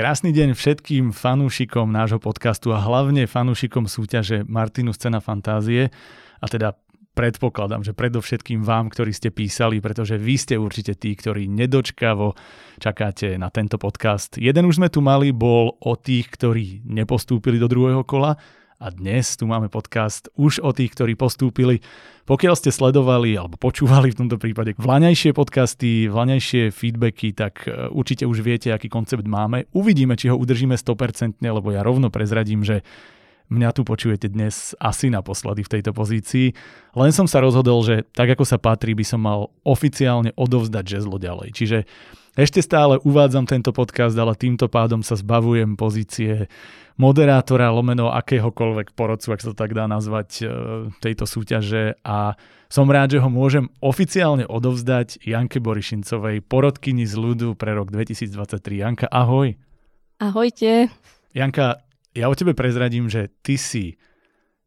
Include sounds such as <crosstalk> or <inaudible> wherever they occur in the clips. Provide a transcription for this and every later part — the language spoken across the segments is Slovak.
Krásny deň všetkým fanúšikom nášho podcastu a hlavne fanúšikom súťaže Martinu Scena Fantázie a teda predpokladám, že predovšetkým vám, ktorí ste písali, pretože vy ste určite tí, ktorí nedočkavo čakáte na tento podcast. Jeden už sme tu mali, bol o tých, ktorí nepostúpili do druhého kola a dnes tu máme podcast už o tých, ktorí postúpili. Pokiaľ ste sledovali alebo počúvali v tomto prípade vlaňajšie podcasty, vlaňajšie feedbacky, tak e, určite už viete, aký koncept máme. Uvidíme, či ho udržíme 100%, lebo ja rovno prezradím, že Mňa tu počujete dnes asi naposledy v tejto pozícii, len som sa rozhodol, že tak ako sa patrí, by som mal oficiálne odovzdať žezlo ďalej. Čiže ešte stále uvádzam tento podcast, ale týmto pádom sa zbavujem pozície moderátora lomeno akéhokoľvek porodcu, ak sa to tak dá nazvať, e, tejto súťaže a som rád, že ho môžem oficiálne odovzdať Janke Borišincovej, porodkyni z ľudu pre rok 2023. Janka, ahoj. Ahojte. Janka, ja o tebe prezradím, že ty si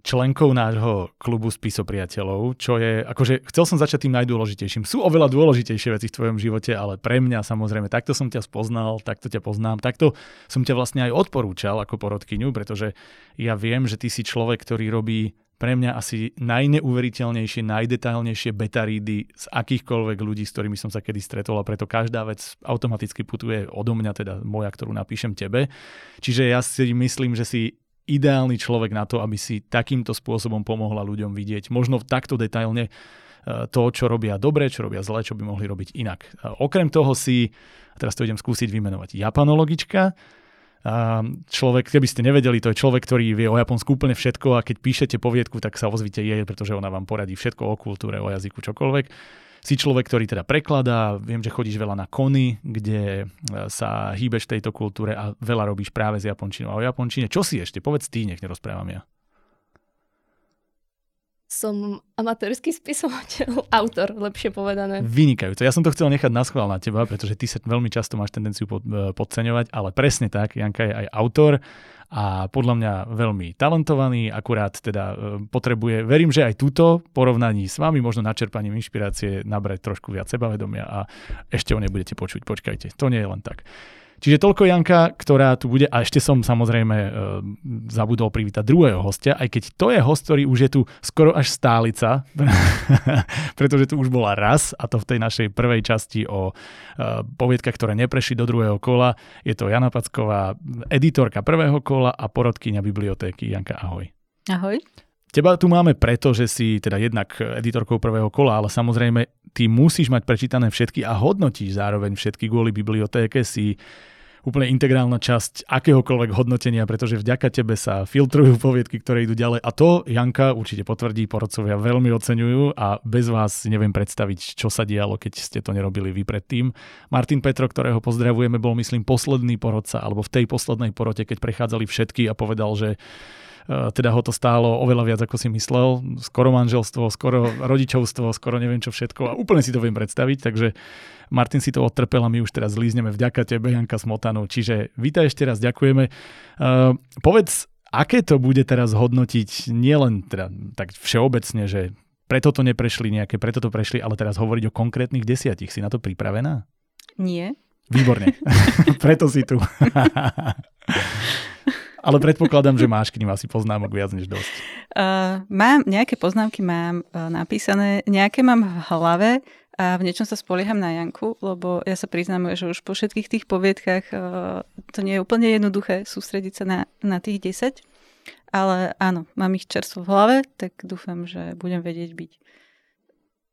členkou nášho klubu spisopriateľov, čo je, akože chcel som začať tým najdôležitejším. Sú oveľa dôležitejšie veci v tvojom živote, ale pre mňa samozrejme, takto som ťa spoznal, takto ťa poznám, takto som ťa vlastne aj odporúčal ako porodkyňu, pretože ja viem, že ty si človek, ktorý robí pre mňa asi najneuveriteľnejšie, najdetailnejšie betarídy z akýchkoľvek ľudí, s ktorými som sa kedy stretol a preto každá vec automaticky putuje odo mňa, teda moja, ktorú napíšem tebe. Čiže ja si myslím, že si ideálny človek na to, aby si takýmto spôsobom pomohla ľuďom vidieť, možno takto detailne e, to, čo robia dobre, čo robia zle, čo by mohli robiť inak. Okrem toho si, teraz to idem skúsiť vymenovať, japanologička, človek, keby ste nevedeli, to je človek, ktorý vie o Japonsku úplne všetko a keď píšete poviedku, tak sa ozvite jej, pretože ona vám poradí všetko o kultúre, o jazyku, čokoľvek. Si človek, ktorý teda prekladá, viem, že chodíš veľa na kony, kde e, sa hýbeš v tejto kultúre a veľa robíš práve s japončinou a o japončine. Čo si ešte? Povedz ty, nech nerozprávam ja som amatérsky spisovateľ, <laughs> autor, lepšie povedané. Vynikajúce. Ja som to chcel nechať na schvál na teba, pretože ty sa veľmi často máš tendenciu pod, e, podceňovať, ale presne tak, Janka je aj autor a podľa mňa veľmi talentovaný, akurát teda e, potrebuje, verím, že aj túto porovnaní s vami, možno načerpaním inšpirácie, nabrať trošku viac sebavedomia a ešte o nej budete počuť. Počkajte, to nie je len tak. Čiže toľko Janka, ktorá tu bude. A ešte som samozrejme e, zabudol privítať druhého hostia, aj keď to je host, ktorý už je tu skoro až stálica, <laughs> pretože tu už bola raz, a to v tej našej prvej časti o e, poviedkach, ktoré neprešli do druhého kola. Je to Jana Packová, editorka prvého kola a porodkyňa bibliotéky. Janka, ahoj. Ahoj. Teba tu máme preto, že si teda jednak editorkou prvého kola, ale samozrejme ty musíš mať prečítané všetky a hodnotíš zároveň všetky kvôli bibliotéke, si úplne integrálna časť akéhokoľvek hodnotenia, pretože vďaka tebe sa filtrujú poviedky, ktoré idú ďalej. A to Janka určite potvrdí, porodcovia veľmi oceňujú a bez vás neviem predstaviť, čo sa dialo, keď ste to nerobili vy predtým. Martin Petro, ktorého pozdravujeme, bol myslím posledný porodca, alebo v tej poslednej porote, keď prechádzali všetky a povedal, že teda ho to stálo oveľa viac, ako si myslel. Skoro manželstvo, skoro rodičovstvo, skoro neviem čo všetko a úplne si to viem predstaviť, takže Martin si to odtrpel a my už teraz lízneme vďaka tebe, Janka Smotanu. Čiže vítaj ešte raz, ďakujeme. Uh, povedz, aké to bude teraz hodnotiť nielen teda, tak všeobecne, že preto to neprešli nejaké, preto to prešli, ale teraz hovoriť o konkrétnych desiatich. Si na to pripravená? Nie. Výborne. <laughs> <laughs> preto si tu. <laughs> Ale predpokladám, že máš k ním asi poznámok viac než dosť. Uh, mám, nejaké poznámky mám uh, napísané, nejaké mám v hlave a v niečom sa spolieham na Janku, lebo ja sa priznám, že už po všetkých tých poviedkach uh, to nie je úplne jednoduché sústrediť sa na, na tých 10. Ale áno, mám ich čerstvo v hlave, tak dúfam, že budem vedieť byť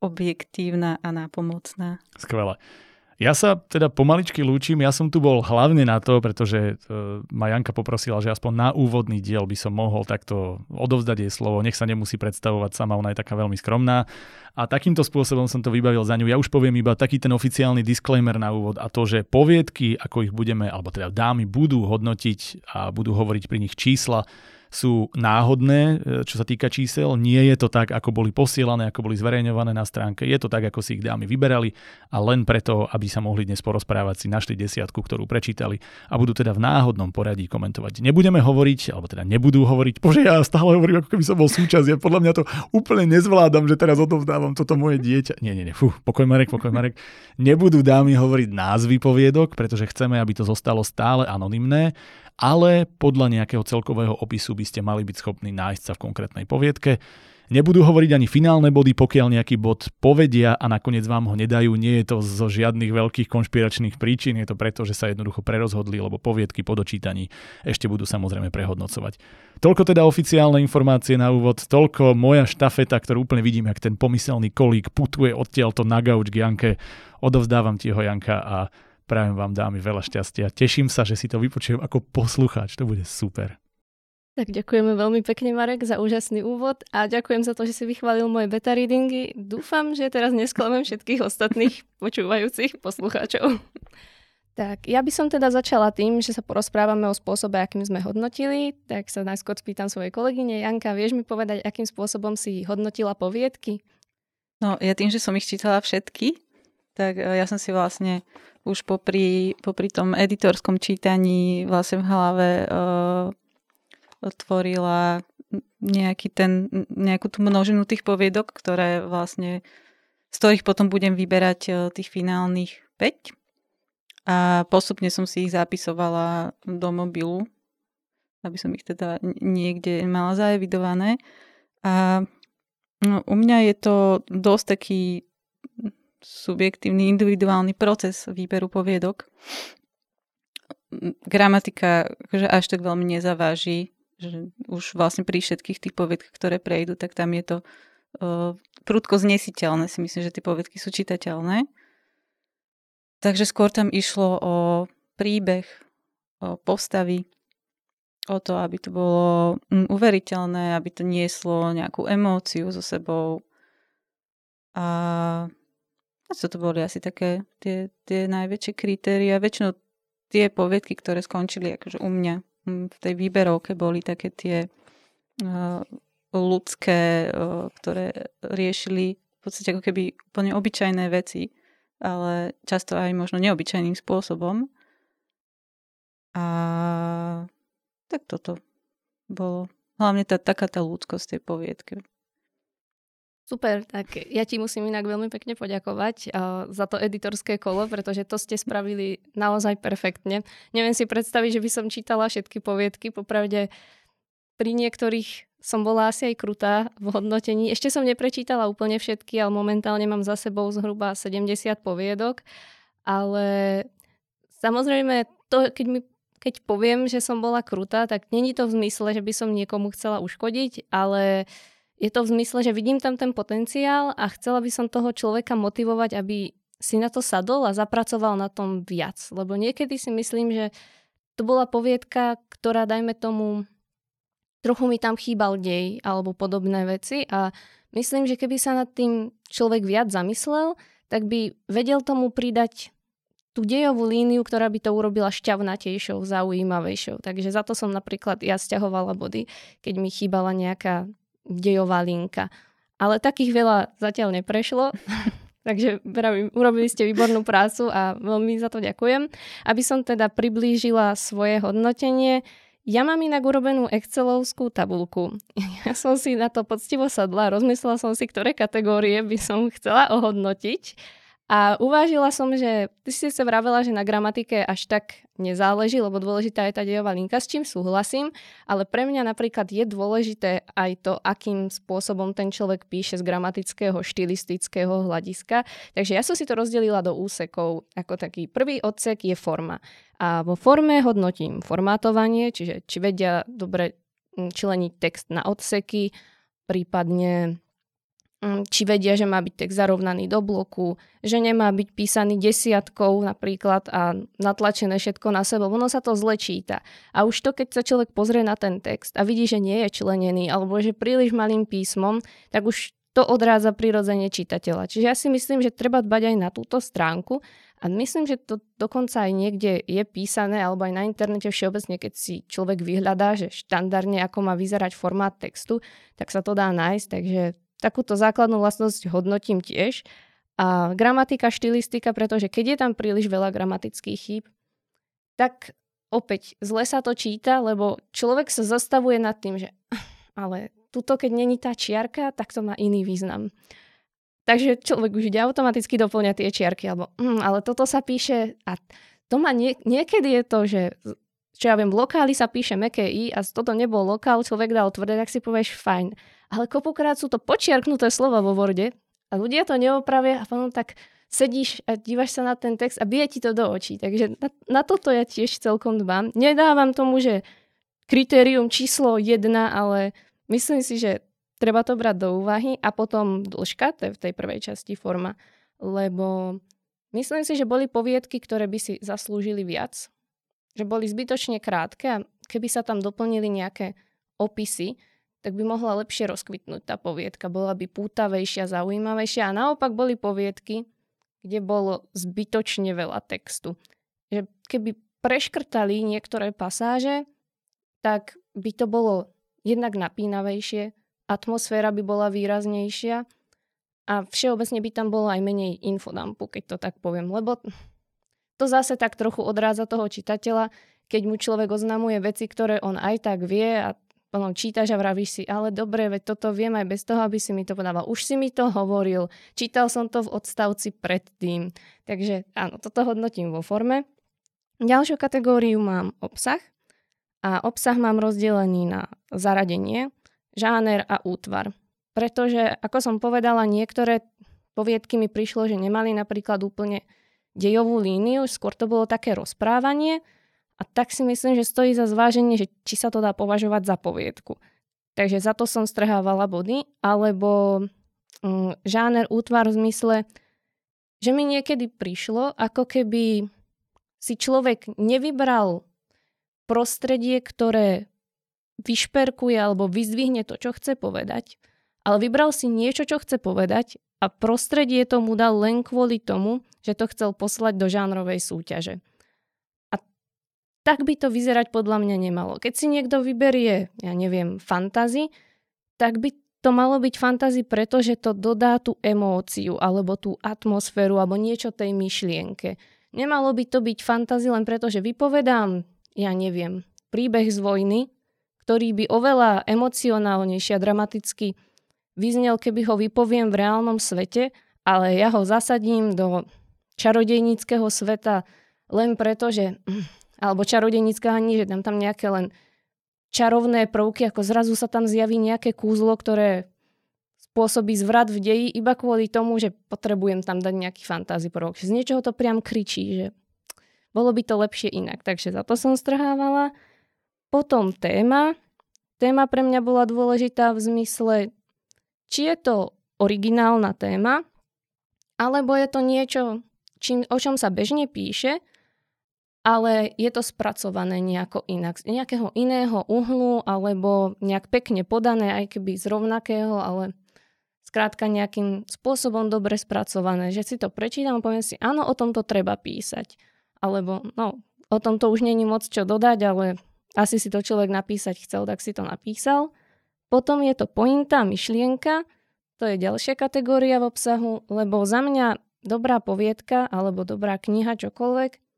objektívna a nápomocná. Skvelé. Ja sa teda pomaličky lúčim, ja som tu bol hlavne na to, pretože uh, ma Janka poprosila, že aspoň na úvodný diel by som mohol takto odovzdať jej slovo, nech sa nemusí predstavovať sama, ona je taká veľmi skromná. A takýmto spôsobom som to vybavil za ňu. Ja už poviem iba taký ten oficiálny disclaimer na úvod a to, že poviedky, ako ich budeme, alebo teda dámy budú hodnotiť a budú hovoriť pri nich čísla, sú náhodné, e, čo sa týka čísel. Nie je to tak, ako boli posielané, ako boli zverejňované na stránke. Je to tak, ako si ich dámy vyberali a len preto, aby sa mohli dnes porozprávať, si našli desiatku, ktorú prečítali a budú teda v náhodnom poradí komentovať. Nebudeme hovoriť, alebo teda nebudú hovoriť, bože, ja stále hovorím, ako keby som bol súčasť. Ja podľa mňa to úplne nezvládam, že teraz odovzdávam toto moje dieťa. Nie, nie, nie, fú, pokoj Marek, pokoj Marek. Nebudú dámy hovoriť názvy poviedok, pretože chceme, aby to zostalo stále anonymné ale podľa nejakého celkového opisu by ste mali byť schopní nájsť sa v konkrétnej poviedke. Nebudú hovoriť ani finálne body, pokiaľ nejaký bod povedia a nakoniec vám ho nedajú. Nie je to zo žiadnych veľkých konšpiračných príčin, je to preto, že sa jednoducho prerozhodli, lebo poviedky po dočítaní ešte budú samozrejme prehodnocovať. Toľko teda oficiálne informácie na úvod, toľko moja štafeta, ktorú úplne vidím, jak ten pomyselný kolík putuje odtiaľto na gauč k Janke. Odovzdávam ti ho, Janka, a Prajem vám dámy veľa šťastia. Teším sa, že si to vypočujem ako poslucháč. To bude super. Tak ďakujeme veľmi pekne, Marek, za úžasný úvod a ďakujem za to, že si vychválil moje beta readingy. Dúfam, že teraz nesklamem všetkých ostatných <laughs> počúvajúcich poslucháčov. Tak, ja by som teda začala tým, že sa porozprávame o spôsobe, akým sme hodnotili. Tak sa najskôr spýtam svojej kolegyne Janka, vieš mi povedať, akým spôsobom si hodnotila poviedky? No, ja tým, že som ich čítala všetky, tak e, ja som si vlastne už popri, popri tom editorskom čítaní vlastne v hlave uh, otvorila nejaký ten, nejakú tú množinu tých poviedok, ktoré vlastne, z ktorých potom budem vyberať uh, tých finálnych 5. A postupne som si ich zapisovala do mobilu, aby som ich teda niekde mala zaevidované. A no, u mňa je to dosť taký subjektívny, individuálny proces výberu poviedok. Gramatika že až tak veľmi nezaváži, že už vlastne pri všetkých tých poviedkach, ktoré prejdú, tak tam je to uh, prudko znesiteľné. Si myslím, že tie poviedky sú čitateľné. Takže skôr tam išlo o príbeh, o postavy, o to, aby to bolo uveriteľné, aby to nieslo nejakú emóciu so sebou. A a to boli asi také tie, tie najväčšie kritéria. Väčšinou tie poviedky, ktoré skončili akože u mňa v tej výberovke, boli také tie uh, ľudské, uh, ktoré riešili v podstate ako keby úplne obyčajné veci, ale často aj možno neobyčajným spôsobom. A tak toto bolo. Hlavne tá, taká tá ľudskosť tej poviedky. Super, tak ja ti musím inak veľmi pekne poďakovať uh, za to editorské kolo, pretože to ste spravili naozaj perfektne. Neviem si predstaviť, že by som čítala všetky poviedky, popravde pri niektorých som bola asi aj krutá v hodnotení. Ešte som neprečítala úplne všetky, ale momentálne mám za sebou zhruba 70 poviedok, ale samozrejme, to, keď mi keď poviem, že som bola krutá, tak není to v zmysle, že by som niekomu chcela uškodiť, ale je to v zmysle, že vidím tam ten potenciál a chcela by som toho človeka motivovať, aby si na to sadol a zapracoval na tom viac. Lebo niekedy si myslím, že to bola poviedka, ktorá, dajme tomu, trochu mi tam chýbal dej alebo podobné veci a myslím, že keby sa nad tým človek viac zamyslel, tak by vedel tomu pridať tú dejovú líniu, ktorá by to urobila šťavnatejšou, zaujímavejšou. Takže za to som napríklad ja stiahovala body, keď mi chýbala nejaká dejová linka. Ale takých veľa zatiaľ neprešlo, <laughs> takže pravím, urobili ste výbornú prácu a veľmi za to ďakujem. Aby som teda priblížila svoje hodnotenie, ja mám inak urobenú Excelovskú tabulku. Ja som si na to poctivo sadla, rozmyslela som si, ktoré kategórie by som chcela ohodnotiť a uvážila som, že ty si sa vravela, že na gramatike až tak nezáleží, lebo dôležitá je tá dejová linka, s čím súhlasím, ale pre mňa napríklad je dôležité aj to, akým spôsobom ten človek píše z gramatického, štilistického hľadiska. Takže ja som si to rozdelila do úsekov. Ako taký prvý odsek je forma. A vo forme hodnotím formátovanie, čiže či vedia dobre členiť text na odseky, prípadne či vedia, že má byť text zarovnaný do bloku, že nemá byť písaný desiatkou napríklad a natlačené všetko na sebe, ono sa to zle číta. A už to, keď sa človek pozrie na ten text a vidí, že nie je členený alebo že príliš malým písmom, tak už to odrádza prirodzene čitateľa. Čiže ja si myslím, že treba dbať aj na túto stránku A myslím, že to dokonca aj niekde je písané, alebo aj na internete všeobecne, keď si človek vyhľadá, že štandardne ako má vyzerať formát textu, tak sa to dá nájsť. Takže takúto základnú vlastnosť hodnotím tiež. A gramatika, štilistika, pretože keď je tam príliš veľa gramatických chýb, tak opäť zle sa to číta, lebo človek sa zastavuje nad tým, že ale tuto, keď není tá čiarka, tak to má iný význam. Takže človek už ide automaticky doplňa tie čiarky, alebo mm, ale toto sa píše a to má nie, niekedy je to, že čo ja viem, lokáli sa píše meké i a toto nebol lokál, človek dal tvrdé, tak si povieš fajn. Ale kopukrát sú to počiarknuté slova vo Worde a ľudia to neopravia a potom tak sedíš a dívaš sa na ten text a bije ti to do očí. Takže na, na toto ja tiež celkom dbám. Nedávam tomu, že kritérium číslo jedna, ale myslím si, že treba to brať do úvahy a potom dĺžka, to je v tej prvej časti forma, lebo myslím si, že boli poviedky, ktoré by si zaslúžili viac, že boli zbytočne krátke a keby sa tam doplnili nejaké opisy, tak by mohla lepšie rozkvitnúť tá poviedka, bola by pútavejšia, zaujímavejšia a naopak boli poviedky, kde bolo zbytočne veľa textu. Že keby preškrtali niektoré pasáže, tak by to bolo jednak napínavejšie, atmosféra by bola výraznejšia a všeobecne by tam bolo aj menej infodampu, keď to tak poviem, lebo to zase tak trochu odrádza toho čitateľa, keď mu človek oznamuje veci, ktoré on aj tak vie a potom čítaš a vravíš si, ale dobre, veď toto viem aj bez toho, aby si mi to podával. Už si mi to hovoril, čítal som to v odstavci predtým. Takže áno, toto hodnotím vo forme. Ďalšiu kategóriu mám obsah a obsah mám rozdelený na zaradenie, žáner a útvar. Pretože, ako som povedala, niektoré poviedky mi prišlo, že nemali napríklad úplne dejovú líniu, skôr to bolo také rozprávanie a tak si myslím, že stojí za zváženie, že či sa to dá považovať za poviedku. Takže za to som strhávala body, alebo um, žáner, útvar v zmysle, že mi niekedy prišlo, ako keby si človek nevybral prostredie, ktoré vyšperkuje alebo vyzdvihne to, čo chce povedať, ale vybral si niečo, čo chce povedať a prostredie tomu dal len kvôli tomu, že to chcel poslať do žánrovej súťaže. Tak by to vyzerať podľa mňa nemalo. Keď si niekto vyberie, ja neviem, fantazy, tak by to malo byť fantazy, pretože to dodá tú emóciu, alebo tú atmosféru, alebo niečo tej myšlienke. Nemalo by to byť fantazy len preto, že vypovedám, ja neviem, príbeh z vojny, ktorý by oveľa emocionálnejšie a dramaticky vyznel, keby ho vypoviem v reálnom svete, ale ja ho zasadím do čarodejníckého sveta len preto, že alebo čarodejnícka ani, že tam tam nejaké len čarovné prvky, ako zrazu sa tam zjaví nejaké kúzlo, ktoré spôsobí zvrat v deji iba kvôli tomu, že potrebujem tam dať nejaký fantázy prvok. Z niečoho to priam kričí, že bolo by to lepšie inak. Takže za to som strhávala. Potom téma. Téma pre mňa bola dôležitá v zmysle, či je to originálna téma, alebo je to niečo, čím, o čom sa bežne píše, ale je to spracované nejako inak, z nejakého iného uhlu, alebo nejak pekne podané, aj keby z rovnakého, ale skrátka nejakým spôsobom dobre spracované, že si to prečítam a poviem si, áno, o tomto treba písať. Alebo, no, o tomto už není moc čo dodať, ale asi si to človek napísať chcel, tak si to napísal. Potom je to pointa, myšlienka, to je ďalšia kategória v obsahu, lebo za mňa dobrá poviedka alebo dobrá kniha, čokoľvek,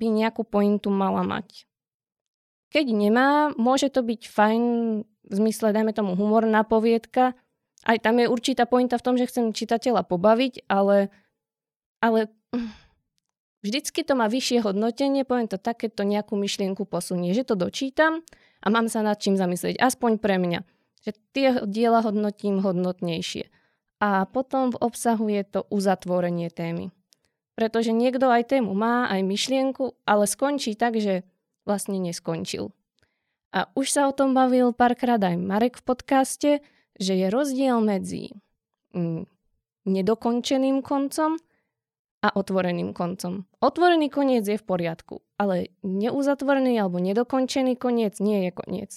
by nejakú pointu mala mať. Keď nemá, môže to byť fajn v zmysle, dajme tomu, humorná poviedka. Aj tam je určitá pointa v tom, že chcem čitateľa pobaviť, ale, ale <clears throat> Vždycky to má vyššie hodnotenie, poviem to tak, keď to nejakú myšlienku posunie, že to dočítam a mám sa nad čím zamyslieť, aspoň pre mňa. Že tie diela hodnotím hodnotnejšie. A potom v obsahu je to uzatvorenie témy. Pretože niekto aj tému má, aj myšlienku, ale skončí tak, že vlastne neskončil. A už sa o tom bavil párkrát aj Marek v podcaste, že je rozdiel medzi mm, nedokončeným koncom a otvoreným koncom. Otvorený koniec je v poriadku, ale neuzatvorený alebo nedokončený koniec nie je koniec.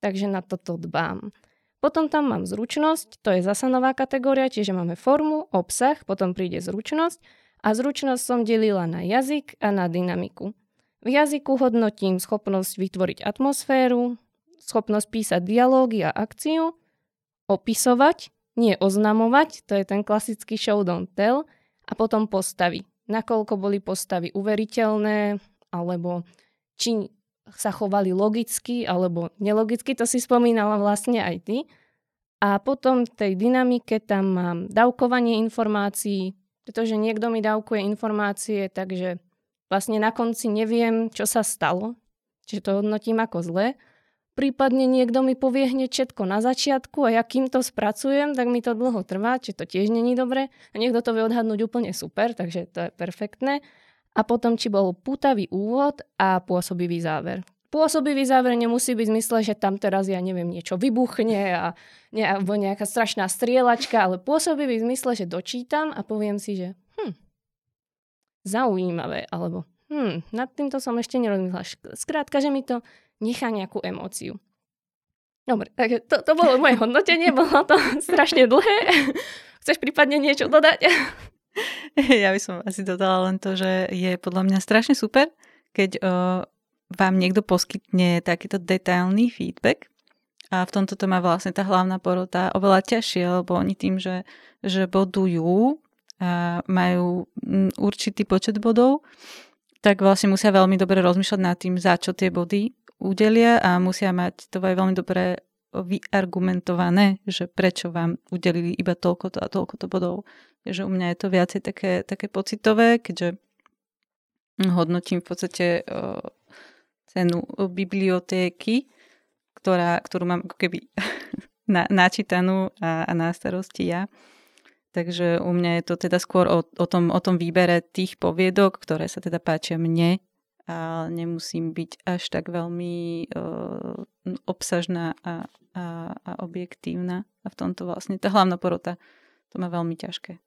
Takže na toto dbám. Potom tam mám zručnosť, to je zasa nová kategória, čiže máme formu, obsah, potom príde zručnosť A zručnosť som delila na jazyk a na dynamiku. V jazyku hodnotím schopnosť vytvoriť atmosféru, schopnosť písať dialógy a akciu, opisovať, nie oznamovať, to je ten klasický show don't tell, a potom postavy. Nakoľko boli postavy uveriteľné, alebo či sa chovali logicky alebo nelogicky, to si spomínala vlastne aj ty. A potom v tej dynamike tam mám dávkovanie informácií, pretože niekto mi dávkuje informácie, takže vlastne na konci neviem, čo sa stalo, čiže to hodnotím ako zle. Prípadne niekto mi povie hneď všetko na začiatku a ja kým to spracujem, tak mi to dlho trvá, či to tiež není dobre. A niekto to vie odhadnúť úplne super, takže to je perfektné. A potom, či bol pútavý úvod a pôsobivý záver. Pôsobivý záver nemusí byť v zmysle, že tam teraz, ja neviem, niečo vybuchne a ne, alebo nejaká strašná strieľačka, ale pôsobivý v zmysle, že dočítam a poviem si, že zaujímavé, alebo hm, nad týmto som ešte nerozmýšľala. Skrátka, že mi to nechá nejakú emóciu. Dobre, takže to, to bolo moje hodnotenie, bolo to <laughs> strašne dlhé. Chceš prípadne niečo dodať? <laughs> Ja by som asi dodala len to, že je podľa mňa strašne super, keď o, vám niekto poskytne takýto detailný feedback, a v tomto to má vlastne tá hlavná porota oveľa ťažšie, lebo oni tým, že, že bodujú majú mm, určitý počet bodov, tak vlastne musia veľmi dobre rozmýšľať nad tým, za čo tie body udelia a musia mať to aj veľmi dobre vyargumentované, že prečo vám udelili iba toľko a toľko to bodov. Takže u mňa je to viacej také, také pocitové, keďže hodnotím v podstate o, cenu bibliotéky, ktorá, ktorú mám ako keby <laughs> na, načítanú a, a na starosti ja. Takže u mňa je to teda skôr o, o, tom, o tom výbere tých poviedok, ktoré sa teda páčia mne a nemusím byť až tak veľmi uh, obsažná a, a, a objektívna. A v tomto vlastne tá hlavná porota to má veľmi ťažké.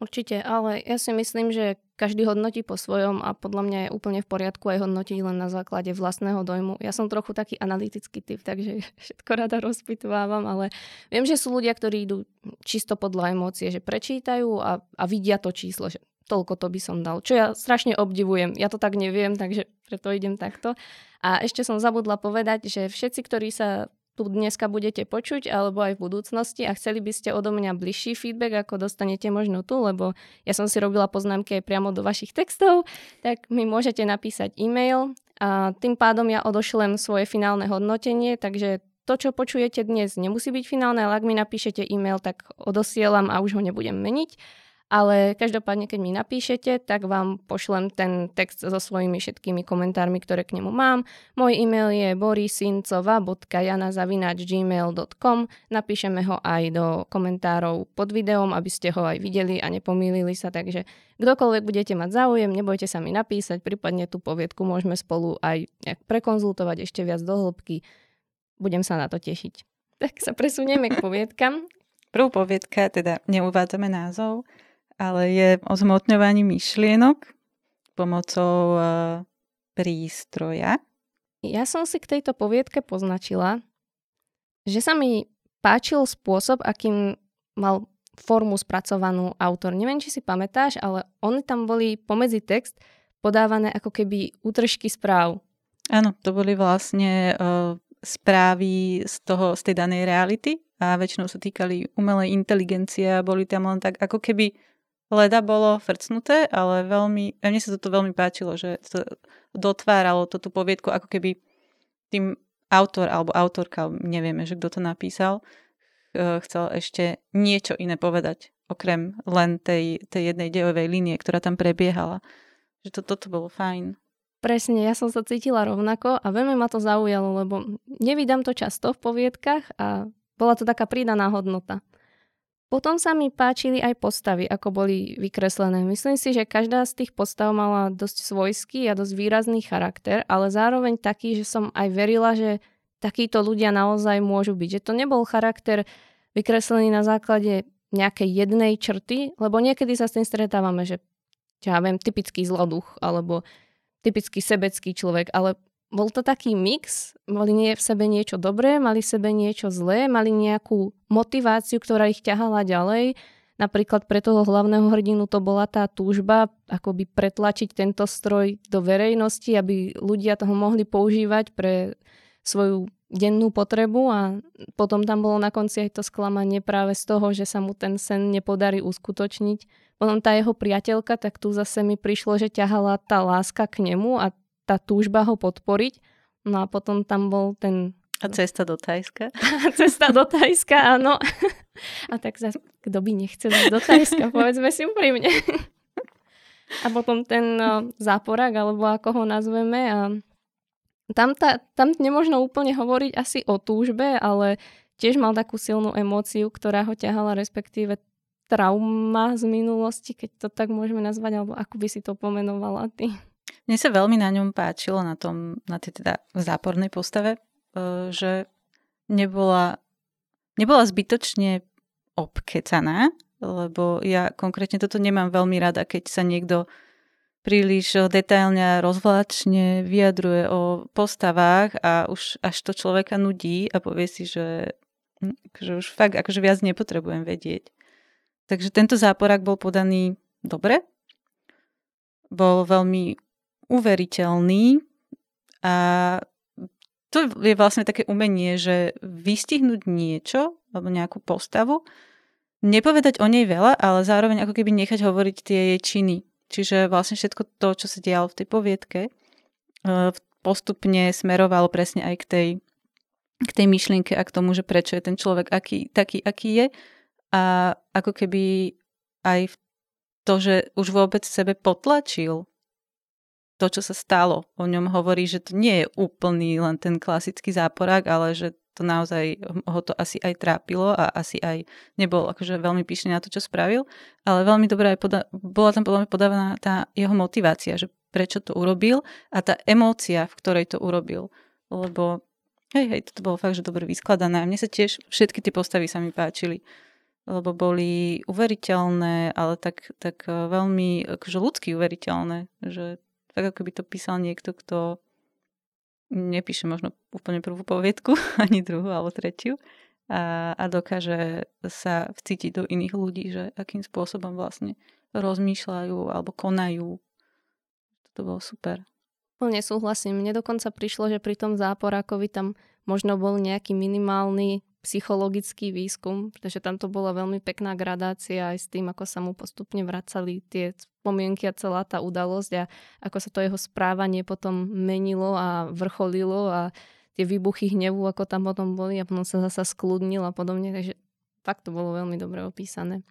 Určite, ale ja si myslím, že každý hodnotí po svojom a podľa mňa je úplne v poriadku aj hodnotiť len na základe vlastného dojmu. Ja som trochu taký analytický typ, takže <laughs> všetko rada rozpitovávam, ale viem, že sú ľudia, ktorí idú čisto podľa emócie, že prečítajú a, a vidia to číslo, že toľko to by som dal. Čo ja strašne obdivujem. Ja to tak neviem, takže preto idem takto. A ešte som zabudla povedať, že všetci, ktorí sa tu dneska budete počuť, alebo aj v budúcnosti a chceli by ste odo mňa bližší feedback, ako dostanete možno tu, lebo ja som si robila poznámky priamo do vašich textov, tak mi môžete napísať e-mail. A tým pádom ja odošlem svoje finálne hodnotenie, takže to, čo počujete dnes, nemusí byť finálne, ale ak mi napíšete e-mail, tak odosielam a už ho nebudem meniť ale každopádne, keď mi napíšete, tak vám pošlem ten text so svojimi všetkými komentármi, ktoré k nemu mám. Môj e-mail je borisincova.jana.gmail.com Napíšeme ho aj do komentárov pod videom, aby ste ho aj videli a nepomýlili sa, takže kdokoľvek budete mať záujem, nebojte sa mi napísať, prípadne tú poviedku môžeme spolu aj prekonzultovať ešte viac do hĺbky. Budem sa na to tešiť. Tak sa presunieme k poviedkam. Prvú poviedka, teda neuvádzame názov, ale je o zmotňovaní myšlienok pomocou uh, prístroja. Ja som si k tejto poviedke poznačila, že sa mi páčil spôsob, akým mal formu spracovanú autor. Neviem, či si pamätáš, ale oni tam boli pomedzi text podávané ako keby útržky správ. Áno, to boli vlastne uh, správy z, toho, z tej danej reality a väčšinou sa týkali umelej inteligencie a boli tam len tak ako keby leda bolo frcnuté, ale veľmi, a mne sa toto veľmi páčilo, že to dotváralo toto poviedku ako keby tým autor alebo autorka, nevieme, že kto to napísal, chcel ešte niečo iné povedať, okrem len tej, tej jednej dejovej línie, ktorá tam prebiehala. Že to, toto bolo fajn. Presne, ja som sa cítila rovnako a veľmi ma to zaujalo, lebo nevydám to často v poviedkach a bola to taká pridaná hodnota. Potom sa mi páčili aj postavy, ako boli vykreslené. Myslím si, že každá z tých postav mala dosť svojský a dosť výrazný charakter, ale zároveň taký, že som aj verila, že takíto ľudia naozaj môžu byť. Že to nebol charakter vykreslený na základe nejakej jednej črty, lebo niekedy sa s tým stretávame, že ja viem, typický zloduch alebo typický sebecký človek, ale bol to taký mix, mali nie v sebe niečo dobré, mali v sebe niečo zlé, mali nejakú motiváciu, ktorá ich ťahala ďalej. napríklad pre toho hlavného hrdinu to bola tá túžba akoby pretlačiť tento stroj do verejnosti, aby ľudia toho mohli používať pre svoju dennú potrebu a potom tam bolo na konci aj to sklamanie práve z toho, že sa mu ten sen nepodarí uskutočniť. Potom tá jeho priateľka, tak tu zase mi prišlo, že ťahala tá láska k nemu a tá túžba ho podporiť. No a potom tam bol ten... A cesta do Tajska. <laughs> cesta do Tajska, áno. a tak zase, kto by nechcel do Tajska, <laughs> povedzme si úprimne. a potom ten no, záporak, alebo ako ho nazveme, a tam, ta, tam nemôžno úplne hovoriť asi o túžbe, ale tiež mal takú silnú emóciu, ktorá ho ťahala, respektíve trauma z minulosti, keď to tak môžeme nazvať, alebo ako by si to pomenovala ty. Mne sa veľmi na ňom páčilo, na, tom, na tej teda zápornej postave, e, že nebola, nebola zbytočne obkecaná, lebo ja konkrétne toto nemám veľmi rada, keď sa niekto príliš detailne a rozvláčne vyjadruje o postavách a už až to človeka nudí a povie si, že, hm, že už fakt akože viac nepotrebujem vedieť. Takže tento záporák bol podaný dobre, bol veľmi uveriteľný a to je vlastne také umenie, že vystihnúť niečo alebo nejakú postavu, nepovedať o nej veľa, ale zároveň ako keby nechať hovoriť tie jej činy Čiže vlastne všetko to, čo sa dialo v tej poviedke, eh, postupne smerovalo presne aj k tej, k tej myšlienke a k tomu, že prečo je ten človek aký, taký, aký je. A ako keby aj to, že už vôbec sebe potlačil to, čo sa stalo. O ňom hovorí, že to nie je úplný len ten klasický záporák, ale že to naozaj ho to asi aj trápilo a asi aj nebol akože veľmi pyšný na to, čo spravil, ale veľmi dobrá aj poda- bola tam podľa mňa podávaná tá jeho motivácia, že prečo to urobil a tá emócia, v ktorej to urobil. Lebo hej, hej, toto bolo fakt, že dobre vyskladané. A mne sa tiež všetky tie postavy sa mi páčili lebo boli uveriteľné, ale tak, tak e, veľmi akože ľudsky uveriteľné, že tak ako by to písal niekto, kto nepíše možno úplne prvú poviedku, <laughs> ani druhú alebo tretiu a, a dokáže sa vcítiť do iných ľudí, že akým spôsobom vlastne rozmýšľajú alebo konajú. To bolo super. Plne súhlasím. Mne dokonca prišlo, že pri tom záporákovi tam možno bol nejaký minimálny psychologický výskum, pretože tam to bola veľmi pekná gradácia aj s tým, ako sa mu postupne vracali tie spomienky a celá tá udalosť a ako sa to jeho správanie potom menilo a vrcholilo a tie výbuchy hnevu, ako tam potom boli a potom sa zasa skľudnil a podobne, takže fakt to bolo veľmi dobre opísané.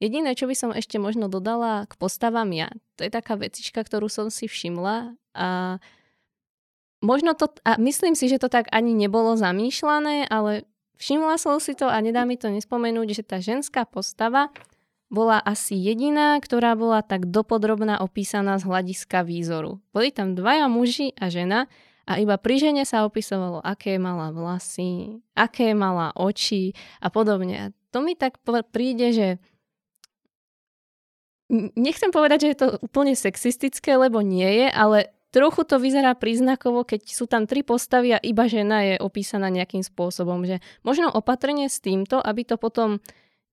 Jediné, čo by som ešte možno dodala k postavám ja, to je taká vecička, ktorú som si všimla a možno to, a myslím si, že to tak ani nebolo zamýšľané, ale Všimla som si to a nedá mi to nespomenúť, že tá ženská postava bola asi jediná, ktorá bola tak dopodrobná opísaná z hľadiska výzoru. Boli tam dvaja muži a žena a iba pri žene sa opisovalo, aké mala vlasy, aké mala oči a podobne. A to mi tak príde, že nechcem povedať, že je to úplne sexistické, lebo nie je, ale trochu to vyzerá príznakovo, keď sú tam tri postavy a iba žena je opísaná nejakým spôsobom, že možno opatrne s týmto, aby to potom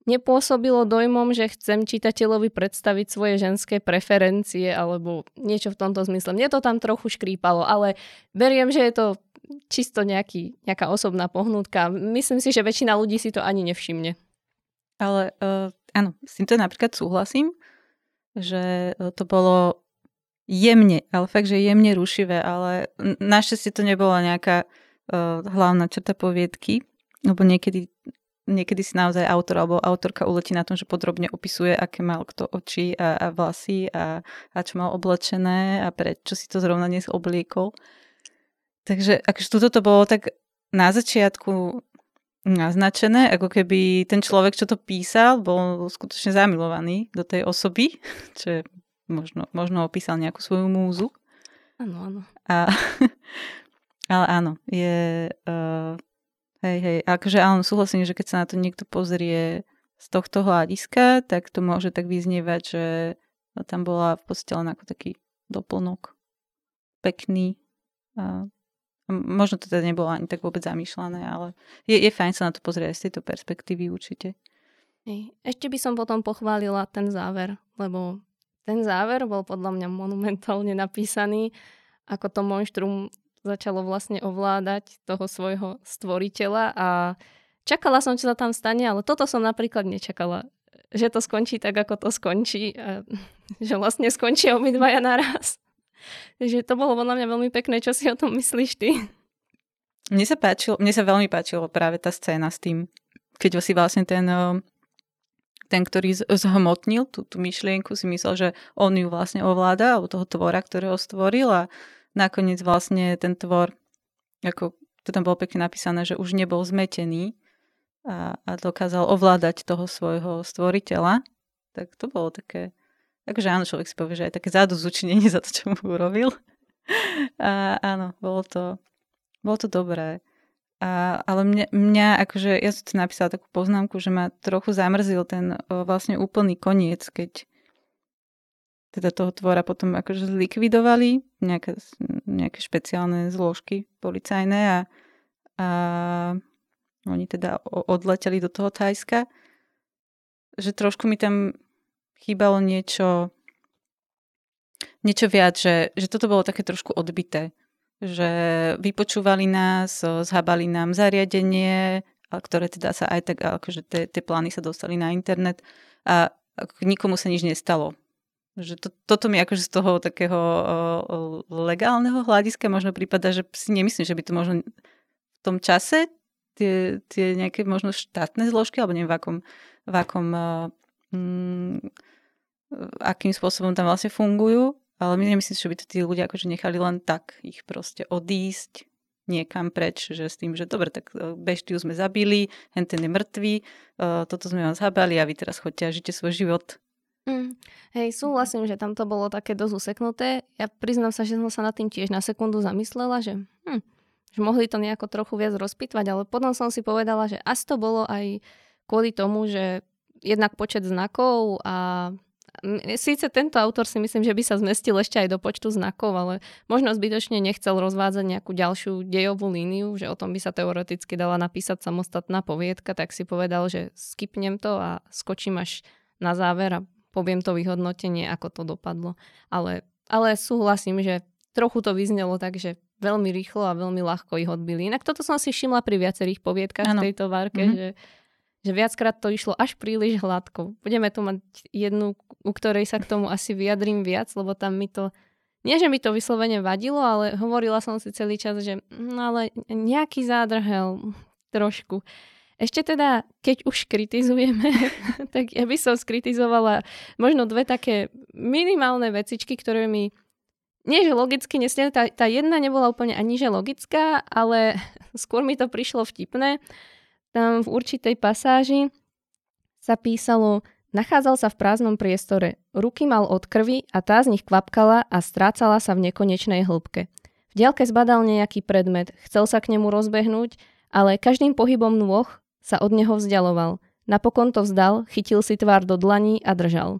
nepôsobilo dojmom, že chcem čitateľovi predstaviť svoje ženské preferencie alebo niečo v tomto zmysle. Mne to tam trochu škrípalo, ale beriem, že je to čisto nejaký, nejaká osobná pohnutka. Myslím si, že väčšina ľudí si to ani nevšimne. Ale uh, áno, s týmto napríklad súhlasím, že to bolo jemne, ale fakt, že jemne rušivé, ale našťastie to nebola nejaká uh, hlavná črta poviedky, lebo niekedy, niekedy si naozaj autor alebo autorka uletí na tom, že podrobne opisuje, aké mal kto oči a, a vlasy a, a čo mal oblečené a prečo si to zrovna dnes obliekol. Takže akože toto to bolo tak na začiatku naznačené, ako keby ten človek, čo to písal, bol skutočne zamilovaný do tej osoby, <laughs> čo je možno, možno opísal nejakú svoju múzu. Áno, áno. A, <laughs> ale áno, je... Uh, hej, hej, akože áno, súhlasím, že keď sa na to niekto pozrie z tohto hľadiska, tak to môže tak vyznievať, že tam bola v podstate len ako taký doplnok pekný. A možno to teda nebolo ani tak vôbec zamýšľané, ale je, je fajn sa na to pozrieť z tejto perspektívy určite. Hej. Ešte by som potom pochválila ten záver, lebo ten záver bol podľa mňa monumentálne napísaný, ako to monštrum začalo vlastne ovládať toho svojho stvoriteľa a čakala som, čo sa tam stane, ale toto som napríklad nečakala, že to skončí tak, ako to skončí, a, <laughs> že vlastne skončí obidvaja naraz. Takže to bolo podľa mňa veľmi pekné. Čo si o tom myslíš ty? Mne sa, páčilo, mne sa veľmi páčilo práve tá scéna s tým, keď si vlastne ten ten, ktorý zhmotnil tú, tú myšlienku, si myslel, že on ju vlastne ovláda, alebo toho tvora, ktorého stvoril a nakoniec vlastne ten tvor, ako to tam bolo pekne napísané, že už nebol zmetený a, a dokázal ovládať toho svojho stvoriteľa, tak to bolo také, takže áno, človek si povie, že aj také zučinenie <laughs> za to, čo mu urobil. A áno, bolo to, bolo to dobré. A, ale mňa, mňa, akože, ja som to napísala takú poznámku, že ma trochu zamrzil ten o, vlastne úplný koniec, keď teda toho tvora potom akože zlikvidovali nejaké, nejaké špeciálne zložky policajné a, a oni teda odleteli do toho Thajska, že trošku mi tam chýbalo niečo niečo viac, že, že toto bolo také trošku odbité že vypočúvali nás, zhabali nám zariadenie, ktoré teda sa aj tak, akože tie, tie plány sa dostali na internet a nikomu sa nič nestalo. Že to, toto mi akože z toho takého legálneho hľadiska možno prípada, že si nemyslím, že by to možno v tom čase tie, tie nejaké možno štátne zložky, alebo neviem v akom, v akom mm, akým spôsobom tam vlastne fungujú, ale my nemyslím, že by to tí ľudia akože nechali len tak ich proste odísť niekam preč, že s tým, že dobre, tak e, beštiu sme zabili, hen ten je mŕtvý, uh, toto sme vám zhabali a vy teraz chodte a žite svoj život. Mm. Hej, súhlasím, že tam to bolo také dosť useknuté. Ja priznám sa, že som sa nad tým tiež na sekundu zamyslela, že, hm, že mohli to nejako trochu viac rozpitvať, ale potom som si povedala, že asi to bolo aj kvôli tomu, že jednak počet znakov a Síce tento autor si myslím, že by sa zmestil ešte aj do počtu znakov, ale možno zbytočne nechcel rozvádzať nejakú ďalšiu dejovú líniu, že o tom by sa teoreticky dala napísať samostatná poviedka, tak si povedal, že skipnem to a skočím až na záver a poviem to vyhodnotenie, ako to dopadlo. Ale, ale súhlasím, že trochu to vyznelo tak, že veľmi rýchlo a veľmi ľahko ich odbili. Inak toto som si všimla pri viacerých poviedkach ano. v tejto várke, mm-hmm. že že viackrát to išlo až príliš hladko. Budeme tu mať jednu, u ktorej sa k tomu asi vyjadrím viac, lebo tam mi to, nie že mi to vyslovene vadilo, ale hovorila som si celý čas, že no ale nejaký zádrhel trošku. Ešte teda, keď už kritizujeme, <laughs> tak ja by som skritizovala možno dve také minimálne vecičky, ktoré mi nie, že logicky nesne, tá, tá jedna nebola úplne ani že logická, ale <laughs> skôr mi to prišlo vtipné tam v určitej pasáži sa písalo Nachádzal sa v prázdnom priestore. Ruky mal od krvi a tá z nich kvapkala a strácala sa v nekonečnej hĺbke. V diaľke zbadal nejaký predmet, chcel sa k nemu rozbehnúť, ale každým pohybom nôh sa od neho vzdialoval. Napokon to vzdal, chytil si tvár do dlaní a držal.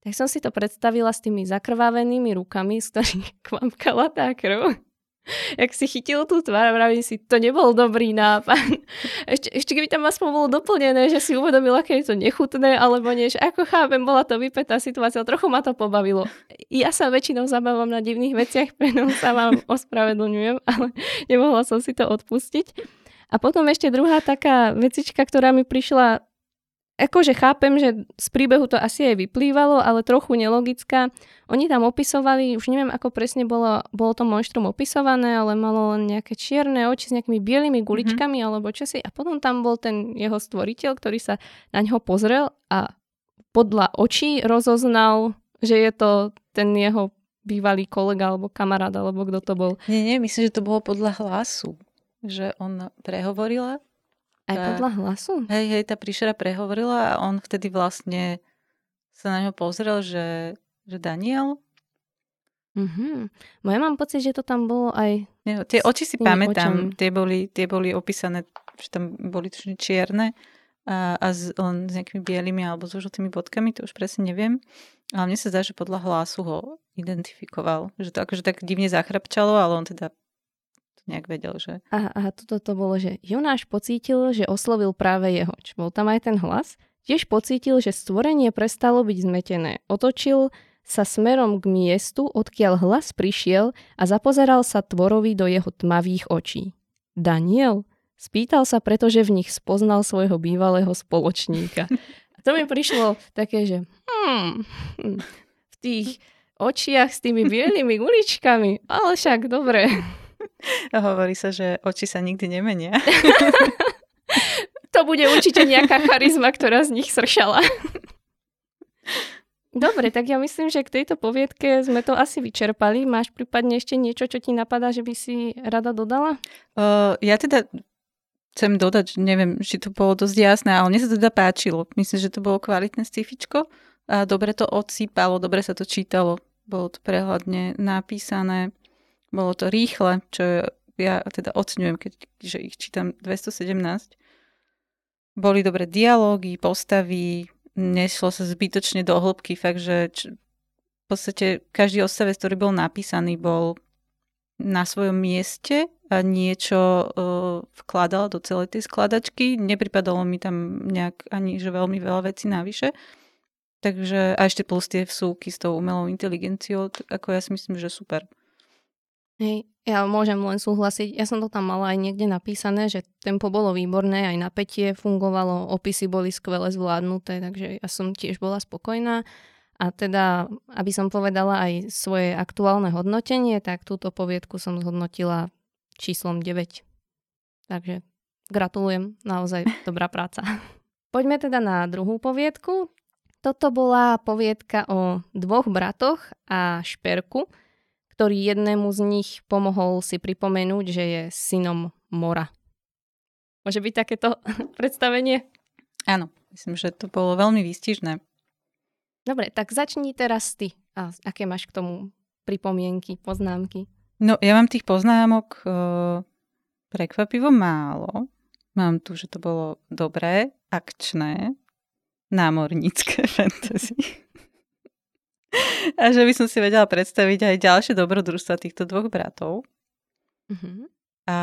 Tak som si to predstavila s tými zakrvávenými rukami, z ktorých <laughs> kvapkala tá krv <laughs> jak si chytil tú tvár a vravím si, to nebol dobrý nápad. <laughs> Ešte, ešte keby tam aspoň bolo doplnené, že si uvedomil, aké je to nechutné, alebo nie, že ako chápem, bola to vypetá situácia, trochu ma to pobavilo. Ja sa väčšinou zabávam na divných veciach, <laughs> preto sa vám ospravedlňujem, ale nemohla som si to odpustiť. A potom ešte druhá taká vecička, ktorá mi prišla akože chápem, že z príbehu to asi aj vyplývalo, ale trochu nelogická. Oni tam opisovali, už neviem ako presne bolo, bolo to monštrum opisované, ale malo len nejaké čierne oči s nejakými bielými guličkami mm-hmm. alebo čosi. A potom tam bol ten jeho stvoriteľ, ktorý sa na ňo pozrel a podľa očí rozoznal, že je to ten jeho bývalý kolega alebo kamarát, alebo kto to bol. Nie, nie, myslím, že to bolo podľa hlasu. Že on prehovorila aj tá, podľa hlasu? Hej, hej, tá príšera prehovorila a on vtedy vlastne sa na ňo pozrel, že, že Daniel. Mm-hmm. Moja mám pocit, že to tam bolo aj... Nie, tie oči si pamätám, tie boli, tie boli opísané, že tam boli čierne a, a z, len s nejakými bielými alebo s žltými bodkami, to už presne neviem. Ale mne sa zdá, že podľa hlasu ho identifikoval. Že to akože tak divne zachrapčalo, ale on teda nejak vedel, že... A, a toto to bolo, že Jonáš pocítil, že oslovil práve jeho. Či bol tam aj ten hlas? Tiež pocítil, že stvorenie prestalo byť zmetené. Otočil sa smerom k miestu, odkiaľ hlas prišiel a zapozeral sa tvorovi do jeho tmavých očí. Daniel? Spýtal sa, pretože v nich spoznal svojho bývalého spoločníka. A to mi prišlo také, že hmm, v tých očiach s tými bielými uličkami, ale však dobre. <laughs> Hovorí sa, že oči sa nikdy nemenia. <laughs> to bude určite nejaká charizma, ktorá z nich sršala. <laughs> Dobre, tak ja myslím, že k tejto poviedke sme to asi vyčerpali. Máš prípadne ešte niečo, čo ti napadá, že by si rada dodala? Uh, ja teda chcem dodať, neviem, či to bolo dosť jasné, ale mne sa teda páčilo. Myslím, že to bolo kvalitné scifičko a dobre to odsýpalo, dobre sa to čítalo. Bolo to prehľadne napísané, bolo to rýchle, čo ja teda oceňujem, keď, že ich čítam 217. Boli dobré dialógy, postavy, nešlo sa zbytočne do hĺbky, fakt, že č- v podstate každý odstavec, ktorý bol napísaný, bol na svojom mieste a niečo uh, vkladal do celej tej skladačky. Nepripadalo mi tam nejak ani, že veľmi veľa vecí navyše. Takže a ešte plus tie vsúky s tou umelou inteligenciou, ako ja si myslím, že super. Hej, ja môžem len súhlasiť. Ja som to tam mala aj niekde napísané, že tempo bolo výborné, aj napätie fungovalo, opisy boli skvele zvládnuté, takže ja som tiež bola spokojná. A teda, aby som povedala aj svoje aktuálne hodnotenie, tak túto poviedku som zhodnotila číslom 9. Takže gratulujem, naozaj dobrá práca. <laughs> Poďme teda na druhú poviedku. Toto bola poviedka o dvoch bratoch a šperku, ktorý jednému z nich pomohol si pripomenúť, že je synom mora. Môže byť takéto <laughs> predstavenie? Áno, myslím, že to bolo veľmi výstižné. Dobre, tak začni teraz ty. A aké máš k tomu pripomienky, poznámky? No, ja mám tých poznámok e, prekvapivo málo. Mám tu, že to bolo dobré, akčné, námornícke <laughs> fantasy. A že by som si vedela predstaviť aj ďalšie dobrodružstva týchto dvoch bratov. Mm-hmm. A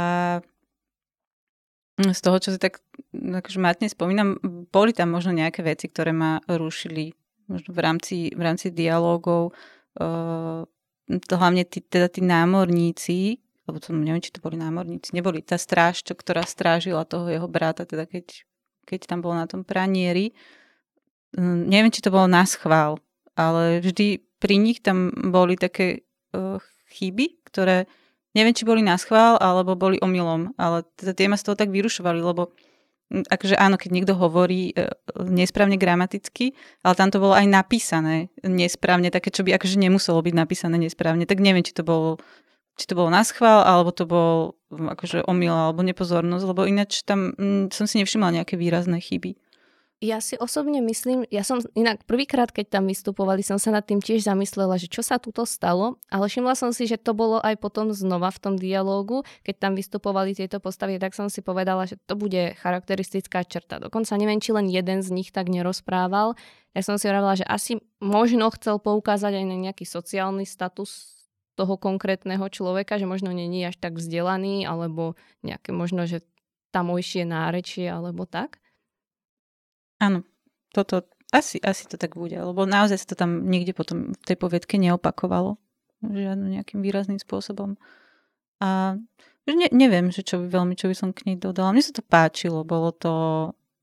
z toho, čo si tak akože matne spomínam, boli tam možno nejaké veci, ktoré ma rušili možno v rámci, v rámci dialogov. Uh, to hlavne tí, teda tí námorníci, alebo to, neviem, či to boli námorníci, neboli tá stráž, čo, ktorá strážila toho jeho brata, teda keď, keď tam bol na tom pranieri. Uh, neviem, či to bolo na schvál, ale vždy pri nich tam boli také uh, chyby, ktoré neviem, či boli na schvál, alebo boli omylom, ale teda tie ma z toho tak vyrušovali, lebo akože áno, keď niekto hovorí uh, nesprávne gramaticky, ale tam to bolo aj napísané nesprávne, také, čo by akože nemuselo byť napísané nesprávne, tak neviem, či to bolo či to bolo na schvál, alebo to bol akože omyl, alebo nepozornosť, lebo ináč tam mm, som si nevšimla nejaké výrazné chyby. Ja si osobne myslím, ja som inak prvýkrát, keď tam vystupovali, som sa nad tým tiež zamyslela, že čo sa tuto stalo, ale všimla som si, že to bolo aj potom znova v tom dialógu, keď tam vystupovali tieto postavy, tak som si povedala, že to bude charakteristická črta. Dokonca neviem, či len jeden z nich tak nerozprával. Ja som si hovorila, že asi možno chcel poukázať aj na nejaký sociálny status toho konkrétneho človeka, že možno není až tak vzdelaný, alebo nejaké možno, že tamojšie nárečie, alebo tak. Áno, toto, asi, asi to tak bude, lebo naozaj sa to tam nikde potom v tej poviedke neopakovalo žiadnym nejakým výrazným spôsobom. A ne, neviem, že čo by veľmi, čo by som k nej dodala. Mne sa to páčilo, bolo to,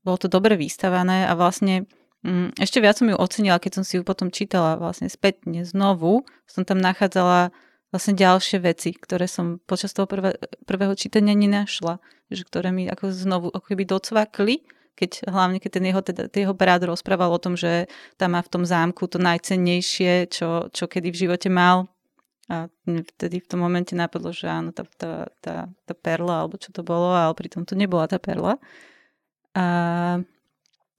bolo to dobre vystavané a vlastne mm, ešte viac som ju ocenila, keď som si ju potom čítala vlastne spätne znovu. Som tam nachádzala vlastne ďalšie veci, ktoré som počas toho prvé, prvého čítania nenašla, že ktoré mi ako znovu ako keby docvakli keď, hlavne keď ten jeho, teda, jeho brat rozprával o tom, že tam má v tom zámku to najcennejšie, čo, čo kedy v živote mal. A vtedy v tom momente napadlo, že áno, tá, tá, tá, tá perla, alebo čo to bolo, ale pritom to nebola tá perla. A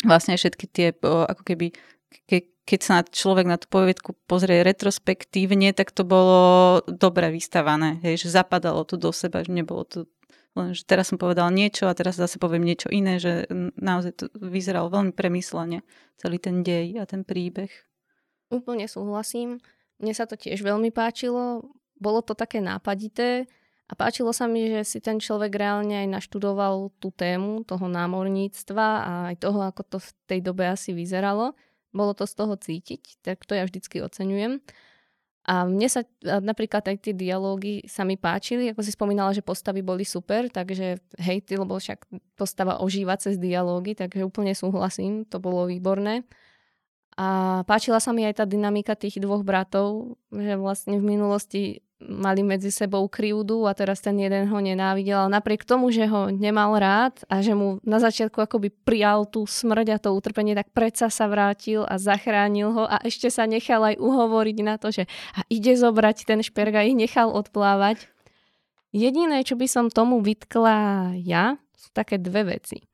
vlastne všetky tie, ako keby, ke, keď sa človek na tú poviedku pozrie retrospektívne, tak to bolo dobre vystavané, hej, že zapadalo to do seba, že nebolo to len, že teraz som povedala niečo a teraz zase poviem niečo iné, že naozaj to vyzeralo veľmi premyslene, celý ten dej a ten príbeh. Úplne súhlasím. Mne sa to tiež veľmi páčilo. Bolo to také nápadité A páčilo sa mi, že si ten človek reálne aj naštudoval tú tému toho námorníctva a aj toho, ako to v tej dobe asi vyzeralo. Bolo to z toho cítiť, tak to ja vždycky oceňujem. A mne sa napríklad aj tie dialógy sa mi páčili, ako si spomínala, že postavy boli super, takže hej, ty, lebo však postava ožíva cez dialógy, takže úplne súhlasím, to bolo výborné. A páčila sa mi aj tá dynamika tých dvoch bratov, že vlastne v minulosti mali medzi sebou krivdu a teraz ten jeden ho nenávidel, ale napriek tomu, že ho nemal rád a že mu na začiatku akoby prijal tú smrť a to utrpenie, tak predsa sa vrátil a zachránil ho a ešte sa nechal aj uhovoriť na to, že a ide zobrať ten šperk a ich nechal odplávať. Jediné, čo by som tomu vytkla ja, sú také dve veci.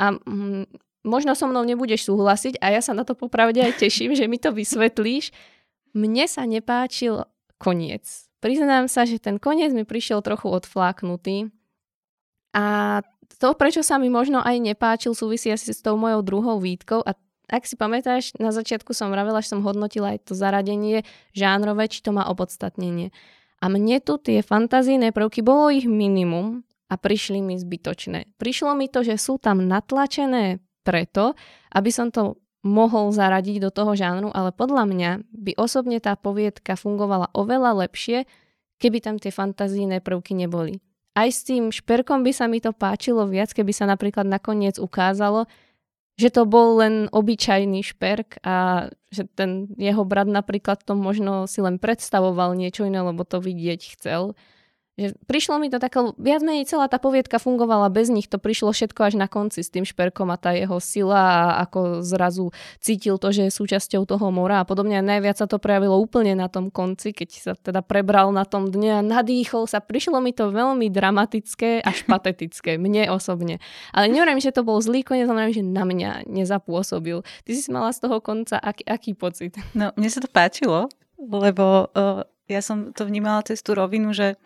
A mm, možno so mnou nebudeš súhlasiť a ja sa na to popravde aj teším, že mi to vysvetlíš. Mne sa nepáčil koniec. Priznám sa, že ten koniec mi prišiel trochu odfláknutý. A to, prečo sa mi možno aj nepáčil, súvisí asi s tou mojou druhou výtkou a ak si pamätáš, na začiatku som vravela, že som hodnotila aj to zaradenie žánrové, či to má opodstatnenie. A mne tu tie fantazijné prvky, bolo ich minimum a prišli mi zbytočné. Prišlo mi to, že sú tam natlačené preto, aby som to mohol zaradiť do toho žánru, ale podľa mňa by osobne tá poviedka fungovala oveľa lepšie, keby tam tie fantazíne prvky neboli. Aj s tým šperkom by sa mi to páčilo viac, keby sa napríklad nakoniec ukázalo, že to bol len obyčajný šperk a že ten jeho brat napríklad to možno si len predstavoval niečo iné, lebo to vidieť chcel. Že prišlo mi to také, viac menej celá tá poviedka fungovala bez nich, to prišlo všetko až na konci s tým šperkom a tá jeho sila a ako zrazu cítil to, že je súčasťou toho mora a podobne. A najviac sa to prejavilo úplne na tom konci, keď sa teda prebral na tom dne a nadýchol sa. Prišlo mi to veľmi dramatické až <laughs> patetické, mne osobne. Ale nevrajím, že to bol zlý koniec, ale že na mňa nezapôsobil. Ty si mala z toho konca aký, aký pocit? No, mne sa to páčilo, lebo uh, ja som to vnímala cez tú rovinu, že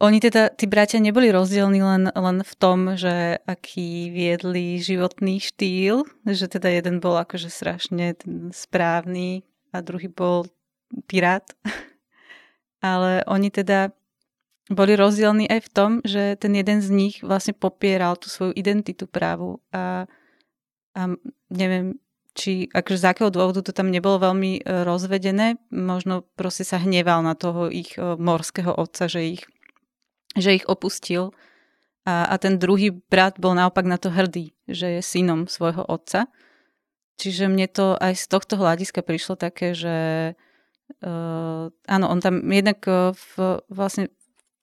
oni teda, tí bratia neboli rozdielni len, len v tom, že aký viedli životný štýl, že teda jeden bol akože strašne správny a druhý bol pirát. <laughs> Ale oni teda boli rozdielni aj v tom, že ten jeden z nich vlastne popieral tú svoju identitu právu a, a neviem, či akože z akého dôvodu to tam nebolo veľmi e, rozvedené, možno proste sa hneval na toho ich e, morského otca, že ich že ich opustil a, a ten druhý brat bol naopak na to hrdý, že je synom svojho otca. Čiže mne to aj z tohto hľadiska prišlo také, že uh, áno, on tam jednak uh, v, vlastne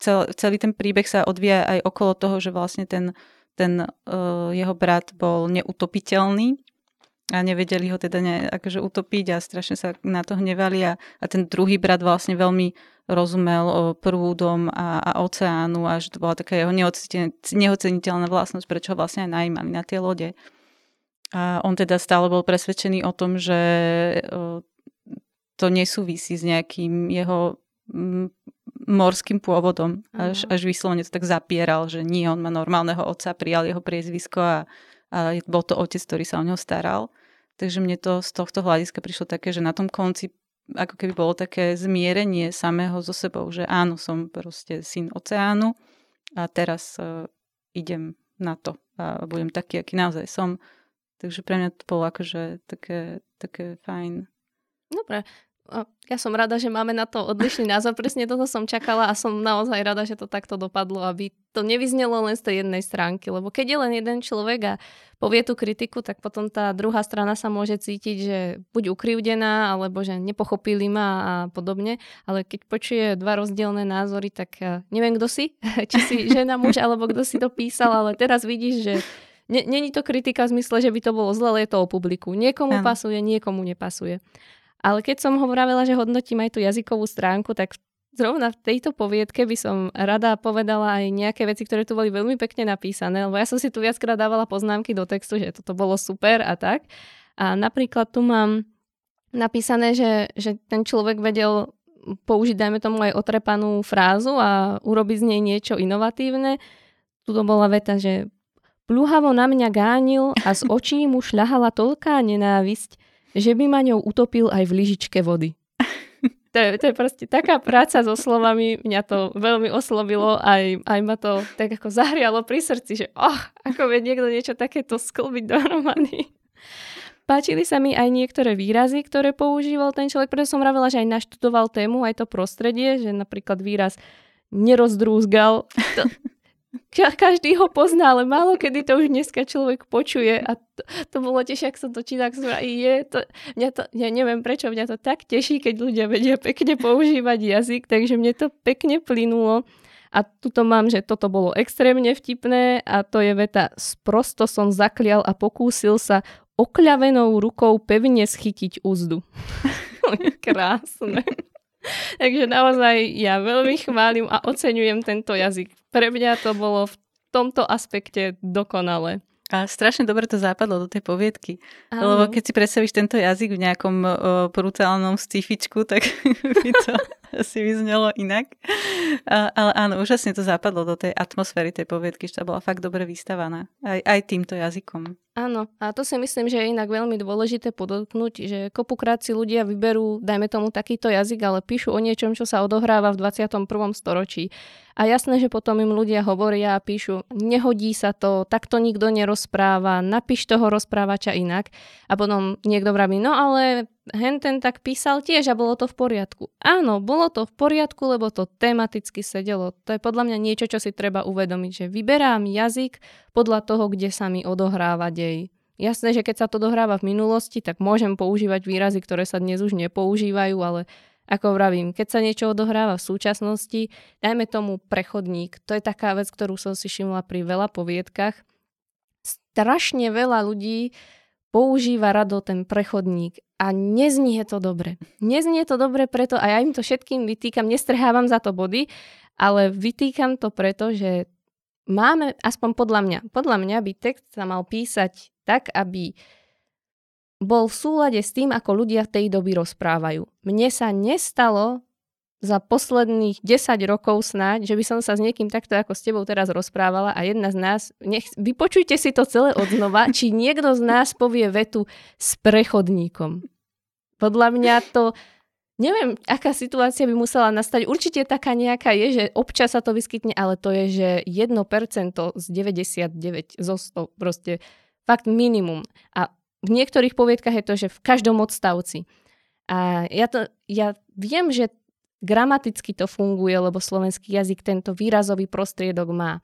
cel, celý ten príbeh sa odvíja aj okolo toho, že vlastne ten, ten uh, jeho brat bol neutopiteľný a nevedeli ho teda ne, akože utopiť a strašne sa na to hnevali a, a ten druhý brat vlastne veľmi rozumel o prúdom a, a oceánu a že to bola taká jeho neoceniteľná vlastnosť, prečo ho vlastne aj najímali na tie lode. A on teda stále bol presvedčený o tom, že to nesúvisí s nejakým jeho morským pôvodom. Až, až vyslovene to tak zapieral, že nie, on má normálneho otca, prijal jeho priezvisko a, a bol to otec, ktorý sa o neho staral. Takže mne to z tohto hľadiska prišlo také, že na tom konci ako keby bolo také zmierenie samého so sebou, že áno, som proste syn oceánu a teraz uh, idem na to a budem taký, aký naozaj som. Takže pre mňa to bolo akože také, také fajn. Dobre, ja som rada, že máme na to odlišný názor. Presne toto som čakala a som naozaj rada, že to takto dopadlo, aby to nevyznelo len z tej jednej stránky. Lebo keď je len jeden človek a povie tú kritiku, tak potom tá druhá strana sa môže cítiť, že buď ukrivdená, alebo že nepochopili ma a podobne. Ale keď počuje dva rozdielne názory, tak eh, neviem, kto si, <laughs> či si žena, muž, alebo kto si to písal, ale teraz vidíš, že Není to kritika v zmysle, že by to bolo zle, ale je to o publiku. Niekomu ano. pasuje, niekomu nepasuje. Ale keď som ho vravela, že hodnotím aj tú jazykovú stránku, tak zrovna v tejto poviedke by som rada povedala aj nejaké veci, ktoré tu boli veľmi pekne napísané, lebo ja som si tu viackrát dávala poznámky do textu, že toto bolo super a tak. A napríklad tu mám napísané, že, že ten človek vedel použiť, dajme tomu, aj otrepanú frázu a urobiť z nej niečo inovatívne. Tu bola veta, že pluhavo na mňa gánil a z očí mu šľahala toľká nenávisť, že by ma ňou utopil aj v lyžičke vody. <laughs> to, je, to je proste taká práca so slovami, mňa to veľmi oslovilo, aj, aj ma to tak ako zahrialo pri srdci, že oh, ako vie niekto niečo takéto sklbiť dohromady. Páčili sa mi aj niektoré výrazy, ktoré používal ten človek, preto som vravila, že aj naštudoval tému, aj to prostredie, že napríklad výraz nerozdrúzgal. To, <laughs> každý ho pozná, ale málo kedy to už dneska človek počuje a to, to bolo tiež, ak som to čítal, som je to, mňa to, ja neviem prečo, mňa to tak teší, keď ľudia vedia pekne používať jazyk, takže mne to pekne plynulo. A tuto mám, že toto bolo extrémne vtipné a to je veta sprosto som zaklial a pokúsil sa okľavenou rukou pevne schytiť úzdu. <laughs> Krásne. <laughs> Takže naozaj ja veľmi chválim a oceňujem tento jazyk. Pre mňa to bolo v tomto aspekte dokonale. A strašne dobre to západlo do tej poviedky. Áno. Lebo keď si predstavíš tento jazyk v nejakom o, brutálnom scifičku, tak <laughs> by to <laughs> asi vyznelo inak. Ale áno, úžasne to západlo do tej atmosféry tej poviedky, že bola fakt dobre vystavaná. Aj, aj týmto jazykom. Áno, a to si myslím, že je inak veľmi dôležité podotknúť, že kopukrát si ľudia vyberú, dajme tomu takýto jazyk, ale píšu o niečom, čo sa odohráva v 21. storočí. A jasné, že potom im ľudia hovoria a píšu, nehodí sa to, takto nikto nerozpráva, napíš toho rozprávača inak. A potom niekto vraví, no ale henten tak písal tiež a bolo to v poriadku. Áno, bolo to v poriadku, lebo to tematicky sedelo. To je podľa mňa niečo, čo si treba uvedomiť, že vyberám jazyk podľa toho, kde sa mi odohráva dej. Jasné, že keď sa to dohráva v minulosti, tak môžem používať výrazy, ktoré sa dnes už nepoužívajú, ale ako vravím, keď sa niečo odohráva v súčasnosti, dajme tomu prechodník. To je taká vec, ktorú som si všimla pri veľa poviedkach. Strašne veľa ľudí používa rado ten prechodník a neznie to dobre. Neznie to dobre preto, a ja im to všetkým vytýkam, nestrhávam za to body, ale vytýkam to preto, že máme, aspoň podľa mňa, podľa mňa by text sa mal písať tak, aby bol v súlade s tým, ako ľudia v tej doby rozprávajú. Mne sa nestalo za posledných 10 rokov snáď, že by som sa s niekým takto ako s tebou teraz rozprávala a jedna z nás, nech, vypočujte si to celé odznova, či niekto z nás povie vetu s prechodníkom. Podľa mňa to, neviem, aká situácia by musela nastať. Určite taká nejaká je, že občas sa to vyskytne, ale to je, že 1% z 99 zo 100, proste fakt minimum. A v niektorých poviedkach je to, že v každom odstavci. A ja, to, ja viem, že gramaticky to funguje, lebo slovenský jazyk tento výrazový prostriedok má.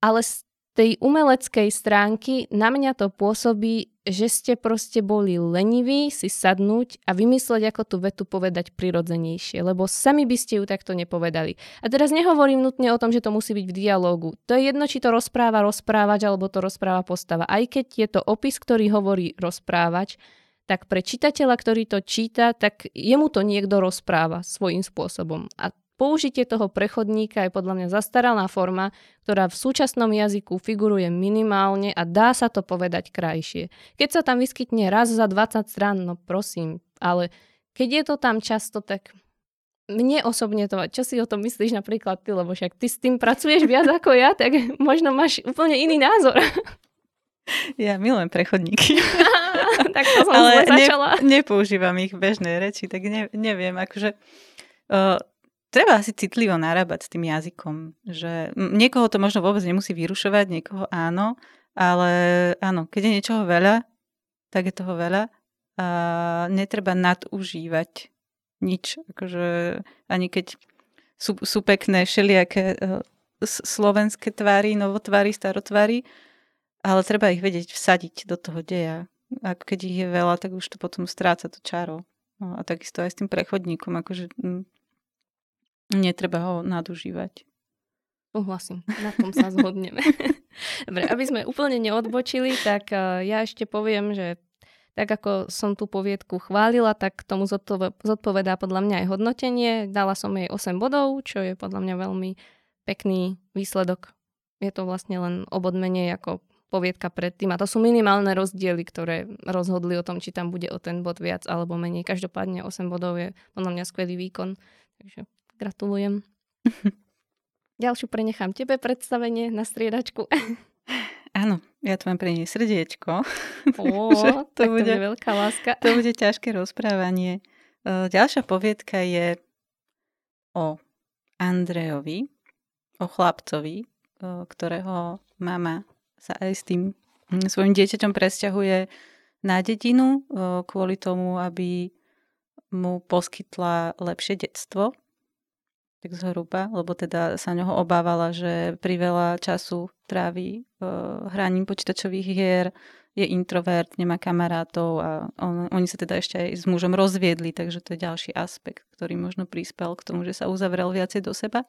Ale z tej umeleckej stránky na mňa to pôsobí, že ste proste boli leniví si sadnúť a vymysleť, ako tú vetu povedať prirodzenejšie, lebo sami by ste ju takto nepovedali. A teraz nehovorím nutne o tom, že to musí byť v dialógu. To je jedno, či to rozpráva rozprávač alebo to rozpráva postava. Aj keď je to opis, ktorý hovorí rozprávač, tak pre čitateľa, ktorý to číta, tak jemu to niekto rozpráva svojím spôsobom. A Použitie toho prechodníka je podľa mňa zastaraná forma, ktorá v súčasnom jazyku figuruje minimálne a dá sa to povedať krajšie. Keď sa tam vyskytne raz za 20 strán, no prosím, ale keď je to tam často, tak mne osobne to, čo si o tom myslíš napríklad ty, lebo však ty s tým pracuješ viac ako ja, tak možno máš úplne iný názor. Ja milujem prechodníky. <laughs> <laughs> tak to som Ale začala. Ne, <laughs> nepoužívam ich v bežnej reči, tak ne, neviem, akože uh, treba asi citlivo narábať s tým jazykom, že niekoho to možno vôbec nemusí vyrušovať, niekoho áno, ale áno, keď je niečoho veľa, tak je toho veľa a netreba nadužívať nič, akože ani keď sú, sú pekné všelijaké uh, slovenské tvary, novotvary, starotvary, ale treba ich vedieť vsadiť do toho deja. A keď ich je veľa, tak už to potom stráca to čaro. No, a takisto aj s tým prechodníkom, akože Netreba ho nadužívať. Uhlasím, na tom sa zhodneme. <laughs> Dobre, aby sme úplne neodbočili, tak uh, ja ešte poviem, že tak ako som tú poviedku chválila, tak tomu zodpovedá podľa mňa aj hodnotenie. Dala som jej 8 bodov, čo je podľa mňa veľmi pekný výsledok. Je to vlastne len obod menej ako poviedka predtým. A to sú minimálne rozdiely, ktoré rozhodli o tom, či tam bude o ten bod viac alebo menej. Každopádne 8 bodov je podľa mňa skvelý výkon. Takže Gratulujem. <laughs> Ďalšiu prenechám tebe predstavenie na striedačku. <laughs> Áno, ja tu mám pre nej srdiečko. Ó, <laughs> to, bude, to bude veľká láska. To bude ťažké rozprávanie. ďalšia poviedka je o Andrejovi, o chlapcovi, ktorého mama sa aj s tým mm, svojim dieťaťom presťahuje na dedinu kvôli tomu, aby mu poskytla lepšie detstvo, tak zhruba, lebo teda sa ňoho obávala, že priveľa času trávi hraním počítačových hier, je introvert, nemá kamarátov a on, oni sa teda ešte aj s mužom rozviedli, takže to je ďalší aspekt, ktorý možno prispel k tomu, že sa uzavrel viacej do seba.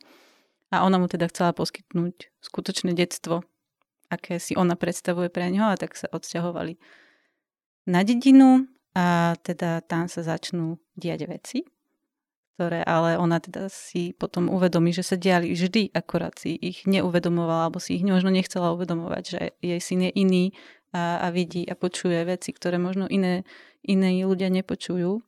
A ona mu teda chcela poskytnúť skutočné detstvo, aké si ona predstavuje pre ňo a tak sa odsťahovali na dedinu a teda tam sa začnú diať veci, ktoré ale ona teda si potom uvedomí, že sa diali vždy, akorát si ich neuvedomovala, alebo si ich možno nechcela uvedomovať, že jej syn je iný a, a vidí a počuje veci, ktoré možno iné, iné ľudia nepočujú.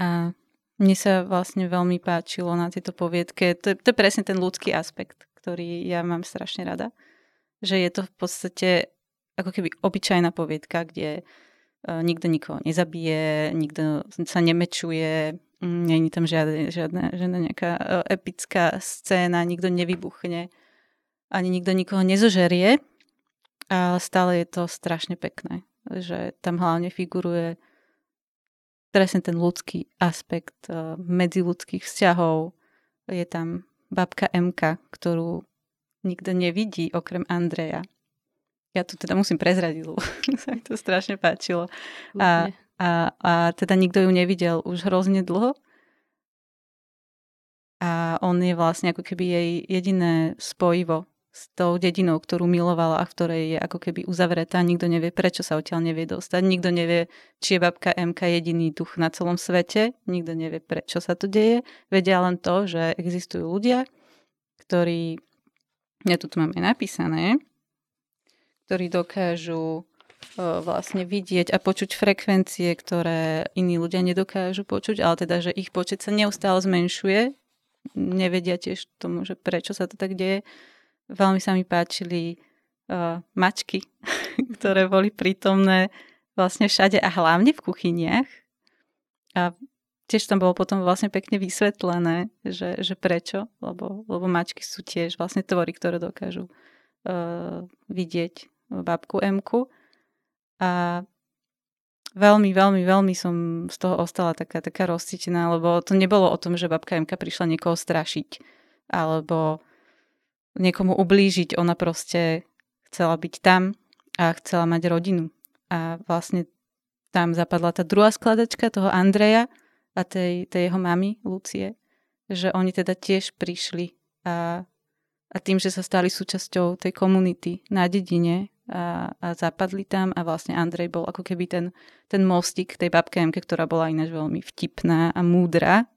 A mne sa vlastne veľmi páčilo na tejto poviedke. To je, to je presne ten ľudský aspekt, ktorý ja mám strašne rada. Že je to v podstate ako keby obyčajná poviedka, kde uh, nikto nikoho nezabije, nikto sa nemečuje, není tam žiadna, žiadna, žiadna nejaká uh, epická scéna, nikto nevybuchne, ani nikto nikoho nezožerie, ale stále je to strašne pekné, že tam hlavne figuruje presne ten ľudský aspekt uh, medziludských vzťahov. Je tam babka Mka, ktorú nikto nevidí okrem Andreja. Ja to teda musím prezradiť, lebo <laughs> sa mi to strašne páčilo. A, a, a teda nikto ju nevidel už hrozne dlho. A on je vlastne ako keby jej jediné spojivo s tou dedinou, ktorú milovala a v ktorej je ako keby uzavretá. Nikto nevie, prečo sa odtiaľ nevie dostať. Nikto nevie, či je babka MK jediný duch na celom svete. Nikto nevie, prečo sa to deje. Vedia len to, že existujú ľudia, ktorí, ja tu máme napísané, ktorí dokážu vlastne vidieť a počuť frekvencie, ktoré iní ľudia nedokážu počuť, ale teda, že ich počet sa neustále zmenšuje. Nevedia tiež tomu, že prečo sa to tak deje Veľmi sa mi páčili uh, mačky, <laughs> ktoré boli prítomné vlastne všade a hlavne v kuchyniach. A tiež tam bolo potom vlastne pekne vysvetlené, že, že prečo, lebo, lebo mačky sú tiež vlastne tvory, ktoré dokážu uh, vidieť babku Emku. A veľmi, veľmi, veľmi som z toho ostala taká, taká rozcítená, lebo to nebolo o tom, že babka Emka prišla niekoho strašiť, alebo niekomu ublížiť. Ona proste chcela byť tam a chcela mať rodinu. A vlastne tam zapadla tá druhá skladačka toho Andreja a tej, tej jeho mamy Lucie, že oni teda tiež prišli a, a tým, že sa stali súčasťou tej komunity na dedine a, a zapadli tam a vlastne Andrej bol ako keby ten, ten mostík tej babke Emke, ktorá bola ináč veľmi vtipná a múdra,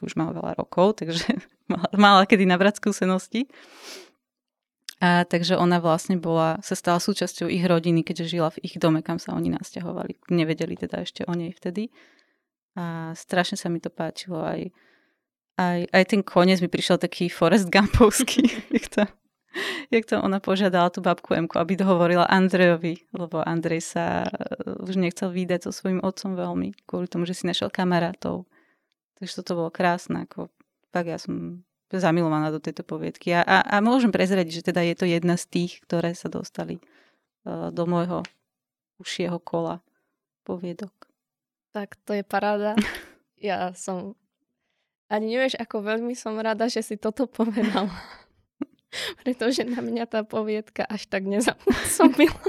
už mala veľa rokov, takže <laughs> mala, mala kedy nabrať skúsenosti. A takže ona vlastne bola, sa stala súčasťou ich rodiny, keďže žila v ich dome, kam sa oni nasťahovali. Nevedeli teda ešte o nej vtedy. A strašne sa mi to páčilo. Aj, aj, aj ten koniec mi prišiel taký Forest Gumpovský. <laughs> <laughs> jak, to, jak to ona požiadala tú babku Emku, aby hovorila Andrejovi, lebo Andrej sa uh, už nechcel vydať so svojím otcom veľmi, kvôli tomu, že si našiel kamarátov. Takže toto bolo krásne. Ako, tak ja som zamilovaná do tejto poviedky. A, a, a môžem prezrieť, že teda je to jedna z tých, ktoré sa dostali uh, do môjho užšieho kola poviedok. Tak to je paráda. <laughs> Ja som... Ani nevieš, ako veľmi som rada, že si toto povedala. <laughs> Pretože na mňa tá poviedka až tak nezapôsobila.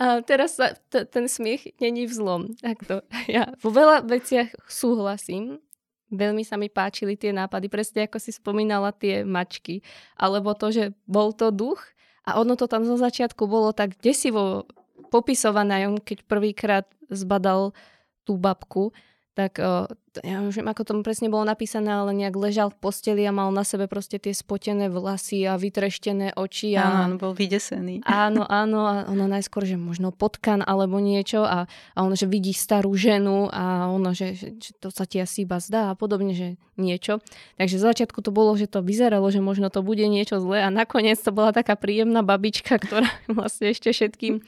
A teraz sa t- ten smiech není vzlom. Takto. <laughs> Ja vo veľa veciach súhlasím, Veľmi sa mi páčili tie nápady, presne ako si spomínala tie mačky. Alebo to, že bol to duch a ono to tam zo začiatku bolo tak desivo popisované, on keď prvýkrát zbadal tú babku, tak ja neviem, ako tomu presne bolo napísané, ale nejak ležal v posteli a mal na sebe proste tie spotené vlasy a vytreštené oči. A... Áno, bol vydesený. Áno, áno, a ona najskôr, že možno potkan alebo niečo a, a ona, že vidí starú ženu a ona, že, že, to sa ti asi iba zdá a podobne, že niečo. Takže z začiatku to bolo, že to vyzeralo, že možno to bude niečo zlé a nakoniec to bola taká príjemná babička, <laughs> ktorá vlastne ešte všetkým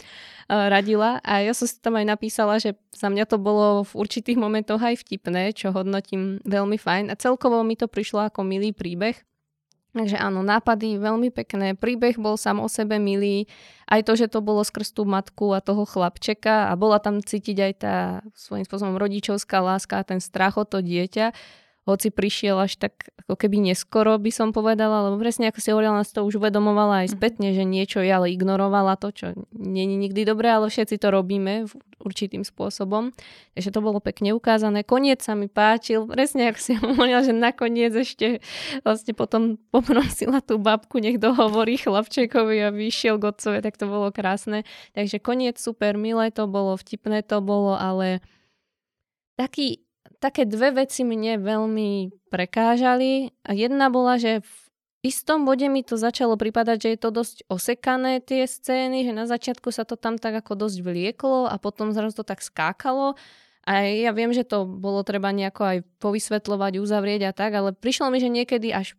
radila a ja som si tam aj napísala, že za mňa to bolo v určitých momentoch aj vtipné, čo hodnotím veľmi fajn. A celkovo mi to prišlo ako milý príbeh. Takže áno, nápady veľmi pekné, príbeh bol sám o sebe milý, aj to, že to bolo skrz tú matku a toho chlapčeka. A bola tam cítiť aj tá svojím spôsobom rodičovská láska a ten strach o to dieťa, hoci prišiel až tak ako keby neskoro by som povedala, lebo presne ako si hovorila, nás to už uvedomovala aj mhm. spätne, že niečo je, ale ignorovala to, čo nie je nikdy dobré, ale všetci to robíme určitým spôsobom. Takže to bolo pekne ukázané. Koniec sa mi páčil, presne ako si <laughs> hovorila, že nakoniec ešte vlastne potom poprosila tú babku, nech dohovorí chlapčekovi a vyšiel k otcovi, tak to bolo krásne. Takže koniec super, milé to bolo, vtipné to bolo, ale taký také dve veci mne veľmi prekážali. Jedna bola, že v istom bode mi to začalo pripadať, že je to dosť osekané tie scény, že na začiatku sa to tam tak ako dosť vlieklo a potom zrazu to tak skákalo. A ja viem, že to bolo treba nejako aj povysvetľovať, uzavrieť a tak, ale prišlo mi, že niekedy až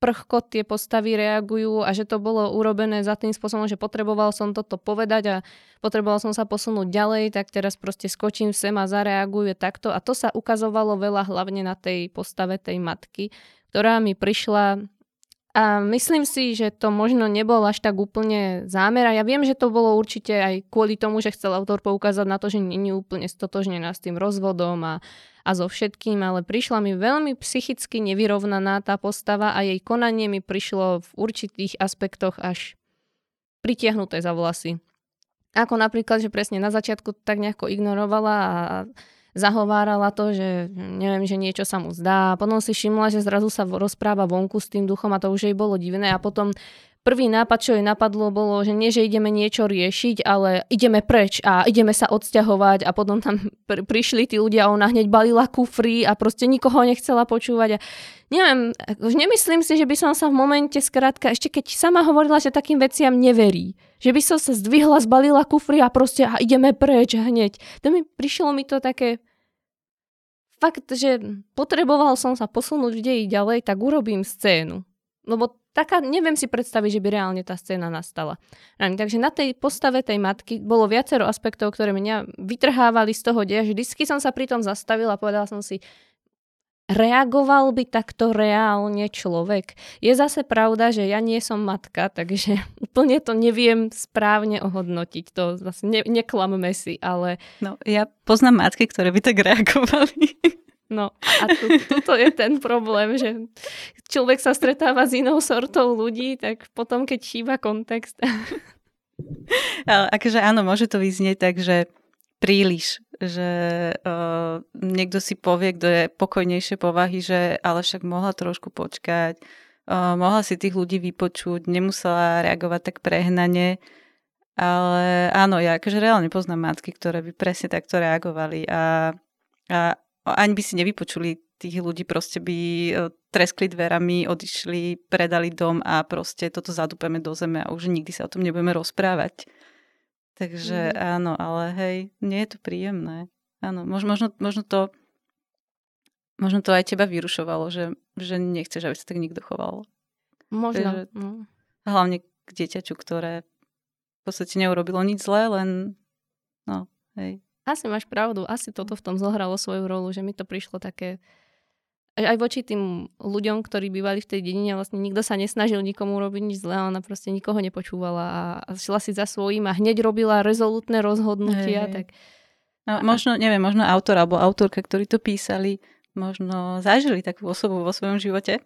prchko tie postavy reagujú a že to bolo urobené za tým spôsobom, že potreboval som toto povedať a potreboval som sa posunúť ďalej, tak teraz proste skočím sem a zareaguje takto. A to sa ukazovalo veľa hlavne na tej postave tej matky, ktorá mi prišla a myslím si, že to možno nebol až tak úplne zámer a ja viem, že to bolo určite aj kvôli tomu, že chcel autor poukázať na to, že není úplne stotožnená s tým rozvodom a, a so všetkým, ale prišla mi veľmi psychicky nevyrovnaná tá postava a jej konanie mi prišlo v určitých aspektoch až pritiahnuté za vlasy. Ako napríklad, že presne na začiatku tak nejako ignorovala a zahovárala to, že neviem, že niečo sa mu zdá. Potom si všimla, že zrazu sa rozpráva vonku s tým duchom a to už jej bolo divné. A potom prvý nápad, čo jej napadlo, bolo, že nie, že ideme niečo riešiť, ale ideme preč a ideme sa odsťahovať. A potom tam <laughs> pr- prišli tí ľudia a ona hneď balila kufry a proste nikoho nechcela počúvať. A neviem, už nemyslím si, že by som sa v momente skrátka, ešte keď sama hovorila, že takým veciam neverí, že by som sa zdvihla, zbalila kufry a proste a ideme preč hneď. To mi prišlo mi to také fakt, že potreboval som sa posunúť v deji ďalej, tak urobím scénu. Lebo taká, neviem si predstaviť, že by reálne tá scéna nastala. Takže na tej postave tej matky bolo viacero aspektov, ktoré mňa vytrhávali z toho deja. Vždycky som sa pri tom zastavila a povedala som si, reagoval by takto reálne človek. Je zase pravda, že ja nie som matka, takže <laughs> úplne to neviem správne ohodnotiť. To zase ne, neklamme si, ale... No, ja poznám matky, ktoré by tak reagovali. <laughs> No a tu, tuto je ten problém, že človek sa stretáva s inou sortou ľudí, tak potom, keď chýba kontext. <laughs> Ale akože áno, môže to vyznieť tak, že príliš, že uh, niekto si povie, kto je pokojnejšie povahy, že ale však mohla trošku počkať, uh, mohla si tých ľudí vypočuť, nemusela reagovať tak prehnane, ale áno, ja akože reálne poznám matky, ktoré by presne takto reagovali a, a ani by si nevypočuli tých ľudí, proste by e, treskli dverami, odišli, predali dom a proste toto zadupeme do zeme a už nikdy sa o tom nebudeme rozprávať. Takže mm. áno, ale hej, nie je to príjemné. Áno, možno, možno, to možno to aj teba vyrušovalo, že, že nechceš, aby sa tak nikto choval. Možno. Takže, no. Hlavne k dieťaťu, ktoré v podstate neurobilo nič zlé, len no, hej. Asi máš pravdu, asi toto v tom zohralo svoju rolu, že mi to prišlo také aj voči tým ľuďom, ktorí bývali v tej dedine, vlastne nikto sa nesnažil nikomu robiť nič zlé, ona proste nikoho nepočúvala a šla si za svojím a hneď robila rezolutné rozhodnutia. Hey. Tak... No, možno, neviem, možno autor alebo autorka, ktorí to písali, možno zažili takú osobu vo svojom živote.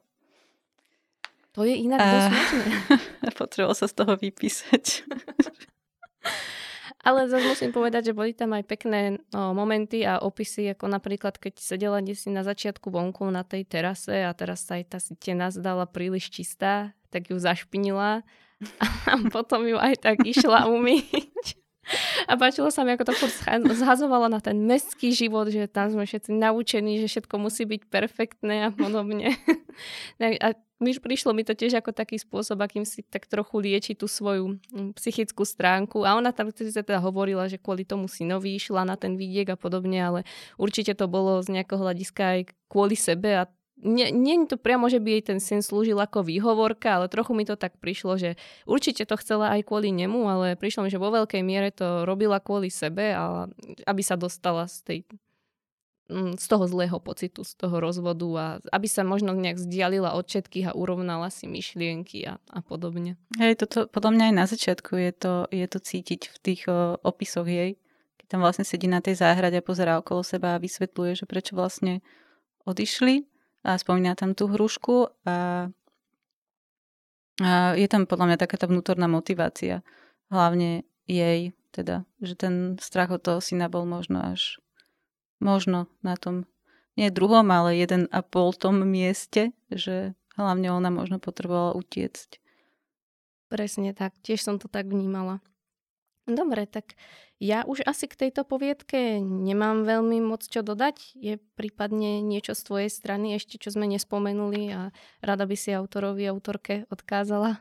To je inak dosť možné. <laughs> Potreboval sa z toho vypísať. <laughs> Ale zase musím povedať, že boli tam aj pekné no, momenty a opisy, ako napríklad, keď sedela si na začiatku vonku na tej terase a teraz sa aj tá stena zdala príliš čistá, tak ju zašpinila <laughs> a potom ju aj tak išla umyť. A páčilo sa mi, ako to furt zhazovala na ten mestský život, že tam sme všetci naučení, že všetko musí byť perfektné a podobne. <laughs> a myš, prišlo mi to tiež ako taký spôsob, akým si tak trochu lieči tú svoju mm, psychickú stránku. A ona tam teda hovorila, že kvôli tomu si nový išla na ten vidiek a podobne, ale určite to bolo z nejakého hľadiska aj kvôli sebe a nie, nie to priamo, že by jej ten syn slúžil ako výhovorka, ale trochu mi to tak prišlo, že určite to chcela aj kvôli nemu, ale prišlo mi, že vo veľkej miere to robila kvôli sebe, a aby sa dostala z tej mm, z toho zlého pocitu, z toho rozvodu a aby sa možno nejak vzdialila od všetkých a urovnala si myšlienky a, a podobne. Hej, toto podľa mňa aj na začiatku je to, je to cítiť v tých o, opisoch jej, keď tam vlastne sedí na tej záhrade a pozerá okolo seba a vysvetľuje, že prečo vlastne odišli a spomína tam tú hrušku a, a je tam podľa mňa taká tá vnútorná motivácia. Hlavne jej, teda, že ten strach od toho syna bol možno až možno na tom nie druhom, ale jeden a pol tom mieste, že hlavne ona možno potrebovala utiecť. Presne tak, tiež som to tak vnímala. Dobre, tak ja už asi k tejto poviedke nemám veľmi moc čo dodať. Je prípadne niečo z tvojej strany ešte, čo sme nespomenuli a rada by si autorovi, autorke odkázala?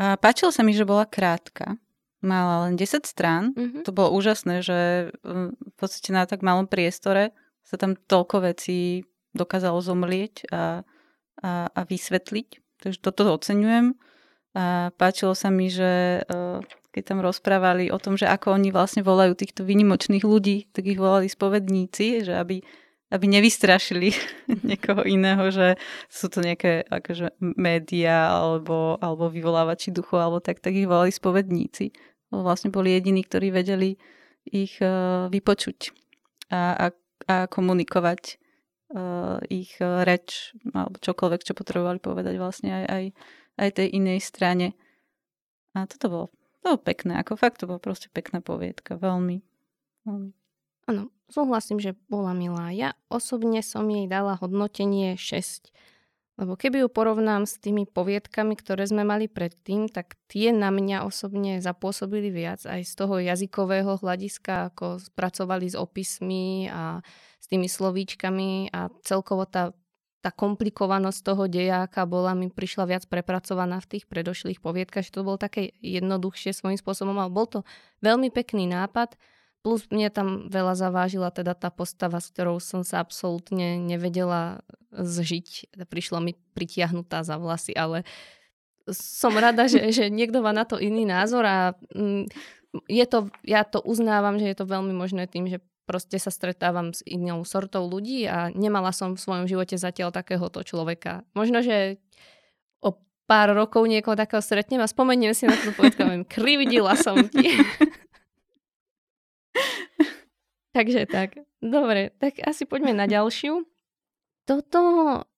A páčilo sa mi, že bola krátka. Mala len 10 strán. Mm-hmm. To bolo úžasné, že v podstate na tak malom priestore sa tam toľko vecí dokázalo zomlieť a, a, a vysvetliť. Takže toto oceňujem. A páčilo sa mi, že e, keď tam rozprávali o tom, že ako oni vlastne volajú týchto vynimočných ľudí, tak ich volali spovedníci, že aby, aby nevystrašili <laughs> niekoho iného, že sú to nejaké akože média alebo, alebo vyvolávači duchov, alebo tak, tak ich volali spovedníci. Vlastne boli jediní, ktorí vedeli ich uh, vypočuť a, a, a komunikovať uh, ich reč alebo čokoľvek, čo potrebovali povedať vlastne aj, aj aj tej inej strane. A toto bolo, to bolo pekné, ako fakt to bolo proste pekná poviedka, veľmi. veľmi. Áno, súhlasím, že bola milá. Ja osobne som jej dala hodnotenie 6. Lebo keby ju porovnám s tými poviedkami, ktoré sme mali predtým, tak tie na mňa osobne zapôsobili viac aj z toho jazykového hľadiska, ako spracovali s opismi a s tými slovíčkami a celkovo tá tá komplikovanosť toho deja, aká bola, mi prišla viac prepracovaná v tých predošlých poviedkach, že to bolo také jednoduchšie svojím spôsobom, ale bol to veľmi pekný nápad, plus mne tam veľa zavážila teda tá postava, s ktorou som sa absolútne nevedela zžiť. Prišla mi pritiahnutá za vlasy, ale som rada, že, že niekto má na to iný názor a mm, je to, ja to uznávam, že je to veľmi možné tým, že proste sa stretávam s inou sortou ľudí a nemala som v svojom živote zatiaľ takéhoto človeka. Možno, že o pár rokov niekoho takého stretnem a spomeniem si na tú povedku a krividila som ti. <laughs> Takže tak. Dobre, tak asi poďme na ďalšiu. Toto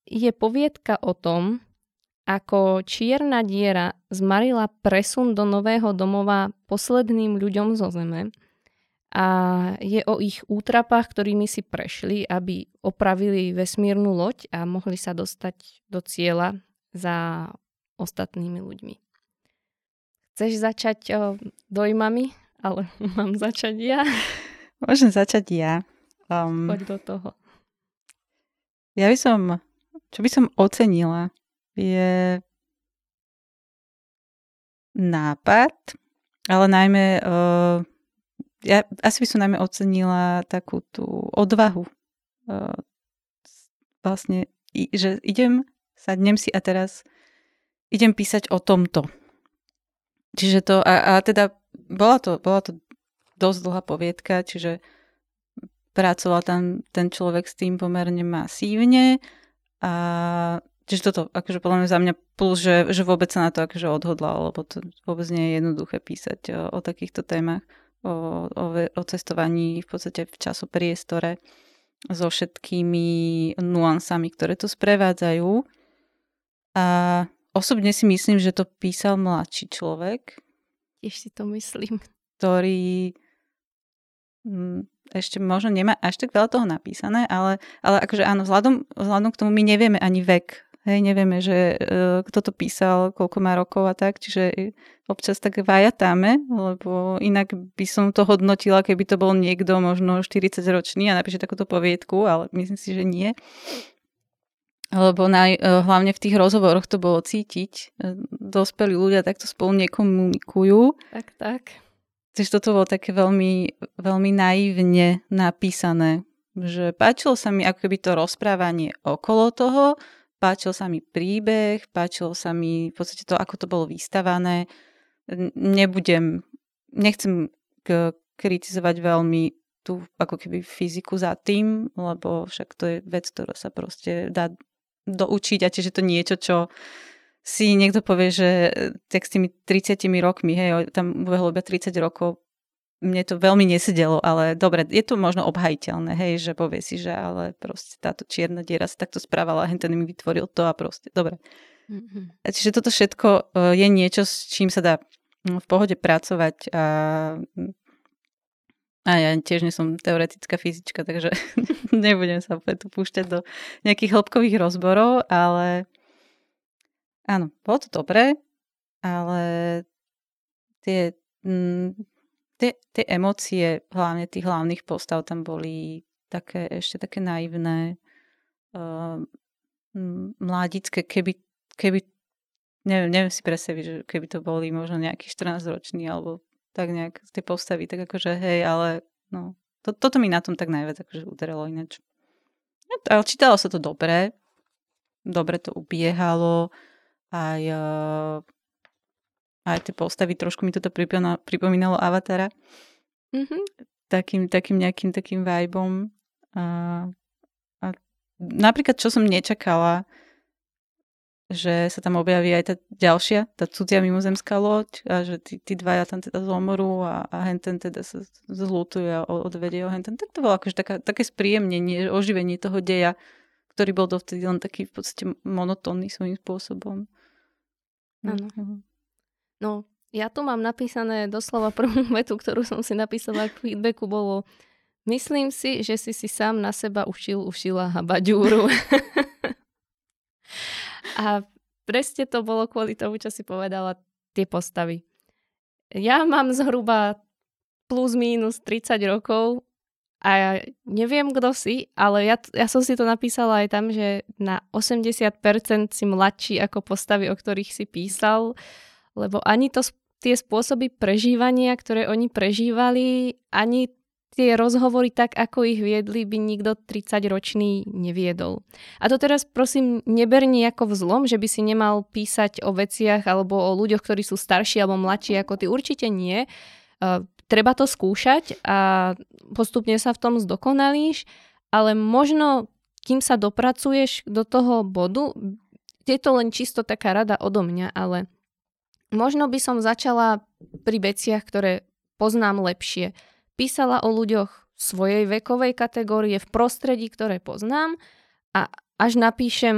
je poviedka o tom, ako čierna diera zmarila presun do nového domova posledným ľuďom zo Zeme a je o ich útrapách, ktorými si prešli, aby opravili vesmírnu loď a mohli sa dostať do cieľa za ostatnými ľuďmi. Chceš začať o, dojmami? Ale <laughs> mám začať ja. Môžem začať ja. Um, Poď do toho. Ja by som, čo by som ocenila, je nápad, ale najmä uh, ja asi by som najmä ocenila takú tú odvahu. Uh, vlastne, že idem, sadnem si a teraz idem písať o tomto. Čiže to, a, a teda bola to, bola to dosť dlhá poviedka, čiže pracoval tam ten človek s tým pomerne masívne a čiže toto, akože podľa mňa za mňa plus, že, že vôbec sa na to akože odhodlal, lebo to vôbec nie je jednoduché písať o, o takýchto témach o, o, o cestovaní v podstate v časopriestore so všetkými nuansami, ktoré to sprevádzajú. A osobne si myslím, že to písal mladší človek. Tiež si to myslím. Ktorý mm, ešte možno nemá až tak veľa toho napísané, ale, ale akože áno, vzhľadom, vzhľadom k tomu my nevieme ani vek hej, nevieme, že uh, kto to písal, koľko má rokov a tak, čiže občas tak vajatáme, lebo inak by som to hodnotila, keby to bol niekto možno 40 ročný a napíše takúto poviedku, ale myslím si, že nie. Lebo naj, uh, hlavne v tých rozhovoroch to bolo cítiť. Uh, dospelí ľudia takto spolu nekomunikujú. Tak, tak. Takže toto bolo také veľmi, veľmi naivne napísané že páčilo sa mi ako keby to rozprávanie okolo toho, páčil sa mi príbeh, páčilo sa mi v podstate to, ako to bolo vystavané. Nebudem, nechcem k- kritizovať veľmi tú ako keby fyziku za tým, lebo však to je vec, ktorá sa proste dá doučiť a tiež je to niečo, čo si niekto povie, že tak s tými 30 rokmi, hej, tam ubehlo iba 30 rokov, mne to veľmi nesedelo, ale dobre, je to možno obhajiteľné, hej, že povie si, že ale proste táto čierna diera sa takto správala, hen ten mi vytvoril to a proste, dobre. Mm-hmm. Čiže toto všetko e, je niečo, s čím sa dá mm, v pohode pracovať a, a ja tiež nie som teoretická fyzička, takže <laughs> nebudem sa tu púšťať do nejakých hĺbkových rozborov, ale áno, bolo to dobré, ale tie, mm, tie, tie emócie, hlavne tých hlavných postav tam boli také, ešte také naivné, uh, mládické, keby, keby neviem, neviem si predstaviť, že keby to boli možno nejakí 14 roční alebo tak nejak tie postavy, tak akože hej, ale no, to, toto mi na tom tak najviac akože udarilo ináč. No, ale čítalo sa to dobre, dobre to ubiehalo, aj uh, aj tie postavy, trošku mi toto pripomínalo, pripomínalo Avatara. Mm-hmm. Takým, takým nejakým takým vibom. A, a napríklad, čo som nečakala, že sa tam objaví aj tá ďalšia, tá cudzia mimozemská loď a že tí, tí dvaja tam teda zomorú a, a henten teda sa zlutuje a odvedie ho henten. Tak to bolo akože taká, také spríjemnenie, oživenie toho deja, ktorý bol dovtedy len taký v podstate monotónny svojím spôsobom. Áno. Mm-hmm. No, ja tu mám napísané doslova prvú <laughs> vetu, ktorú som si napísala k feedbacku, bolo Myslím si, že si si sám na seba ušil, ušila habaďúru. <laughs> a presne to bolo kvôli tomu, čo si povedala, tie postavy. Ja mám zhruba plus minus 30 rokov a ja neviem, kto si, ale ja, ja som si to napísala aj tam, že na 80% si mladší ako postavy, o ktorých si písal. Lebo ani to, tie spôsoby prežívania, ktoré oni prežívali, ani tie rozhovory tak, ako ich viedli, by nikto 30-ročný neviedol. A to teraz prosím neber nejako vzlom, že by si nemal písať o veciach alebo o ľuďoch, ktorí sú starší alebo mladší ako ty. Určite nie. Uh, treba to skúšať a postupne sa v tom zdokonalíš, ale možno kým sa dopracuješ do toho bodu, je to len čisto taká rada odo mňa, ale Možno by som začala pri veciach, ktoré poznám lepšie. Písala o ľuďoch svojej vekovej kategórie v prostredí, ktoré poznám a až napíšem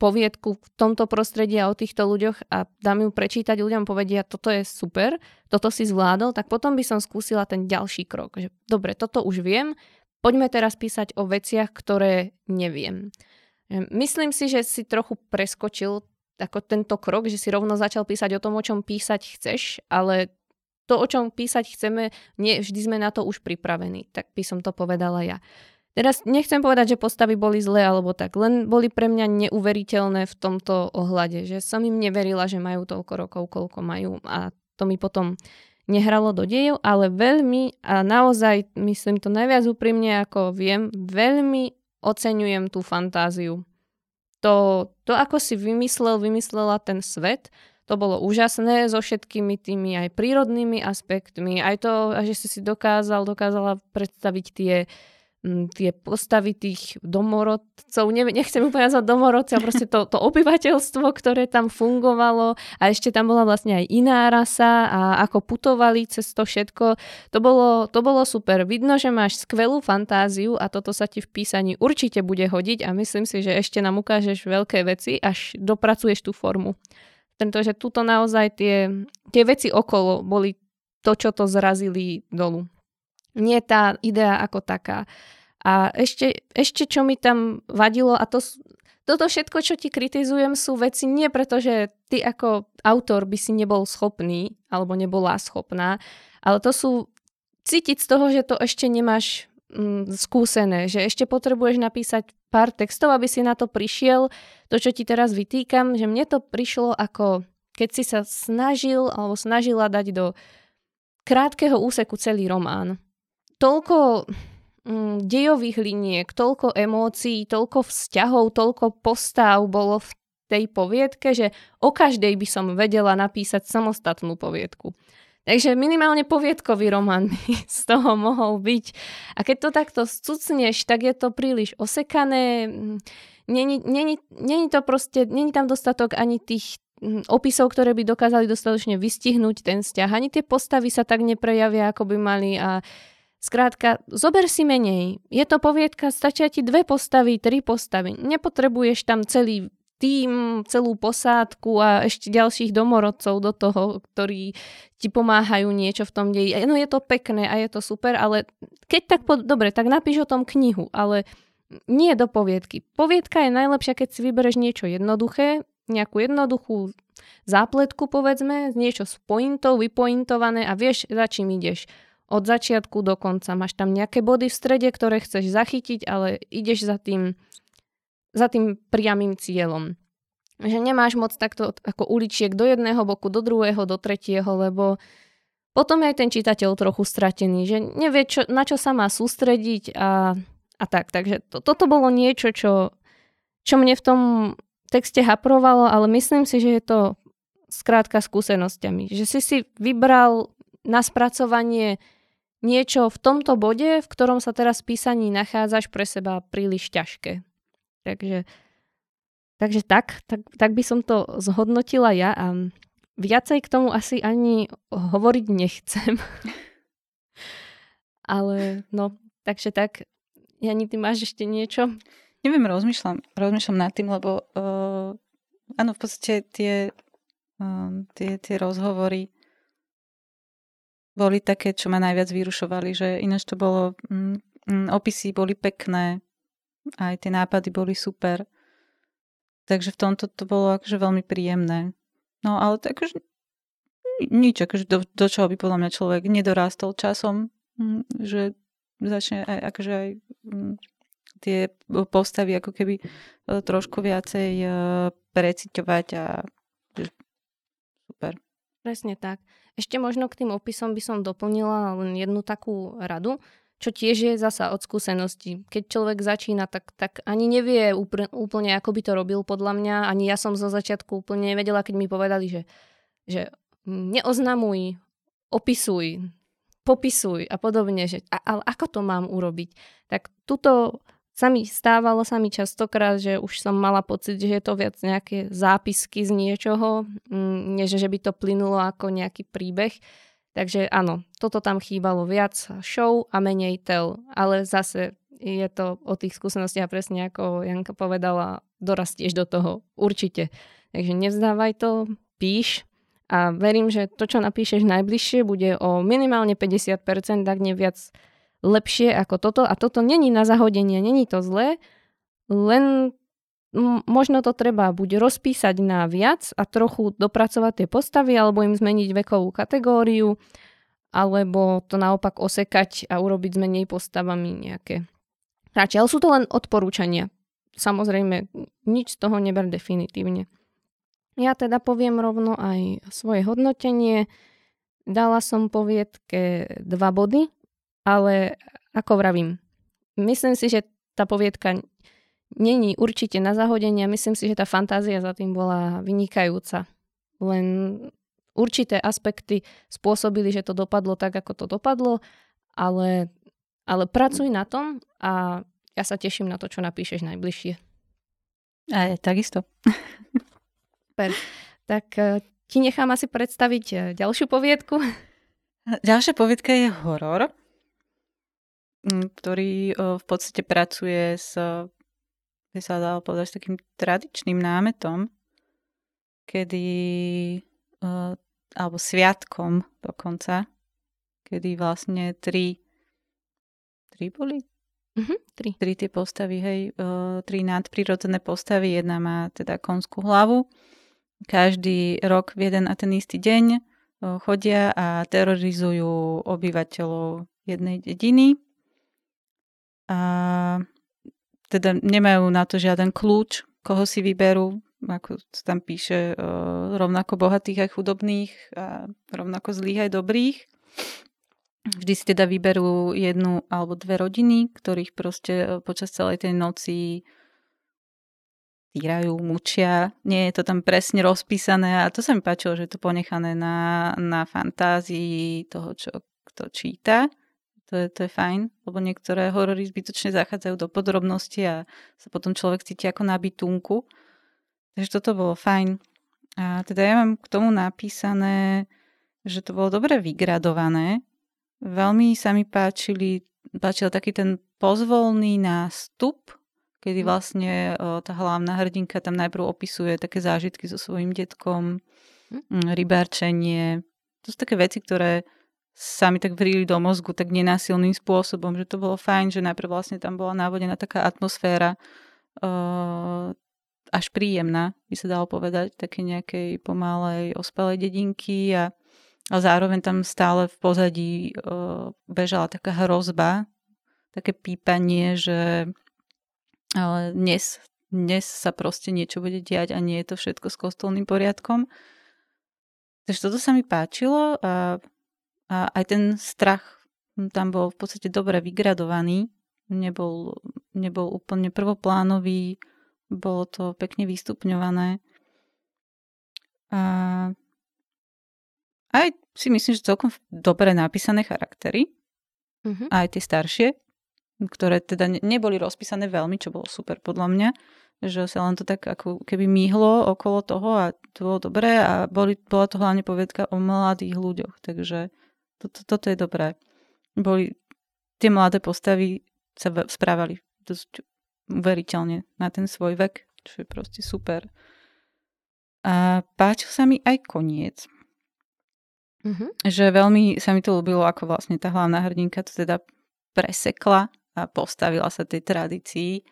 poviedku v tomto prostredí a o týchto ľuďoch a dám ju prečítať ľuďom, povedia, toto je super, toto si zvládol, tak potom by som skúsila ten ďalší krok. Že, dobre, toto už viem, poďme teraz písať o veciach, ktoré neviem. Myslím si, že si trochu preskočil ako tento krok, že si rovno začal písať o tom, o čom písať chceš, ale to, o čom písať chceme, nie vždy sme na to už pripravení. Tak by som to povedala ja. Teraz nechcem povedať, že postavy boli zlé alebo tak, len boli pre mňa neuveriteľné v tomto ohľade, že som im neverila, že majú toľko rokov, koľko majú a to mi potom nehralo do dejov, ale veľmi a naozaj myslím to najviac úprimne, ako viem, veľmi oceňujem tú fantáziu to, to ako si vymyslel, vymyslela ten svet, to bolo úžasné so všetkými tými aj prírodnými aspektmi, aj to, že si si dokázal, dokázala predstaviť tie tie postavy tých domorodcov, ne, nechcem úplne nazvať domorodcov, proste to, to obyvateľstvo, ktoré tam fungovalo a ešte tam bola vlastne aj iná rasa a ako putovali cez to všetko. To bolo, to bolo super. Vidno, že máš skvelú fantáziu a toto sa ti v písaní určite bude hodiť a myslím si, že ešte nám ukážeš veľké veci, až dopracuješ tú formu. Pretože tuto naozaj tie, tie veci okolo boli to, čo to zrazili dolu. Nie tá idea ako taká. A ešte, ešte čo mi tam vadilo, a to, toto všetko, čo ti kritizujem, sú veci nie preto, že ty ako autor by si nebol schopný alebo nebola schopná, ale to sú cítiť z toho, že to ešte nemáš mm, skúsené, že ešte potrebuješ napísať pár textov, aby si na to prišiel. To, čo ti teraz vytýkam, že mne to prišlo ako keď si sa snažil alebo snažila dať do krátkeho úseku celý román. Toľko mm, dejových liniek, toľko emócií, toľko vzťahov, toľko postav bolo v tej poviedke, že o každej by som vedela napísať samostatnú poviedku. Takže minimálne poviedkový román by <laughs> z toho mohol byť. A keď to takto scucneš, tak je to príliš osekané. Není, to proste, není tam dostatok ani tých opisov, ktoré by dokázali dostatočne vystihnúť ten vzťah. Ani tie postavy sa tak neprejavia, ako by mali a Skrátka, zober si menej. Je to poviedka, stačia ti dve postavy, tri postavy. Nepotrebuješ tam celý tým, celú posádku a ešte ďalších domorodcov do toho, ktorí ti pomáhajú niečo v tom deji. No je to pekné a je to super, ale keď tak, po, dobre, tak napíš o tom knihu, ale nie do poviedky. Poviedka je najlepšia, keď si vybereš niečo jednoduché, nejakú jednoduchú zápletku, povedzme, niečo s pointou, vypointované a vieš, za čím ideš. Od začiatku do konca. Máš tam nejaké body v strede, ktoré chceš zachytiť, ale ideš za tým, za tým priamým cieľom. Že nemáš moc takto ako uličiek do jedného boku, do druhého, do tretieho, lebo potom je aj ten čitateľ trochu stratený, že nevie, čo, na čo sa má sústrediť a, a tak. Takže to, toto bolo niečo, čo, čo mne v tom texte haprovalo, ale myslím si, že je to skrátka skúsenosťami. Že si si vybral na spracovanie niečo v tomto bode, v ktorom sa teraz písaní nachádzaš pre seba príliš ťažké. Takže, takže tak, tak, tak by som to zhodnotila ja a viacej k tomu asi ani hovoriť nechcem. <laughs> Ale no, takže tak. Jani, ty máš ešte niečo? Neviem, rozmýšľam, rozmýšľam nad tým, lebo uh, áno, v podstate tie, uh, tie, tie rozhovory boli také, čo ma najviac vyrušovali, že ináč to bolo, mm, mm, opisy boli pekné, aj tie nápady boli super. Takže v tomto to bolo akože veľmi príjemné. No ale tak akože nič, akože do, do čoho by podľa mňa človek nedorástol časom, mm, že začne aj, akože aj mm, tie postavy ako keby e, trošku viacej e, preciťovať a super. Presne tak. Ešte možno k tým opisom by som doplnila len jednu takú radu, čo tiež je zasa od skúsenosti. Keď človek začína, tak, tak ani nevie úplne, ako by to robil podľa mňa. Ani ja som zo začiatku úplne nevedela, keď mi povedali, že, že neoznamuj, opisuj, popisuj a podobne, že a, ale ako to mám urobiť? Tak tuto sa stávalo sa mi častokrát, že už som mala pocit, že je to viac nejaké zápisky z niečoho, mm, než že by to plynulo ako nejaký príbeh. Takže áno, toto tam chýbalo viac show a menej tell, ale zase je to o tých skúsenostiach presne ako Janka povedala, dorastieš do toho, určite. Takže nevzdávaj to, píš a verím, že to, čo napíšeš najbližšie, bude o minimálne 50%, ak nie viac lepšie ako toto a toto není na zahodenie, není to zlé, len možno to treba buď rozpísať na viac a trochu dopracovať tie postavy, alebo im zmeniť vekovú kategóriu, alebo to naopak osekať a urobiť s menej postavami nejaké hráči. Ale sú to len odporúčania. Samozrejme, nič z toho neber definitívne. Ja teda poviem rovno aj svoje hodnotenie. Dala som poviedke dva body, ale ako vravím, myslím si, že tá poviedka není určite na zahodenie a myslím si, že tá fantázia za tým bola vynikajúca. Len určité aspekty spôsobili, že to dopadlo tak, ako to dopadlo, ale, ale pracuj na tom a ja sa teším na to, čo napíšeš najbližšie. Aj, takisto. Super. Tak eh, ti nechám asi predstaviť eh, ďalšiu poviedku. Ďalšia poviedka je horor ktorý v podstate pracuje s, by sa dalo povedať, s takým tradičným námetom, kedy, alebo sviatkom dokonca, kedy vlastne tri, tri boli? Mhm, tri. Tri tie postavy, hej. Uh, tri nadprirodzené postavy. Jedna má teda konskú hlavu. Každý rok v jeden a ten istý deň chodia a terorizujú obyvateľov jednej dediny. A teda nemajú na to žiaden kľúč, koho si vyberú, ako tam píše, uh, rovnako bohatých aj chudobných a rovnako zlých aj dobrých. Vždy si teda vyberú jednu alebo dve rodiny, ktorých proste e, počas celej tej noci týrajú, mučia. Nie je to tam presne rozpísané a to sa mi páčilo, že je to ponechané na, na fantázii toho, čo kto číta. To je, to je fajn, lebo niektoré horory zbytočne zachádzajú do podrobnosti a sa potom človek cíti ako na bytunku. Takže toto bolo fajn. A teda ja mám k tomu napísané, že to bolo dobre vygradované, Veľmi sa mi páčili, páčil taký ten pozvolný nástup, kedy mhm. vlastne o, tá hlavná hrdinka tam najprv opisuje také zážitky so svojím detkom, mm. rybárčenie. To sú také veci, ktoré sa mi tak vrili do mozgu tak nenásilným spôsobom, že to bolo fajn, že najprv vlastne tam bola návodená taká atmosféra uh, až príjemná, by sa dalo povedať, také nejakej pomalej ospelej dedinky a a zároveň tam stále v pozadí uh, bežala taká hrozba, také pípanie, že ale dnes, dnes sa proste niečo bude diať a nie je to všetko s kostolným poriadkom. Takže toto sa mi páčilo a, a aj ten strach tam bol v podstate dobre vygradovaný. Nebol, nebol úplne prvoplánový, bolo to pekne vystupňované. A aj si myslím, že celkom dobre napísané charaktery. Uh-huh. Aj tie staršie, ktoré teda neboli rozpísané veľmi, čo bolo super podľa mňa, že sa len to tak ako keby myhlo okolo toho a to bolo dobré a boli, bola to hlavne povedka o mladých ľuďoch, takže to, to, toto je dobré. Boli tie mladé postavy sa správali dosť uveriteľne na ten svoj vek, čo je proste super. A páčil sa mi aj koniec. Mm-hmm. Že veľmi sa mi to ľúbilo, ako vlastne tá hlavná hrdinka to teda presekla a postavila sa tej tradícii,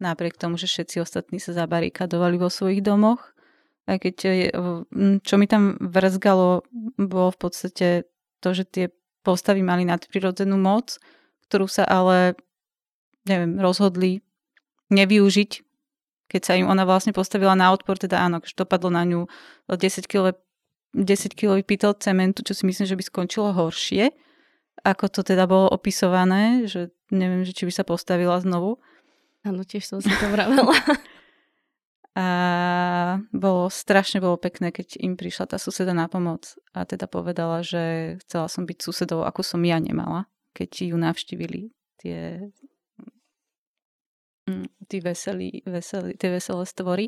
napriek tomu, že všetci ostatní sa zabarikadovali vo svojich domoch. A keď, čo mi tam vrzgalo, bolo v podstate to, že tie postavy mali nadprirodzenú moc, ktorú sa ale, neviem, rozhodli nevyužiť, keď sa im ona vlastne postavila na odpor, teda áno, keď dopadlo na ňu 10 kg 10 kg pytel cementu, čo si myslím, že by skončilo horšie, ako to teda bolo opisované, že neviem, že či by sa postavila znovu. Áno, tiež som si to vravela. <laughs> a bolo, strašne bolo pekné, keď im prišla tá suseda na pomoc a teda povedala, že chcela som byť susedou, ako som ja nemala, keď ju navštívili tie mm, tí veselí, veselí, tie veselé stvory.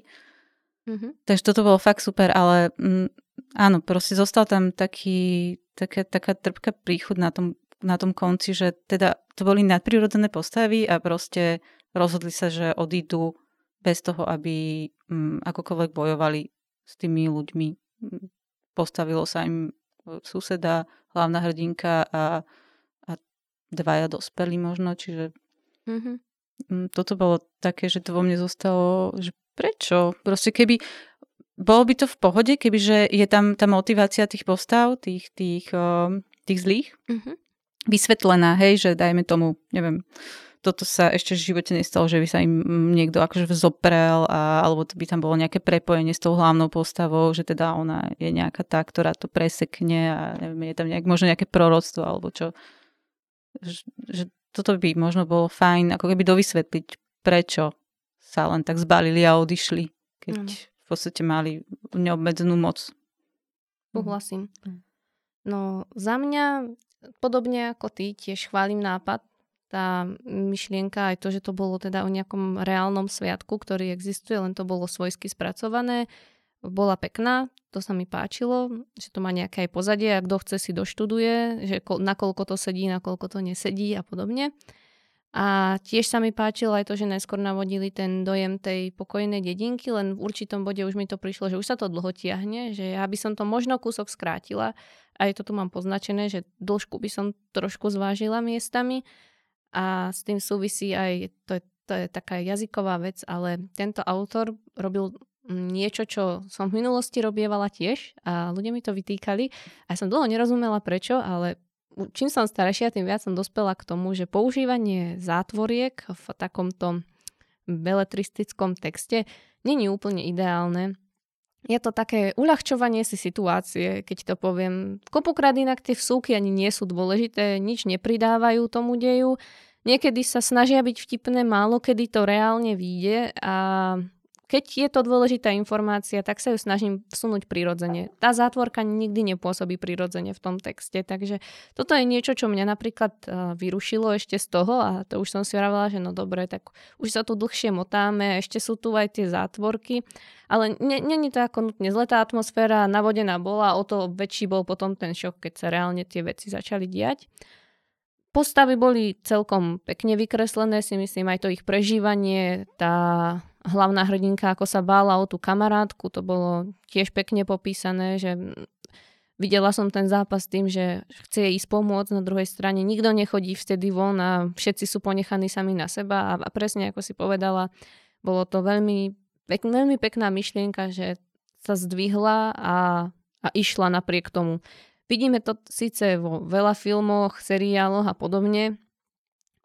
Mm-hmm. Takže toto bolo fakt super, ale mm, áno, proste zostal tam taký, taká, taká trpká príchod na tom, na tom konci, že teda to boli nadprirodzené postavy a proste rozhodli sa, že odídu bez toho, aby mm, akokoľvek bojovali s tými ľuďmi. Mm, postavilo sa im suseda, hlavná hrdinka a, a dvaja dospelí možno, čiže mm-hmm. toto bolo také, že to vo mne zostalo, že prečo? Proste keby, bolo by to v pohode, kebyže je tam tá motivácia tých postav, tých, tých, tých zlých, mm-hmm. vysvetlená, hej, že dajme tomu, neviem, toto sa ešte v živote nestalo, že by sa im niekto akože vzoprel a, alebo to by tam bolo nejaké prepojenie s tou hlavnou postavou, že teda ona je nejaká tá, ktorá to presekne a neviem, je tam nejak, možno nejaké proroctvo alebo čo. Že, že toto by možno bolo fajn, ako keby dovysvetliť, prečo sa len tak zbalili a odišli, keď mm. v podstate mali neobmedzenú moc. Súhlasím. No za mňa, podobne ako ty, tiež chválim nápad, tá myšlienka, aj to, že to bolo teda o nejakom reálnom sviatku, ktorý existuje, len to bolo svojsky spracované, bola pekná, to sa mi páčilo, že to má nejaké aj pozadie a kto chce si doštuduje, že nakoľko to sedí, nakoľko to nesedí a podobne. A tiež sa mi páčilo aj to, že najskôr navodili ten dojem tej pokojnej dedinky, len v určitom bode už mi to prišlo, že už sa to dlho tiahne, že ja by som to možno kúsok skrátila. Aj to tu mám poznačené, že dĺžku by som trošku zvážila miestami. A s tým súvisí aj, to je, to je taká jazyková vec, ale tento autor robil niečo, čo som v minulosti robievala tiež a ľudia mi to vytýkali a ja som dlho nerozumela prečo, ale čím som staršia, tým viac som dospela k tomu, že používanie zátvoriek v takomto beletristickom texte není úplne ideálne. Je to také uľahčovanie si situácie, keď to poviem. Kopukrát inak tie vsúky ani nie sú dôležité, nič nepridávajú tomu deju. Niekedy sa snažia byť vtipné, málo kedy to reálne vyjde a keď je to dôležitá informácia, tak sa ju snažím vsunúť prirodzene. Tá zátvorka nikdy nepôsobí prirodzene v tom texte, takže toto je niečo, čo mňa napríklad e, vyrušilo ešte z toho a to už som si hovorila, že no dobre, tak už sa tu dlhšie motáme, ešte sú tu aj tie zátvorky, ale není to ako nutne zletá atmosféra, navodená bola, o to väčší bol potom ten šok, keď sa reálne tie veci začali diať. Postavy boli celkom pekne vykreslené, si myslím, aj to ich prežívanie, tá hlavná hrdinka, ako sa bála o tú kamarátku, to bolo tiež pekne popísané, že videla som ten zápas tým, že chce jej ísť pomôcť, na druhej strane nikto nechodí vtedy von a všetci sú ponechaní sami na seba a, presne ako si povedala, bolo to veľmi, pek, veľmi pekná myšlienka, že sa zdvihla a, a išla napriek tomu. Vidíme to síce vo veľa filmoch, seriáloch a podobne,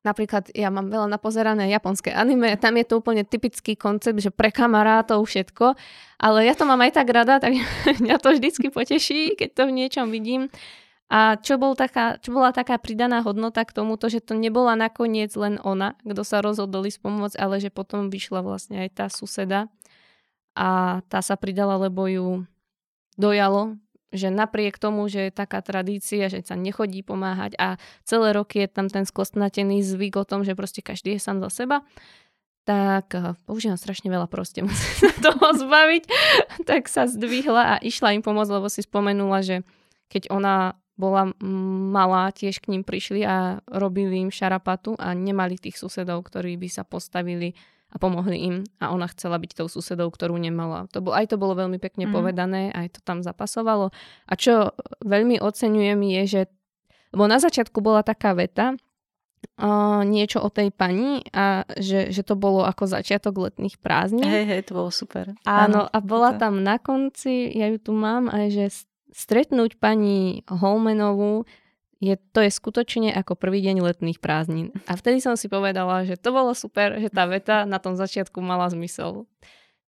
Napríklad ja mám veľa napozerané japonské anime, tam je to úplne typický koncept, že pre kamarátov všetko, ale ja to mám aj tak rada, tak <laughs> mňa to vždycky poteší, keď to v niečom vidím. A čo, bol taká, čo bola taká pridaná hodnota k tomuto, že to nebola nakoniec len ona, kto sa rozhodol ísť pomôcť, ale že potom vyšla vlastne aj tá suseda a tá sa pridala, lebo ju dojalo, že napriek tomu, že je taká tradícia, že sa nechodí pomáhať a celé roky je tam ten skostnatený zvyk o tom, že proste každý je sám za seba, tak eh, používam strašne veľa proste, <laughs> musím sa toho zbaviť, tak sa zdvihla a išla im pomôcť, lebo si spomenula, že keď ona bola malá, tiež k ním prišli a robili im šarapatu a nemali tých susedov, ktorí by sa postavili a pomohli im a ona chcela byť tou susedou, ktorú nemala. To bol, aj to bolo veľmi pekne mm. povedané, aj to tam zapasovalo. A čo veľmi oceňujem je, že lebo na začiatku bola taká veta, uh, niečo o tej pani a že, že to bolo ako začiatok letných prázdnin. Hej, hej, to bolo super. Áno, a bola to. tam na konci, ja ju tu mám, aj že stretnúť pani Holmenovú je, to je skutočne ako prvý deň letných prázdnin. A vtedy som si povedala, že to bolo super, že tá veta na tom začiatku mala zmysel.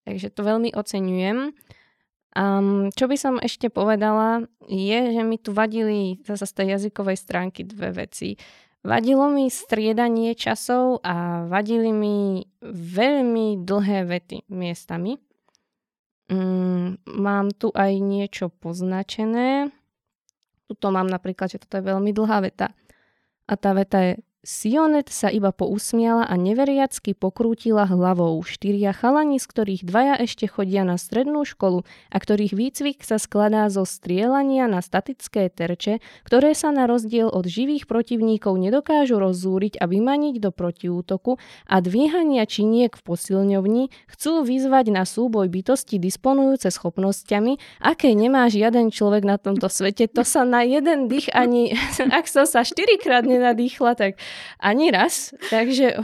Takže to veľmi oceňujem. Um, čo by som ešte povedala, je, že mi tu vadili zase z tej jazykovej stránky dve veci. Vadilo mi striedanie časov a vadili mi veľmi dlhé vety miestami. Um, mám tu aj niečo poznačené. Tuto mám napríklad, že toto je veľmi dlhá veta. A tá veta je Sionet sa iba pousmiala a neveriacky pokrútila hlavou. Štyria chalani, z ktorých dvaja ešte chodia na strednú školu a ktorých výcvik sa skladá zo strielania na statické terče, ktoré sa na rozdiel od živých protivníkov nedokážu rozzúriť a vymaniť do protiútoku a dvíhania činiek v posilňovni, chcú vyzvať na súboj bytosti disponujúce schopnosťami, aké nemá žiaden človek na tomto svete. To sa na jeden dých ani, <laughs> ak som sa štyrikrát nenadýchla, tak ani raz. Takže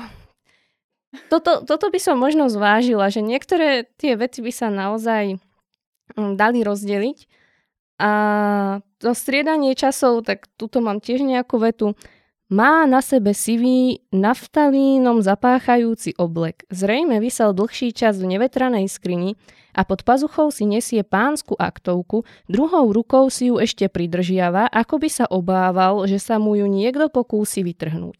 toto, toto by som možno zvážila, že niektoré tie veci by sa naozaj mm, dali rozdeliť. A to striedanie časov, tak tuto mám tiež nejakú vetu. Má na sebe sivý, naftalínom zapáchajúci oblek. Zrejme vysel dlhší čas v nevetranej skrini a pod pazuchou si nesie pánsku aktovku, druhou rukou si ju ešte pridržiava, ako by sa obával, že sa mu ju niekto pokúsi vytrhnúť.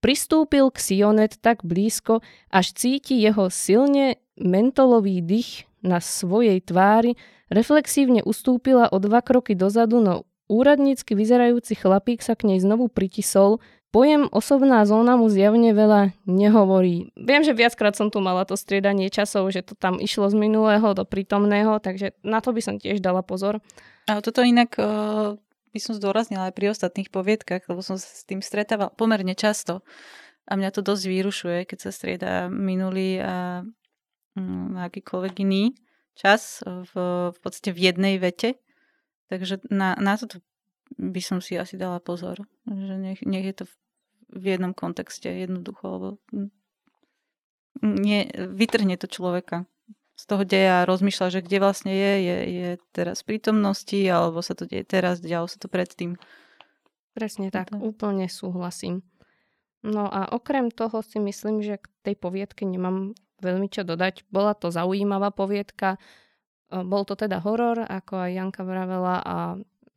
Pristúpil k Sionet tak blízko, až cíti jeho silne mentolový dých na svojej tvári, reflexívne ustúpila o dva kroky dozadu, no Úradnícky vyzerajúci chlapík sa k nej znovu pritisol. Pojem osobná zóna mu zjavne veľa nehovorí. Viem, že viackrát som tu mala to striedanie časov, že to tam išlo z minulého do prítomného, takže na to by som tiež dala pozor. A toto inak uh, by som zdôraznila aj pri ostatných poviedkach, lebo som sa s tým stretávala pomerne často. A mňa to dosť vyrušuje, keď sa strieda minulý a um, akýkoľvek iný čas v, v podstate v jednej vete. Takže na, na toto by som si asi dala pozor, že nech, nech je to v jednom kontexte jednoducho, lebo nie, vytrhne to človeka z toho deja a rozmýšľa, že kde vlastne je, je, je teraz v prítomnosti, alebo sa to deje teraz, dialo sa to predtým. Presne tak, to... úplne súhlasím. No a okrem toho si myslím, že k tej poviedke nemám veľmi čo dodať. Bola to zaujímavá poviedka, e, bol to teda horor, ako aj Janka vravela a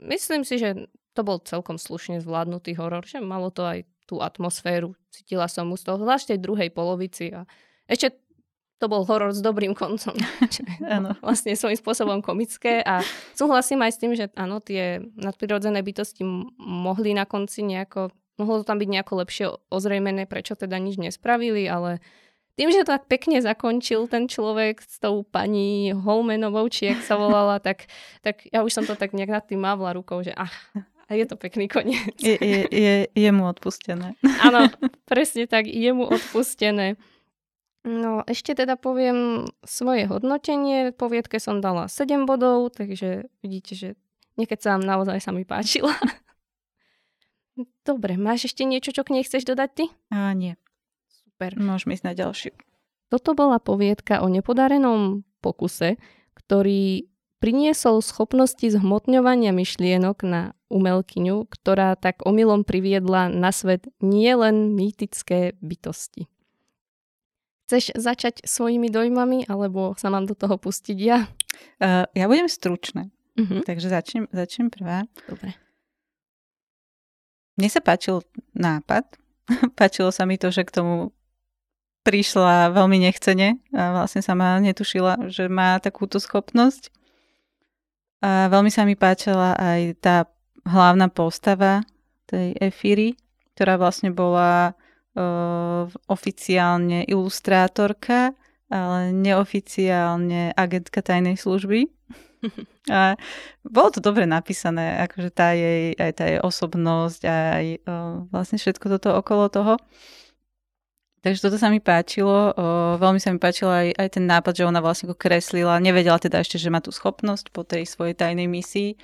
myslím si, že to bol celkom slušne zvládnutý horor, že malo to aj tú atmosféru. Cítila som mu z toho, zvlášť tej druhej polovici a ešte to bol horor s dobrým koncom. <laughs> Áno. vlastne svojím spôsobom komické a súhlasím aj s tým, že áno, tie nadprirodzené bytosti mohli na konci nejako, mohlo to tam byť nejako lepšie ozrejmené, prečo teda nič nespravili, ale tým, že to tak pekne zakončil ten človek s tou pani Holmenovou, či jak sa volala, tak, tak ja už som to tak nejak nad tým mávla rukou, že ach, a je to pekný koniec. Je, je, je, je mu odpustené. <laughs> Áno, presne tak, je mu odpustené. No, ešte teda poviem svoje hodnotenie. Poviedke som dala 7 bodov, takže vidíte, že niekedy sa naozaj sa mi páčila. <laughs> Dobre, máš ešte niečo, čo k nej chceš dodať ty? A nie. Super. Môžeme ísť na ďalšiu. Toto bola poviedka o nepodarenom pokuse, ktorý priniesol schopnosti zhmotňovania myšlienok na umelkyňu, ktorá tak omylom priviedla na svet nielen mýtické bytosti. Chceš začať svojimi dojmami, alebo sa mám do toho pustiť ja? Uh, ja budem stručná, uh-huh. takže začnem, začnem prvá. Dobre. Mne sa páčil nápad. <laughs> Páčilo sa mi to, že k tomu prišla veľmi nechcene a vlastne sa ma netušila, že má takúto schopnosť. A veľmi sa mi páčila aj tá hlavná postava tej Efíry, ktorá vlastne bola oficiálne ilustrátorka, ale neoficiálne agentka tajnej služby. <laughs> A bolo to dobre napísané, akože tá jej, aj tá jej osobnosť, aj o, vlastne všetko toto okolo toho. Takže toto sa mi páčilo. O, veľmi sa mi páčilo aj, aj ten nápad, že ona vlastne kreslila. Nevedela teda ešte, že má tú schopnosť po tej svojej tajnej misii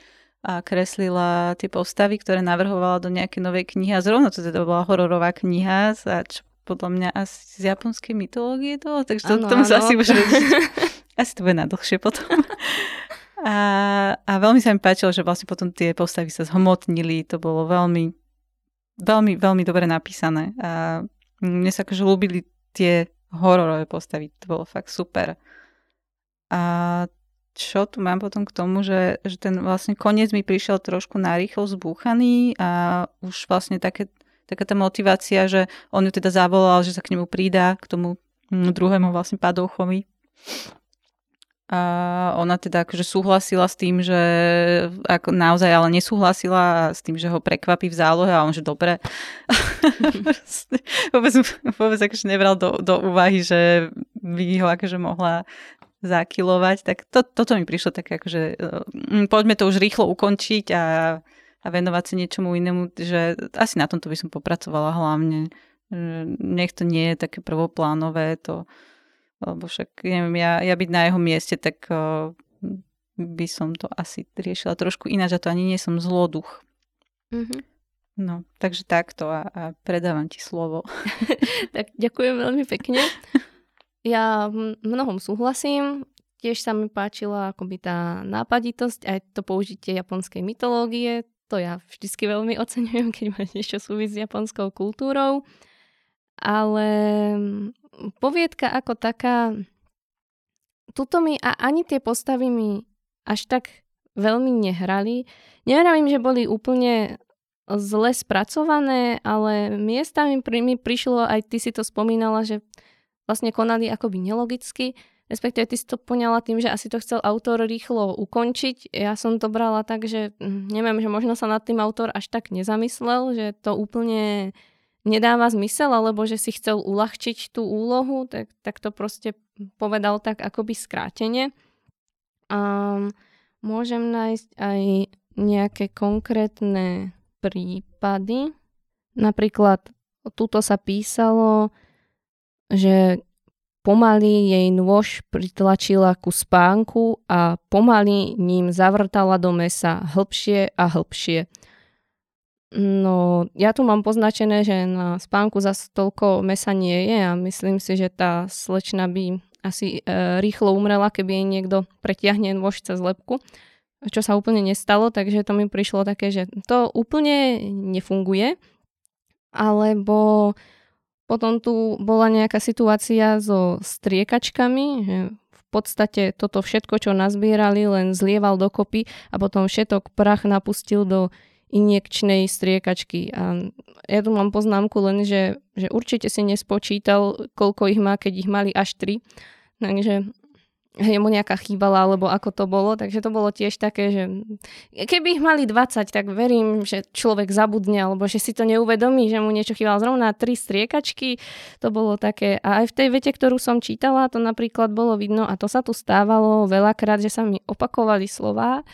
a kreslila tie postavy, ktoré navrhovala do nejakej novej knihy. A zrovna to teda bola hororová kniha, čo podľa mňa asi z japonskej mytológie to, takže to, ano, tomu sa asi môžeme <laughs> Asi to bude na dlhšie potom. A, a veľmi sa mi páčilo, že vlastne potom tie postavy sa zhmotnili, to bolo veľmi, veľmi, veľmi dobre napísané. A mne sa akože ľúbili tie hororové postavy, to bolo fakt super. A čo tu mám potom k tomu, že, že ten vlastne koniec mi prišiel trošku narýchlo zbúchaný a už vlastne také, taká tá motivácia, že on ju teda zavolal, že sa k nemu prída, k tomu mm, druhému vlastne padouchovi. A ona teda akože súhlasila s tým, že ako naozaj ale nesúhlasila s tým, že ho prekvapí v zálohe a on, že dobre. <laughs> vôbec, vôbec akože nebral do, do úvahy, že by ho akože mohla zakilovať, tak to, toto mi prišlo také akože uh, poďme to už rýchlo ukončiť a, a venovať sa niečomu inému, že asi na tomto by som popracovala hlavne. Nech to nie je také prvoplánové, to, lebo však neviem, ja, ja byť na jeho mieste, tak uh, by som to asi riešila trošku ináč a to ani nie som zloduch. Mm-hmm. No, takže takto a, a predávam ti slovo. <laughs> tak ďakujem veľmi pekne. Ja mnohom súhlasím. Tiež sa mi páčila akoby tá nápaditosť, aj to použitie japonskej mytológie. To ja vždycky veľmi oceňujem, keď ma niečo súvisí s japonskou kultúrou. Ale poviedka ako taká, tuto mi a ani tie postavy mi až tak veľmi nehrali. Nevravím, že boli úplne zle spracované, ale miestami mi prišlo, aj ty si to spomínala, že vlastne konali akoby nelogicky, respektíve ty si to poňala tým, že asi to chcel autor rýchlo ukončiť. Ja som to brala tak, že hm, neviem, že možno sa nad tým autor až tak nezamyslel, že to úplne nedáva zmysel, alebo že si chcel uľahčiť tú úlohu, tak, tak to proste povedal tak akoby skrátene. A môžem nájsť aj nejaké konkrétne prípady. Napríklad tuto sa písalo, že pomaly jej nôž pritlačila ku spánku a pomaly ním zavrtala do mesa hlbšie a hlbšie. No, ja tu mám poznačené, že na spánku za toľko mesa nie je a myslím si, že tá slečna by asi e, rýchlo umrela, keby jej niekto pretiahne nôž cez lepku, čo sa úplne nestalo, takže to mi prišlo také, že to úplne nefunguje. Alebo potom tu bola nejaká situácia so striekačkami, že v podstate toto všetko, čo nazbierali, len zlieval dokopy a potom všetok prach napustil do injekčnej striekačky. A ja tu mám poznámku len, že, že určite si nespočítal, koľko ich má, keď ich mali až tri. Takže mu nejaká chýbala, alebo ako to bolo, takže to bolo tiež také, že keby ich mali 20, tak verím, že človek zabudne, alebo že si to neuvedomí, že mu niečo chýbalo. Zrovna tri striekačky, to bolo také. A aj v tej vete, ktorú som čítala, to napríklad bolo vidno, a to sa tu stávalo veľakrát, že sa mi opakovali slová,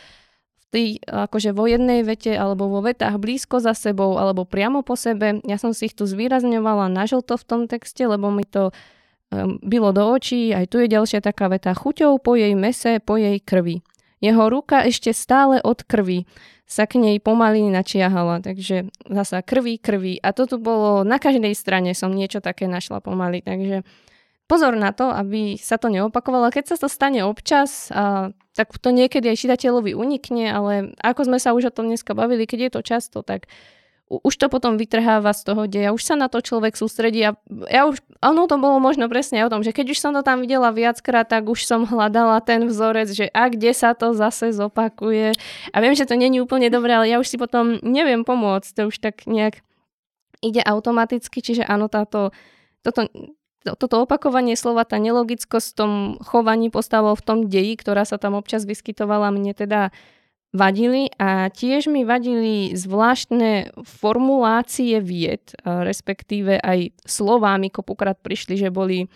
tý, akože vo jednej vete alebo vo vetách blízko za sebou alebo priamo po sebe. Ja som si ich tu zvýrazňovala na žlto v tom texte, lebo mi to um, bylo do očí. Aj tu je ďalšia taká veta. Chuťou po jej mese, po jej krvi. Jeho ruka ešte stále od krvi sa k nej pomaly načiahala, takže zasa krvi, krvi. A to tu bolo, na každej strane som niečo také našla pomaly, takže pozor na to, aby sa to neopakovalo. Keď sa to stane občas, a, tak to niekedy aj čitateľovi unikne, ale ako sme sa už o tom dneska bavili, keď je to často, tak už to potom vytrháva z toho deja, už sa na to človek sústredí a ja už, ono to bolo možno presne o tom, že keď už som to tam videla viackrát, tak už som hľadala ten vzorec, že a kde sa to zase zopakuje. A viem, že to není úplne dobré, ale ja už si potom neviem pomôcť, to už tak nejak ide automaticky, čiže áno, táto, toto toto opakovanie slova, tá nelogickosť v tom chovaní postavov v tom deji, ktorá sa tam občas vyskytovala, mne teda vadili a tiež mi vadili zvláštne formulácie vied, respektíve aj slová mi kopukrát prišli, že boli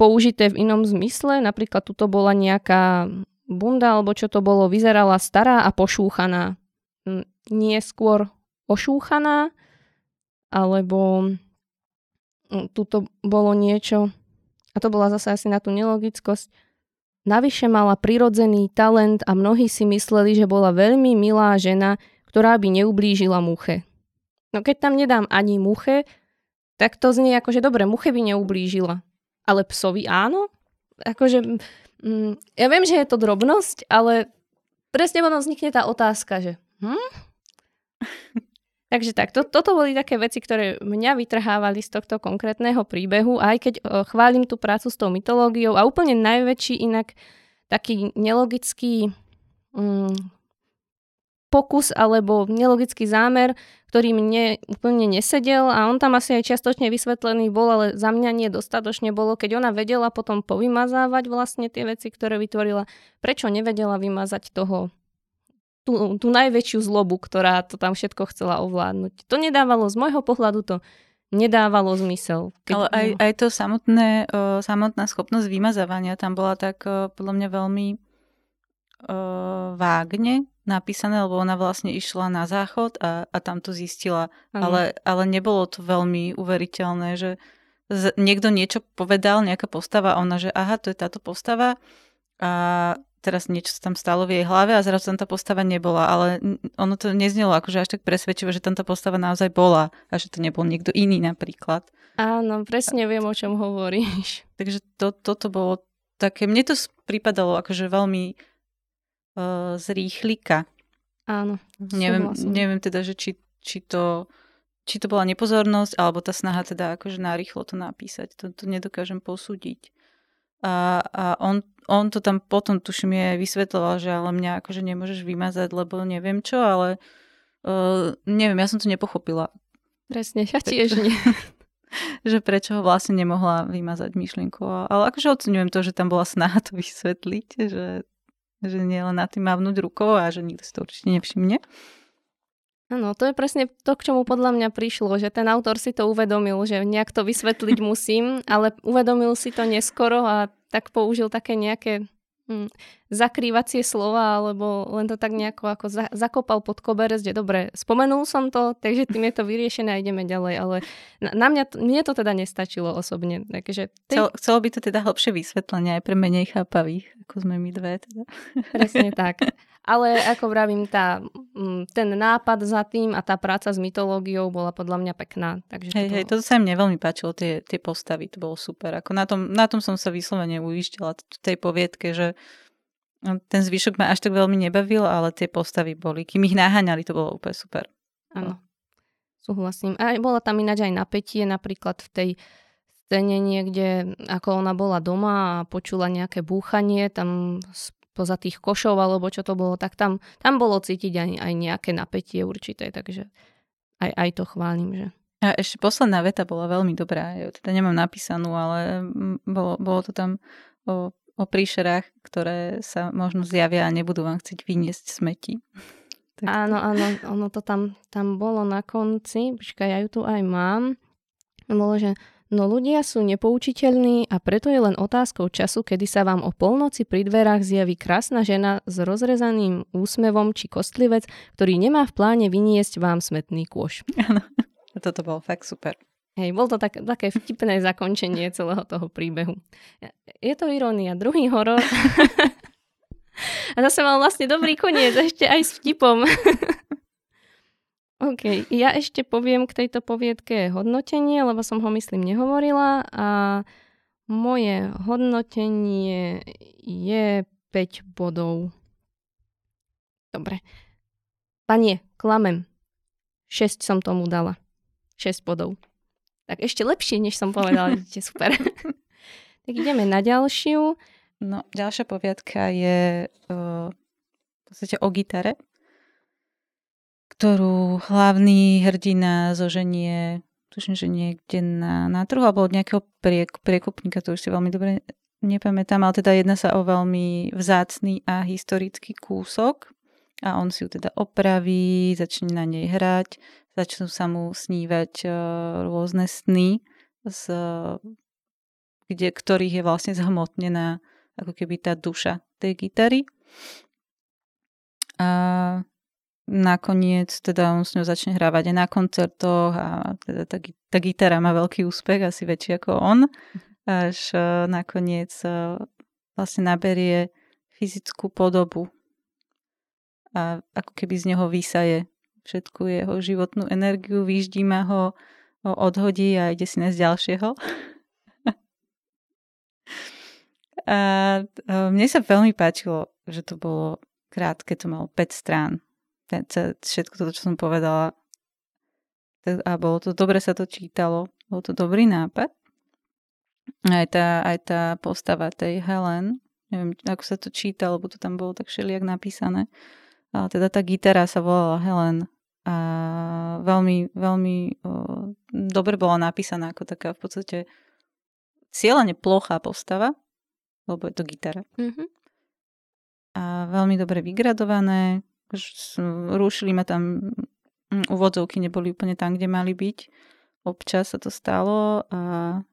použité v inom zmysle. Napríklad tuto bola nejaká bunda, alebo čo to bolo, vyzerala stará a pošúchaná. Nie skôr ošúchaná, alebo tuto bolo niečo, a to bola zase asi na tú nelogickosť, Navyše mala prirodzený talent a mnohí si mysleli, že bola veľmi milá žena, ktorá by neublížila muche. No keď tam nedám ani muche, tak to znie ako, že dobre, muche by neublížila. Ale psovi áno? Akože, mm, ja viem, že je to drobnosť, ale presne potom vznikne tá otázka, že hm? <laughs> Takže tak, to, toto boli také veci, ktoré mňa vytrhávali z tohto konkrétneho príbehu, aj keď o, chválim tú prácu s tou mytológiou a úplne najväčší inak taký nelogický mm, pokus alebo nelogický zámer, ktorý mne úplne nesedel a on tam asi aj čiastočne vysvetlený bol, ale za mňa nie dostatočne bolo, keď ona vedela potom povymazávať vlastne tie veci, ktoré vytvorila. Prečo nevedela vymazať toho tú, tú najväčšiu zlobu, ktorá to tam všetko chcela ovládnuť. To nedávalo, z môjho pohľadu to nedávalo zmysel. Keď, Ale aj, aj to samotné, uh, samotná schopnosť vymazávania tam bola tak uh, podľa mňa veľmi uh, vágne napísané, lebo ona vlastne išla na záchod a, a tam to zistila. Ale, ale nebolo to veľmi uveriteľné, že z, niekto niečo povedal, nejaká postava a ona, že aha, to je táto postava a teraz niečo sa tam stalo v jej hlave a zrazu tam tá postava nebola, ale ono to neznelo akože až tak presvedčivo, že tam tá postava naozaj bola a že to nebol niekto iný napríklad. Áno, presne viem, o čom hovoríš. <laughs> Takže to, toto bolo také, mne to pripadalo akože veľmi uh, z rýchlika. Áno. Neviem, neviem teda, že či, či to či to bola nepozornosť, alebo tá snaha teda akože narýchlo to napísať. To, to nedokážem posúdiť. A, a on, on to tam potom, tuším, je vysvetloval, že ale mňa akože nemôžeš vymazať, lebo neviem čo, ale uh, neviem, ja som to nepochopila. Presne, ja tiež nie. <laughs> že prečo ho vlastne nemohla vymazať myšlienku. Ale akože oceňujem to, že tam bola snaha to vysvetliť, že, že nie len na tým mávnuť rukou a že nikto si to určite nevšimne. Áno, to je presne to, k čomu podľa mňa prišlo, že ten autor si to uvedomil, že nejak to vysvetliť <laughs> musím, ale uvedomil si to neskoro a tak použil také nejaké hm, zakrývacie slova, alebo len to tak nejako ako za, zakopal pod koberec, že dobre, spomenul som to, takže tým je to vyriešené a ideme ďalej, ale na, na mňa, mne to teda nestačilo osobne. Takže tej... Chcel, chcelo by to teda hlbšie vysvetlenie aj pre menej chápavých, ako sme my dve. Teda. Presne tak. Ale ako vravím, tá ten nápad za tým a tá práca s mytológiou bola podľa mňa pekná. Takže hej, to hej, to sa mne veľmi páčilo, tie, tie postavy, to bolo super. Ako na, tom, na tom som sa vyslovene uištila v tej poviedke, že no, ten zvyšok ma až tak veľmi nebavil, ale tie postavy boli. Kým ich naháňali, to bolo úplne super. Áno, súhlasím. A bola tam ináč aj napätie, napríklad v tej scéne niekde, ako ona bola doma a počula nejaké búchanie, tam spoza tých košov alebo čo to bolo, tak tam, tam bolo cítiť aj, aj nejaké napätie určité, takže aj, aj to chválim, že a ešte posledná veta bola veľmi dobrá. Ja teda nemám napísanú, ale bolo, bolo to tam o, o príšerách, ktoré sa možno zjavia a nebudú vám chcieť vyniesť smeti. <laughs> Tak áno, áno, ono to tam, tam bolo na konci. Počkaj, ja ju tu aj mám. Bolo, že No ľudia sú nepoučiteľní a preto je len otázkou času, kedy sa vám o polnoci pri dverách zjaví krásna žena s rozrezaným úsmevom či kostlivec, ktorý nemá v pláne vyniesť vám smetný kôš. Áno, <laughs> toto bolo fakt super. Hej, bol to tak, také vtipné zakončenie celého toho príbehu. Je to irónia. Druhý horor. <laughs> a zase mal vlastne dobrý koniec, ešte aj s vtipom. <laughs> OK, ja ešte poviem k tejto poviedke hodnotenie, lebo som ho myslím nehovorila a moje hodnotenie je 5 bodov. Dobre. Panie, klamem. 6 som tomu dala. 6 bodov. Tak ešte lepšie, než som povedala, <laughs> vidíte, super. <laughs> tak ideme na ďalšiu. No, ďalšia poviedka je uh, v podstate o gitare ktorú hlavný hrdina zoženie, tuším, že niekde na, na trhu alebo od nejakého priek, priekupníka, to už si veľmi dobre nepamätám, ale teda jedná sa o veľmi vzácný a historický kúsok a on si ju teda opraví, začne na nej hrať, začnú sa mu snívať uh, rôzne sny, z, kde, ktorých je vlastne zhmotnená ako keby tá duša tej gitary. A nakoniec teda on s ňou začne hrávať aj na koncertoch a teda tá, tá gitara má veľký úspech, asi väčší ako on, až uh, nakoniec uh, vlastne naberie fyzickú podobu a ako keby z neho vysaje všetku jeho životnú energiu, vyždíma ho, ho odhodí a ide si nájsť ďalšieho. <laughs> a uh, mne sa veľmi páčilo, že to bolo krátke, to malo 5 strán všetko to, čo som povedala. A bolo to, dobre sa to čítalo, bol to dobrý nápad. Aj tá, aj tá postava tej Helen, neviem, ako sa to číta, lebo to tam bolo tak všelijak napísané. Ale teda tá gitara sa volala Helen a veľmi, veľmi o, dobre bola napísaná ako taká v podstate cieľane plochá postava, lebo je to gitara. Mm-hmm. A veľmi dobre vygradované, rušili ma tam mm, úvodzovky, neboli úplne tam, kde mali byť. Občas sa to stalo a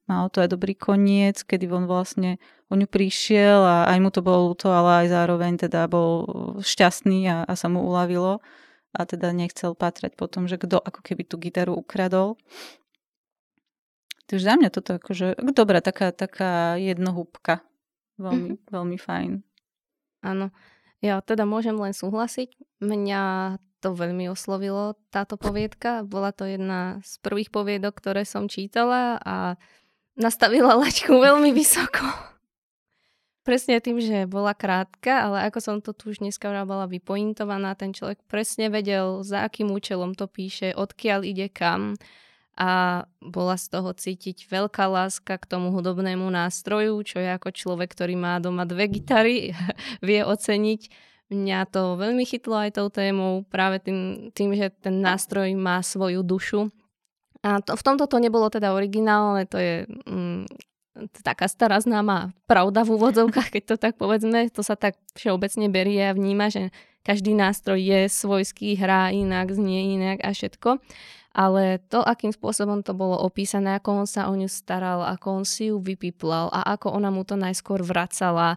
malo to aj dobrý koniec, kedy on vlastne o ňu prišiel a aj mu to bolo ľúto, ale aj zároveň teda bol šťastný a, a sa mu uľavilo a teda nechcel patrať po tom, že kto ako keby tú gitaru ukradol. Takže za mňa toto akože dobrá, taká, taká jednohúbka. Veľmi, mm-hmm. veľmi fajn. Áno. Ja teda môžem len súhlasiť. Mňa to veľmi oslovilo, táto poviedka. Bola to jedna z prvých poviedok, ktoré som čítala a nastavila <laughs> laťku veľmi vysoko. Presne tým, že bola krátka, ale ako som to tu už dneska bola vypointovaná, ten človek presne vedel, za akým účelom to píše, odkiaľ ide kam a bola z toho cítiť veľká láska k tomu hudobnému nástroju, čo je ako človek, ktorý má doma dve gitary, <laughs> vie oceniť. Mňa to veľmi chytlo aj tou témou, práve tým, tým že ten nástroj má svoju dušu. A to, v tomto to nebolo teda originálne, to je mm, taká stará známa pravda v úvodzovkách, keď to tak povedzme. To sa tak všeobecne berie a vníma, že každý nástroj je svojský, hrá inak, znie inak a všetko ale to, akým spôsobom to bolo opísané, ako on sa o ňu staral, ako on si ju vypiplal a ako ona mu to najskôr vracala,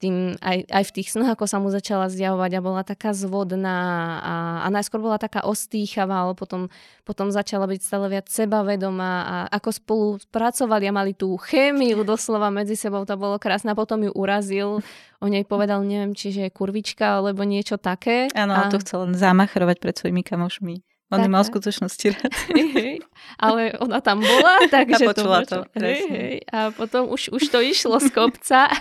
tým, aj, aj v tých snoch, ako sa mu začala zjavovať a bola taká zvodná a, a najskôr bola taká ostýchavá, ale potom, potom začala byť stále viac sebavedomá a ako spolu pracovali a mali tú chémiu doslova medzi sebou, to bolo krásne a potom ju urazil, o nej povedal, neviem, čiže je kurvička alebo niečo také. Áno, a... to chcel len zamachrovať pred svojimi kamošmi. On mal v skutočnosti rád. <laughs> ale ona tam bola, <laughs> takže a to, to hej, hej. A potom už, už to išlo z kopca. <laughs>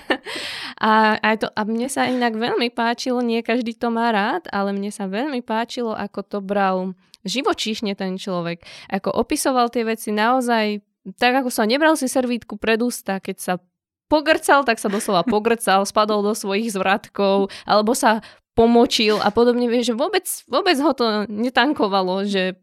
A, a, to, a mne sa inak veľmi páčilo, nie každý to má rád, ale mne sa veľmi páčilo, ako to bral živočíšne ten človek. Ako opisoval tie veci naozaj tak, ako sa nebral si servítku pred ústa, keď sa pogrcal, tak sa doslova pogrcal, spadol do svojich zvratkov, alebo sa pomočil a podobne, vieš, že vôbec, vôbec ho to netankovalo, že,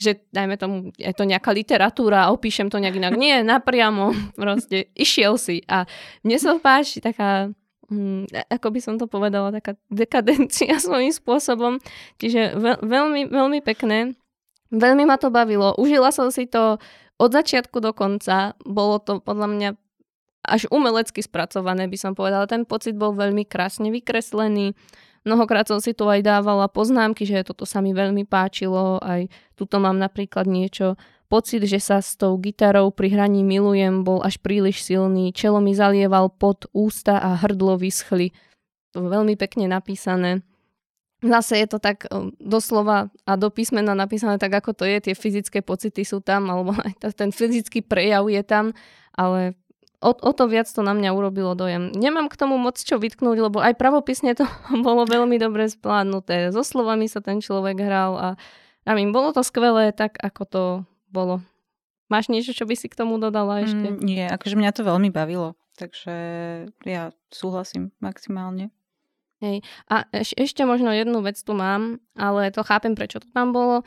že dajme tomu, je to nejaká literatúra, opíšem to nejak inak. Nie, <laughs> napriamo, proste išiel si. A mne sa páči taká, hm, ako by som to povedala, taká dekadencia <laughs> svojím spôsobom. Čiže veľ, veľmi, veľmi pekné. Veľmi ma to bavilo. Užila som si to od začiatku do konca. Bolo to podľa mňa až umelecky spracované, by som povedala. Ten pocit bol veľmi krásne vykreslený. Mnohokrát som si tu aj dávala poznámky, že toto sa mi veľmi páčilo, aj tuto mám napríklad niečo, pocit, že sa s tou gitarou pri hraní milujem, bol až príliš silný, čelo mi zalieval pod ústa a hrdlo vyschli. To veľmi pekne napísané. Zase je to tak doslova a do písmena napísané tak, ako to je. Tie fyzické pocity sú tam, alebo aj ten fyzický prejav je tam, ale o, o to viac to na mňa urobilo dojem. Nemám k tomu moc čo vytknúť, lebo aj pravopisne to <laughs> bolo veľmi dobre splánnuté. So slovami sa ten človek hral a ja vím, bolo to skvelé tak, ako to bolo. Máš niečo, čo by si k tomu dodala ešte? Mm, nie, akože mňa to veľmi bavilo, takže ja súhlasím maximálne. Hej. A eš, ešte možno jednu vec tu mám, ale to chápem, prečo to tam bolo,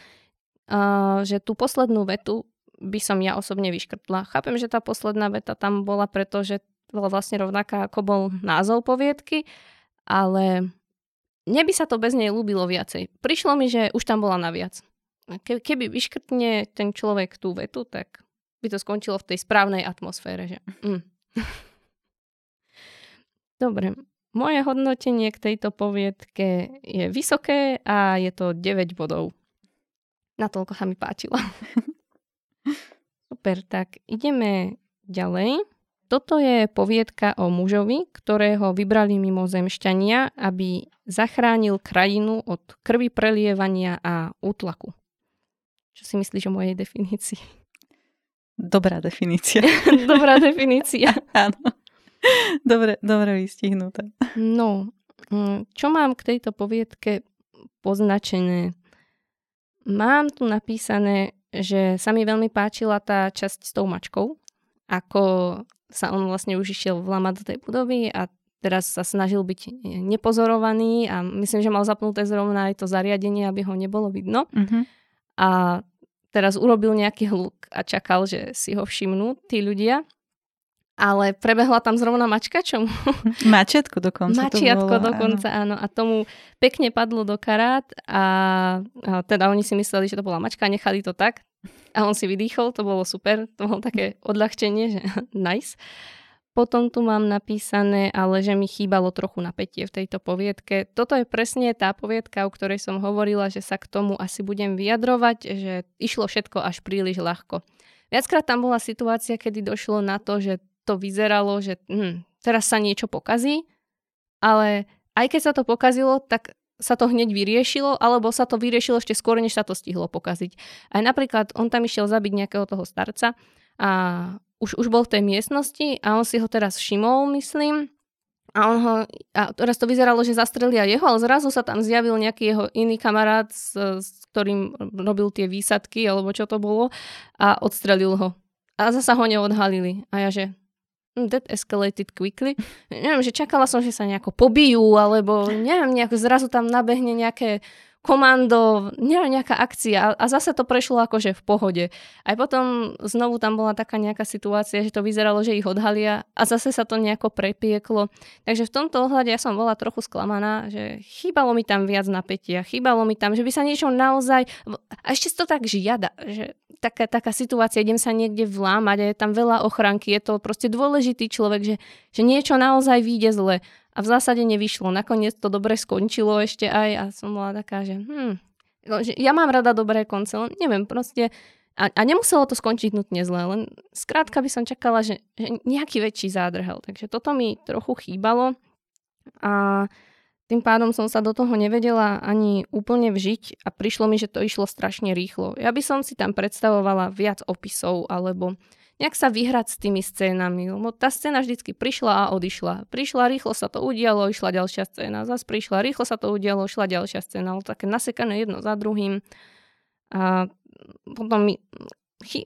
uh, že tú poslednú vetu by som ja osobne vyškrtla. Chápem, že tá posledná veta tam bola, pretože bola vlastne rovnaká, ako bol názov poviedky, ale mne by sa to bez nej ľúbilo viacej. Prišlo mi, že už tam bola naviac. Ke, keby vyškrtne ten človek tú vetu, tak by to skončilo v tej správnej atmosfére. Že... <laughs> Mm. Dobre, moje hodnotenie k tejto poviedke je vysoké a je to 9 bodov. Natoľko sa mi páčilo. <laughs> Super, tak ideme ďalej. Toto je poviedka o mužovi, ktorého vybrali mimozemšťania, aby zachránil krajinu od krvi prelievania a útlaku. Čo si myslíš o mojej definícii? Dobrá definícia. <laughs> Dobrá definícia. <laughs> Áno. Dobre, dobre vystihnuté. No, mm, čo mám k tejto poviedke poznačené? Mám tu napísané, že sa mi veľmi páčila tá časť s tou mačkou, ako sa on vlastne už išiel vlamať do tej budovy a teraz sa snažil byť nepozorovaný a myslím, že mal zapnuté zrovna aj to zariadenie, aby ho nebolo vidno. Uh-huh. A teraz urobil nejaký hluk a čakal, že si ho všimnú tí ľudia ale prebehla tam zrovna mačka, čo mu... <laughs> Mačiatko dokonca Mačiatko bolo, dokonca, áno. áno. A tomu pekne padlo do karát a, a teda oni si mysleli, že to bola mačka, nechali to tak. A on si vydýchol, to bolo super, to bolo také odľahčenie, že <laughs> nice. Potom tu mám napísané, ale že mi chýbalo trochu napätie v tejto poviedke. Toto je presne tá poviedka, o ktorej som hovorila, že sa k tomu asi budem vyjadrovať, že išlo všetko až príliš ľahko. Viackrát tam bola situácia, kedy došlo na to, že to vyzeralo, že hm, teraz sa niečo pokazí, ale aj keď sa to pokazilo, tak sa to hneď vyriešilo, alebo sa to vyriešilo ešte skôr, než sa to stihlo pokaziť. Aj napríklad on tam išiel zabiť nejakého toho starca a už, už bol v tej miestnosti a on si ho teraz všimol, myslím, a on ho, a teraz to vyzeralo, že zastrelia jeho, ale zrazu sa tam zjavil nejaký jeho iný kamarát, s, s ktorým robil tie výsadky, alebo čo to bolo, a odstrelil ho. A zasa ho neodhalili. A ja že, that escalated quickly. Neviem, že čakala som, že sa nejako pobijú, alebo neviem, nejako zrazu tam nabehne nejaké komando, nejaká akcia a zase to prešlo akože v pohode. Aj potom znovu tam bola taká nejaká situácia, že to vyzeralo, že ich odhalia a zase sa to nejako prepieklo. Takže v tomto ohľade ja som bola trochu sklamaná, že chýbalo mi tam viac napätia, chýbalo mi tam, že by sa niečo naozaj... A ešte to tak žiada, že taká, taká situácia, idem sa niekde vlámať a je tam veľa ochranky, je to proste dôležitý človek, že, že niečo naozaj vyjde zle a v zásade nevyšlo. Nakoniec to dobre skončilo ešte aj a som bola taká, že, hm, no, ja mám rada dobré konce, len neviem, proste a, a nemuselo to skončiť nutne zle, len skrátka by som čakala, že, že nejaký väčší zádrhel. Takže toto mi trochu chýbalo a tým pádom som sa do toho nevedela ani úplne vžiť a prišlo mi, že to išlo strašne rýchlo. Ja by som si tam predstavovala viac opisov alebo nejak sa vyhrať s tými scénami. Lebo tá scéna vždycky prišla a odišla. Prišla, rýchlo sa to udialo, išla ďalšia scéna. Zas prišla, rýchlo sa to udialo, išla ďalšia scéna. Ale také nasekané jedno za druhým. A potom mi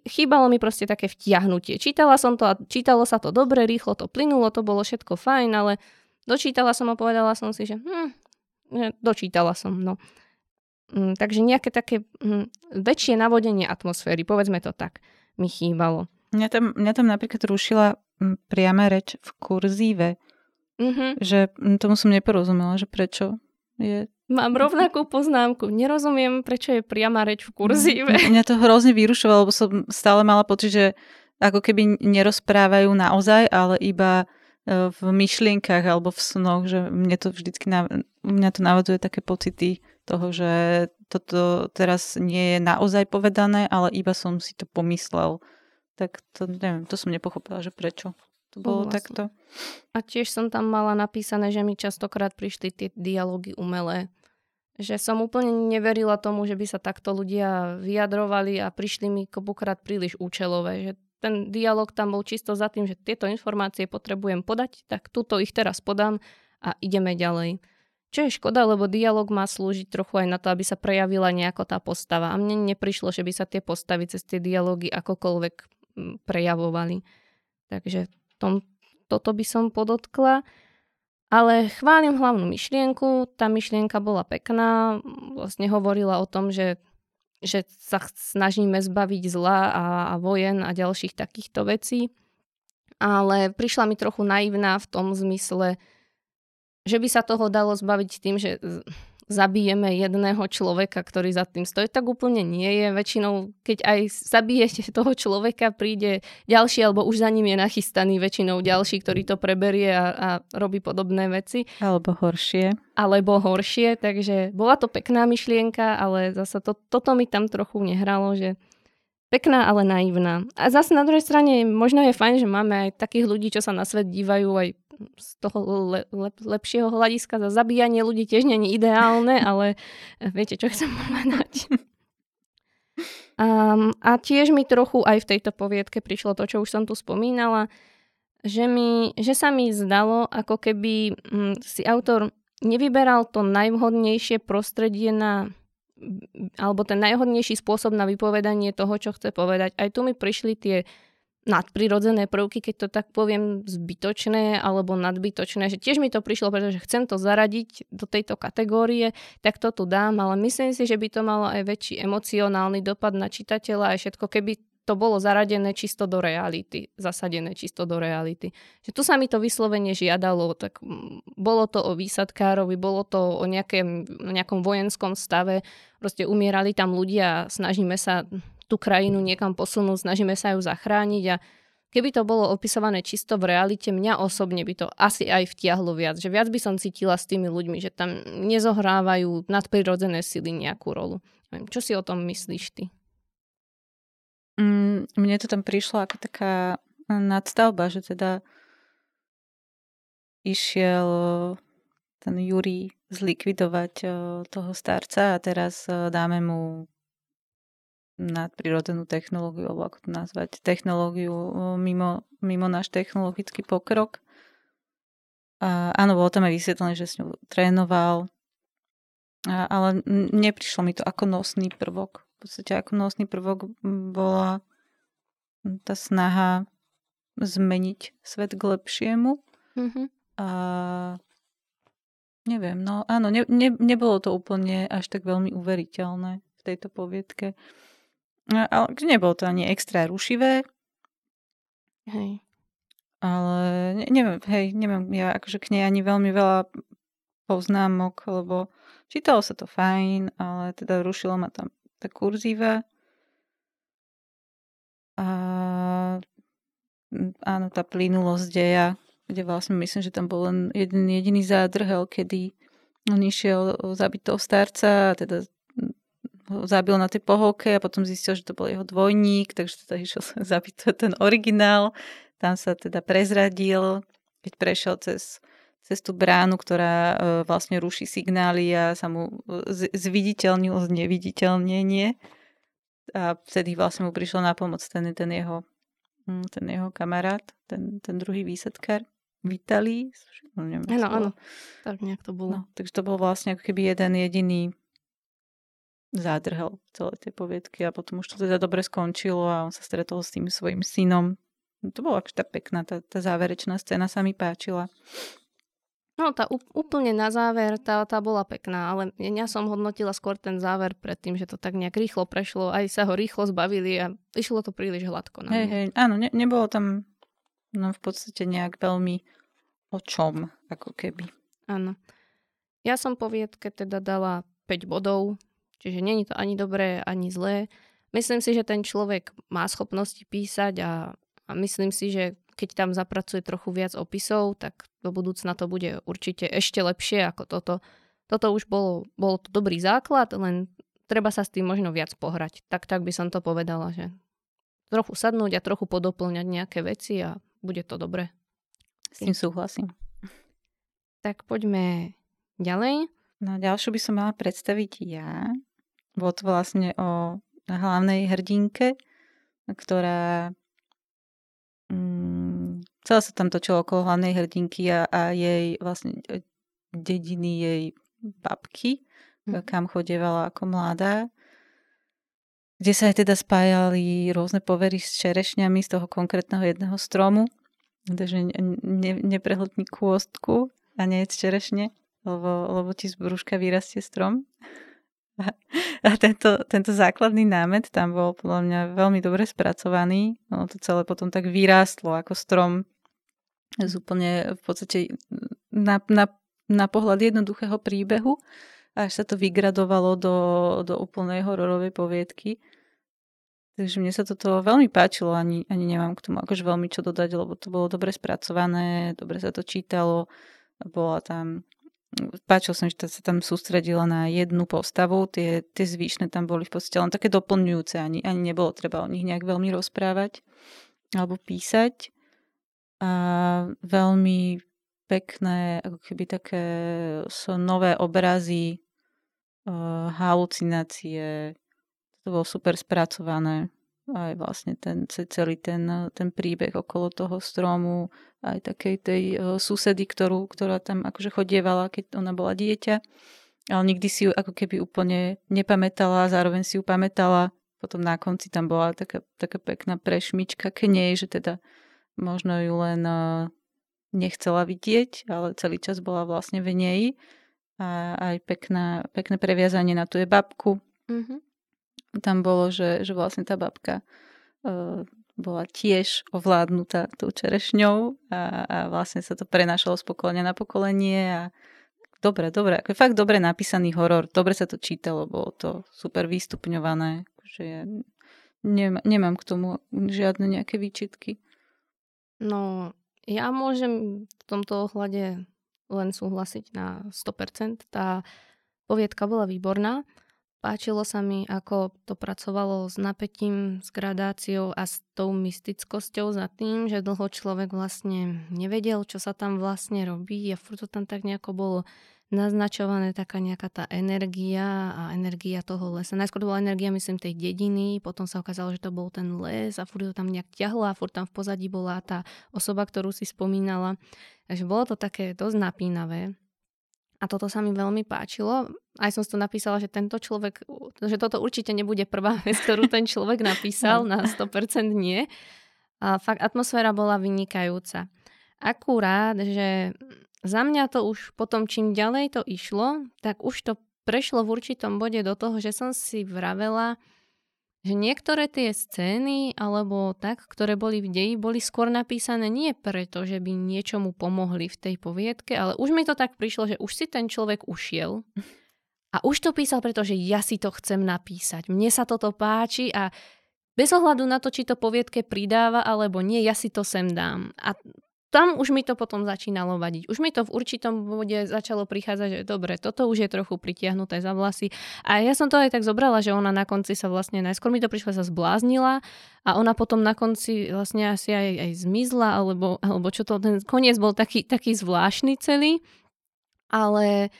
chýbalo mi proste také vtiahnutie. Čítala som to a čítalo sa to dobre, rýchlo to plynulo, to bolo všetko fajn, ale Dočítala som a povedala som si, že hm, dočítala som, no. Mm, takže nejaké také hm, väčšie navodenie atmosféry, povedzme to tak, mi chýbalo. Mňa tam, mňa tam napríklad rušila priama reč v kurzíve. Mm-hmm. Že tomu som neporozumela, že prečo je... Mám rovnakú poznámku. Nerozumiem, prečo je priama reč v kurzíve. Mňa to hrozne vyrušovalo, lebo som stále mala pocit, že ako keby nerozprávajú naozaj, ale iba v myšlienkach alebo v snoch, že mne to vždycky, mňa to navodzuje také pocity toho, že toto teraz nie je naozaj povedané, ale iba som si to pomyslel. Tak to neviem, to som nepochopila, že prečo to bolo vlastne. takto. A tiež som tam mala napísané, že mi častokrát prišli tie dialógy umelé. Že som úplne neverila tomu, že by sa takto ľudia vyjadrovali a prišli mi kopukrát príliš účelové. Že ten dialog tam bol čisto za tým, že tieto informácie potrebujem podať, tak túto ich teraz podám a ideme ďalej. Čo je škoda, lebo dialog má slúžiť trochu aj na to, aby sa prejavila nejako tá postava. A mne neprišlo, že by sa tie postavy cez tie dialógy akokoľvek prejavovali. Takže tom, toto by som podotkla. Ale chválim hlavnú myšlienku, tá myšlienka bola pekná, vlastne hovorila o tom, že že sa snažíme zbaviť zla a, a vojen a ďalších takýchto vecí. Ale prišla mi trochu naivná v tom zmysle, že by sa toho dalo zbaviť tým, že zabijeme jedného človeka, ktorý za tým stojí, tak úplne nie je. Väčšinou, keď aj zabijete <laughs> toho človeka, príde ďalší, alebo už za ním je nachystaný väčšinou ďalší, ktorý to preberie a, a robí podobné veci. Alebo horšie. Alebo horšie, takže bola to pekná myšlienka, ale zase to, toto mi tam trochu nehralo, že pekná, ale naivná. A zase na druhej strane možno je fajn, že máme aj takých ľudí, čo sa na svet dívajú aj z toho le, le, lepšieho hľadiska za zabíjanie ľudí tiež není ideálne, <laughs> ale viete, čo chcem povedať. Um, a tiež mi trochu aj v tejto poviedke prišlo to, čo už som tu spomínala, že, mi, že sa mi zdalo, ako keby hm, si autor nevyberal to najvhodnejšie prostredie na alebo ten najhodnejší spôsob na vypovedanie toho, čo chce povedať. Aj tu mi prišli tie nadprirodzené prvky, keď to tak poviem, zbytočné alebo nadbytočné, že tiež mi to prišlo, pretože chcem to zaradiť do tejto kategórie, tak to tu dám, ale myslím si, že by to malo aj väčší emocionálny dopad na čitateľa aj všetko, keby to bolo zaradené čisto do reality, zasadené čisto do reality. Že tu sa mi to vyslovene žiadalo, tak bolo to o výsadkárovi, bolo to o nejakém, nejakom vojenskom stave, proste umierali tam ľudia, snažíme sa tú krajinu niekam posunúť, snažíme sa ju zachrániť a keby to bolo opisované čisto v realite, mňa osobne by to asi aj vtiahlo viac, že viac by som cítila s tými ľuďmi, že tam nezohrávajú nadprirodzené sily nejakú rolu. Čo si o tom myslíš ty? Mm, mne to tam prišlo ako taká nadstavba, že teda išiel ten Juri zlikvidovať toho starca a teraz dáme mu nadprirodzenú technológiu, alebo ako to nazvať, technológiu mimo, mimo náš technologický pokrok. A áno, bolo tam aj vysvetlené, že s ňou trénoval, a, ale neprišlo mi to ako nosný prvok. V podstate ako nosný prvok bola tá snaha zmeniť svet k lepšiemu. Mm-hmm. A neviem, no áno, ne, ne, nebolo to úplne až tak veľmi uveriteľné v tejto poviedke. Ale nebolo to ani extra rušivé. Hej. Ale ne, neviem, hej, neviem, ja akože k nej ani veľmi veľa poznámok, lebo čítalo sa to fajn, ale teda rušilo ma tam tá kurzíva. A áno, tá plynulosť deja kde vlastne myslím, že tam bol len jeden jediný zádrhel, kedy on išiel zabiť toho starca a teda ho zabil na tej pohovke a potom zistil, že to bol jeho dvojník, takže teda išiel <laughs> zabiť ten originál. Tam sa teda prezradil, keď prešiel cez, cez tú bránu, ktorá e, vlastne ruší signály a sa mu zviditeľnil zneviditeľnenie. A vtedy vlastne mu prišiel na pomoc ten, ten jeho hm, ten jeho kamarát, ten, ten druhý výsadkár, Vitali. No, áno, áno, tak nejak to bolo. No, takže to bol vlastne ako keby jeden jediný zádrhel celé tie poviedky a potom už to teda dobre skončilo a on sa stretol s tým svojim synom. No, to bola akože tá pekná, tá, tá záverečná scéna sa mi páčila. No, tá úplne na záver, tá, tá bola pekná, ale ja som hodnotila skôr ten záver predtým, že to tak nejak rýchlo prešlo, aj sa ho rýchlo zbavili a išlo to príliš hladko. Na hej, hej, áno, ne, nebolo tam no, v podstate nejak veľmi o čom, ako keby. Áno. Ja som poviedke teda dala 5 bodov, čiže není to ani dobré, ani zlé. Myslím si, že ten človek má schopnosti písať a, a myslím si, že keď tam zapracuje trochu viac opisov, tak do budúcna to bude určite ešte lepšie ako toto. Toto už bolo, bol to dobrý základ, len treba sa s tým možno viac pohrať. Tak, tak by som to povedala, že trochu sadnúť a trochu podoplňať nejaké veci a bude to dobre. S tým súhlasím. Tak poďme ďalej. No ďalšiu by som mala predstaviť ja. Bolo to vlastne o hlavnej hrdinke, ktorá mm, celé sa tam točilo okolo hlavnej hrdinky a, a jej vlastne e, dediny jej babky, hm. kam chodievala ako mladá kde sa aj teda spájali rôzne povery s čerešňami z toho konkrétneho jedného stromu. Takže ne, neprehľadní kôstku a nie z čerešne, lebo, lebo ti z brúška vyrastie strom. A, tento, tento základný námet tam bol podľa mňa veľmi dobre spracovaný. Ono to celé potom tak vyrástlo ako strom z úplne v podstate na, na, na pohľad jednoduchého príbehu až sa to vygradovalo do, do úplnej hororovej poviedky. Takže mne sa toto veľmi páčilo, ani, ani nemám k tomu akože veľmi čo dodať, lebo to bolo dobre spracované, dobre sa to čítalo, bola tam páčilo sa mi, že sa tam sústredila na jednu postavu, tie, tie zvyšné tam boli v podstate len také doplňujúce, ani, ani nebolo treba o nich nejak veľmi rozprávať alebo písať. A veľmi pekné, ako keby také sú nové obrazy uh, halucinácie. To bolo super spracované. Aj vlastne ten, celý ten, ten príbeh okolo toho stromu, aj takej tej uh, susedy, ktorú, ktorá tam akože chodievala, keď ona bola dieťa. Ale nikdy si ju ako keby úplne nepamätala, zároveň si ju pamätala. Potom na konci tam bola taká, taká pekná prešmička k nej, že teda možno ju len uh, nechcela vidieť, ale celý čas bola vlastne v nej a aj pekná, pekné previazanie na tú je babku. Mm-hmm. Tam bolo, že, že vlastne tá babka uh, bola tiež ovládnutá tou čerešňou a, a vlastne sa to prenašalo z pokolenia na pokolenie a dobre, dobre, ako je fakt dobre napísaný horor, dobre sa to čítalo, bolo to super vystupňované, že ja nemám, nemám k tomu žiadne nejaké výčitky. No, ja môžem v tomto ohľade len súhlasiť na 100%. Tá poviedka bola výborná. Páčilo sa mi, ako to pracovalo s napätím, s gradáciou a s tou mystickosťou za tým, že dlho človek vlastne nevedel, čo sa tam vlastne robí a furt to tam tak nejako bolo naznačované taká nejaká tá energia a energia toho lesa. Najskôr to bola energia, myslím, tej dediny, potom sa ukázalo, že to bol ten les a furt to tam nejak ťahlo a furt tam v pozadí bola tá osoba, ktorú si spomínala. Takže bolo to také dosť napínavé. A toto sa mi veľmi páčilo. Aj som si to napísala, že tento človek, že toto určite nebude prvá <laughs> vec, ktorú ten človek napísal, na 100% nie. A fakt atmosféra bola vynikajúca. Akurát, že za mňa to už potom, čím ďalej to išlo, tak už to prešlo v určitom bode do toho, že som si vravela, že niektoré tie scény alebo tak, ktoré boli v deji, boli skôr napísané nie preto, že by niečomu pomohli v tej poviedke, ale už mi to tak prišlo, že už si ten človek ušiel a už to písal, pretože ja si to chcem napísať. Mne sa toto páči a bez ohľadu na to, či to poviedke pridáva alebo nie, ja si to sem dám. A tam už mi to potom začínalo vadiť. Už mi to v určitom bode začalo prichádzať, že dobre, toto už je trochu pritiahnuté za vlasy. A ja som to aj tak zobrala, že ona na konci sa vlastne, najskôr mi to prišlo, sa zbláznila a ona potom na konci vlastne asi aj, aj zmizla, alebo, alebo čo to, ten koniec bol taký, taký zvláštny celý. Ale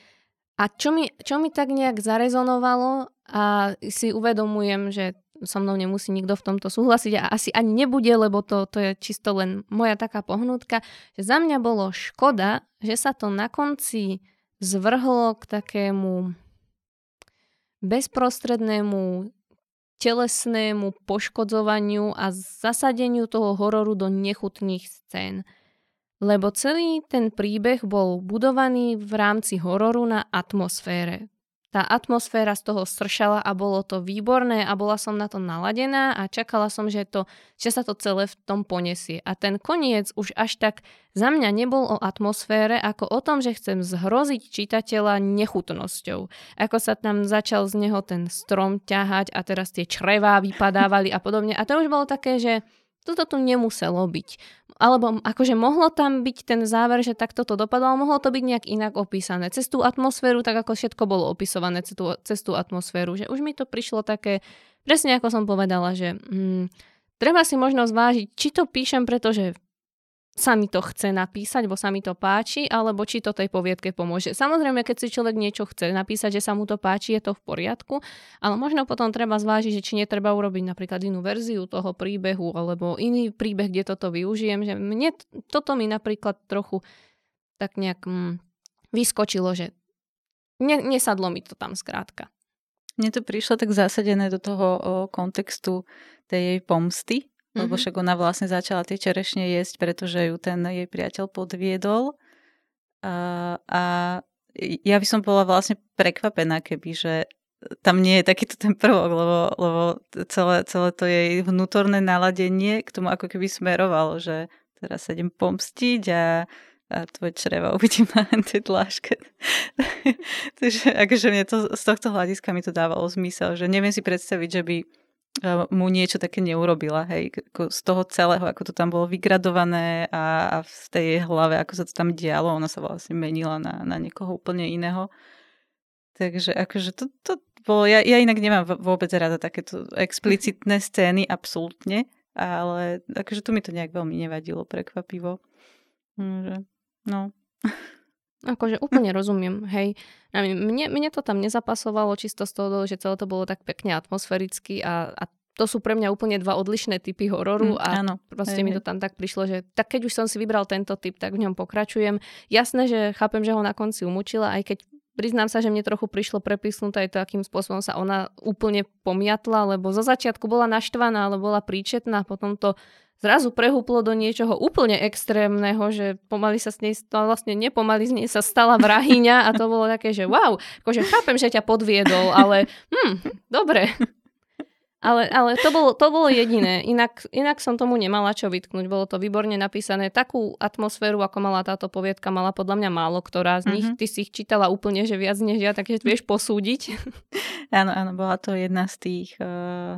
a čo mi, čo mi tak nejak zarezonovalo a si uvedomujem, že so mnou nemusí nikto v tomto súhlasiť a asi ani nebude, lebo to, to je čisto len moja taká pohnutka, že za mňa bolo škoda, že sa to na konci zvrhlo k takému bezprostrednému telesnému poškodzovaniu a zasadeniu toho hororu do nechutných scén. Lebo celý ten príbeh bol budovaný v rámci hororu na atmosfére tá atmosféra z toho sršala a bolo to výborné a bola som na to naladená a čakala som, že, to, že sa to celé v tom poniesie. A ten koniec už až tak za mňa nebol o atmosfére, ako o tom, že chcem zhroziť čitateľa nechutnosťou. Ako sa tam začal z neho ten strom ťahať a teraz tie črevá vypadávali a podobne. A to už bolo také, že toto tu nemuselo byť. Alebo akože mohlo tam byť ten záver, že takto to dopadlo, ale mohlo to byť nejak inak opísané. Cez tú atmosféru, tak ako všetko bolo opisované cez tú, cez tú atmosféru. Že už mi to prišlo také, presne ako som povedala, že mm, treba si možno zvážiť, či to píšem, pretože sa mi to chce napísať, bo sa mi to páči, alebo či to tej poviedke pomôže. Samozrejme, keď si človek niečo chce napísať, že sa mu to páči, je to v poriadku, ale možno potom treba zvážiť, že či netreba urobiť napríklad inú verziu toho príbehu, alebo iný príbeh, kde toto využijem. Že mne toto mi napríklad trochu tak nejak mm, vyskočilo, že ne, nesadlo mi to tam skrátka. Mne to prišlo tak zasadené do toho o, kontextu tej jej pomsty, lebo mhm. však ona vlastne začala tie čerešne jesť, pretože ju ten jej priateľ podviedol. A, a ja by som bola vlastne prekvapená, keby, že tam nie je takýto ten prvok, lebo, lebo celé, celé to jej vnútorné naladenie k tomu ako keby smerovalo, že teraz sa idem pomstiť a, a tvoje čreva <laughs> uvidím na tej dláške. Takže akože mne to, z tohto hľadiska mi to dávalo zmysel, že neviem si predstaviť, že by mu niečo také neurobila, hej, z toho celého, ako to tam bolo vygradované a, a v tej jej hlave, ako sa to tam dialo, ona sa vlastne menila na, na niekoho úplne iného. Takže akože to, to bolo, ja, ja inak nemám vôbec rada takéto explicitné <laughs> scény, absolútne, ale akože tu mi to nejak veľmi nevadilo, prekvapivo. Že, no. <laughs> Akože úplne rozumiem, hej. Mne, mne to tam nezapasovalo čisto z toho, že celé to bolo tak pekne atmosféricky a, a to sú pre mňa úplne dva odlišné typy hororu mm, a áno, proste hej, mi to tam tak prišlo, že tak keď už som si vybral tento typ, tak v ňom pokračujem. Jasné, že chápem, že ho na konci umúčila, aj keď priznám sa, že mne trochu prišlo prepisnuté aj to, akým spôsobom sa ona úplne pomiatla, lebo zo začiatku bola naštvaná, ale bola príčetná, potom to zrazu prehúplo do niečoho úplne extrémneho, že pomaly sa s nej, vlastne nepomaly z nej sa stala vrahyňa a to bolo také, že wow, akože chápem, že ťa podviedol, ale hm, dobre. Ale, ale to, bolo, to bolo jediné. Inak, inak som tomu nemala čo vytknúť. Bolo to výborne napísané. Takú atmosféru, ako mala táto poviedka, mala podľa mňa málo ktorá z nich. Mm-hmm. Ty si ich čítala úplne, že viac než ja, takže vieš posúdiť. Áno, áno, bola to jedna z tých uh,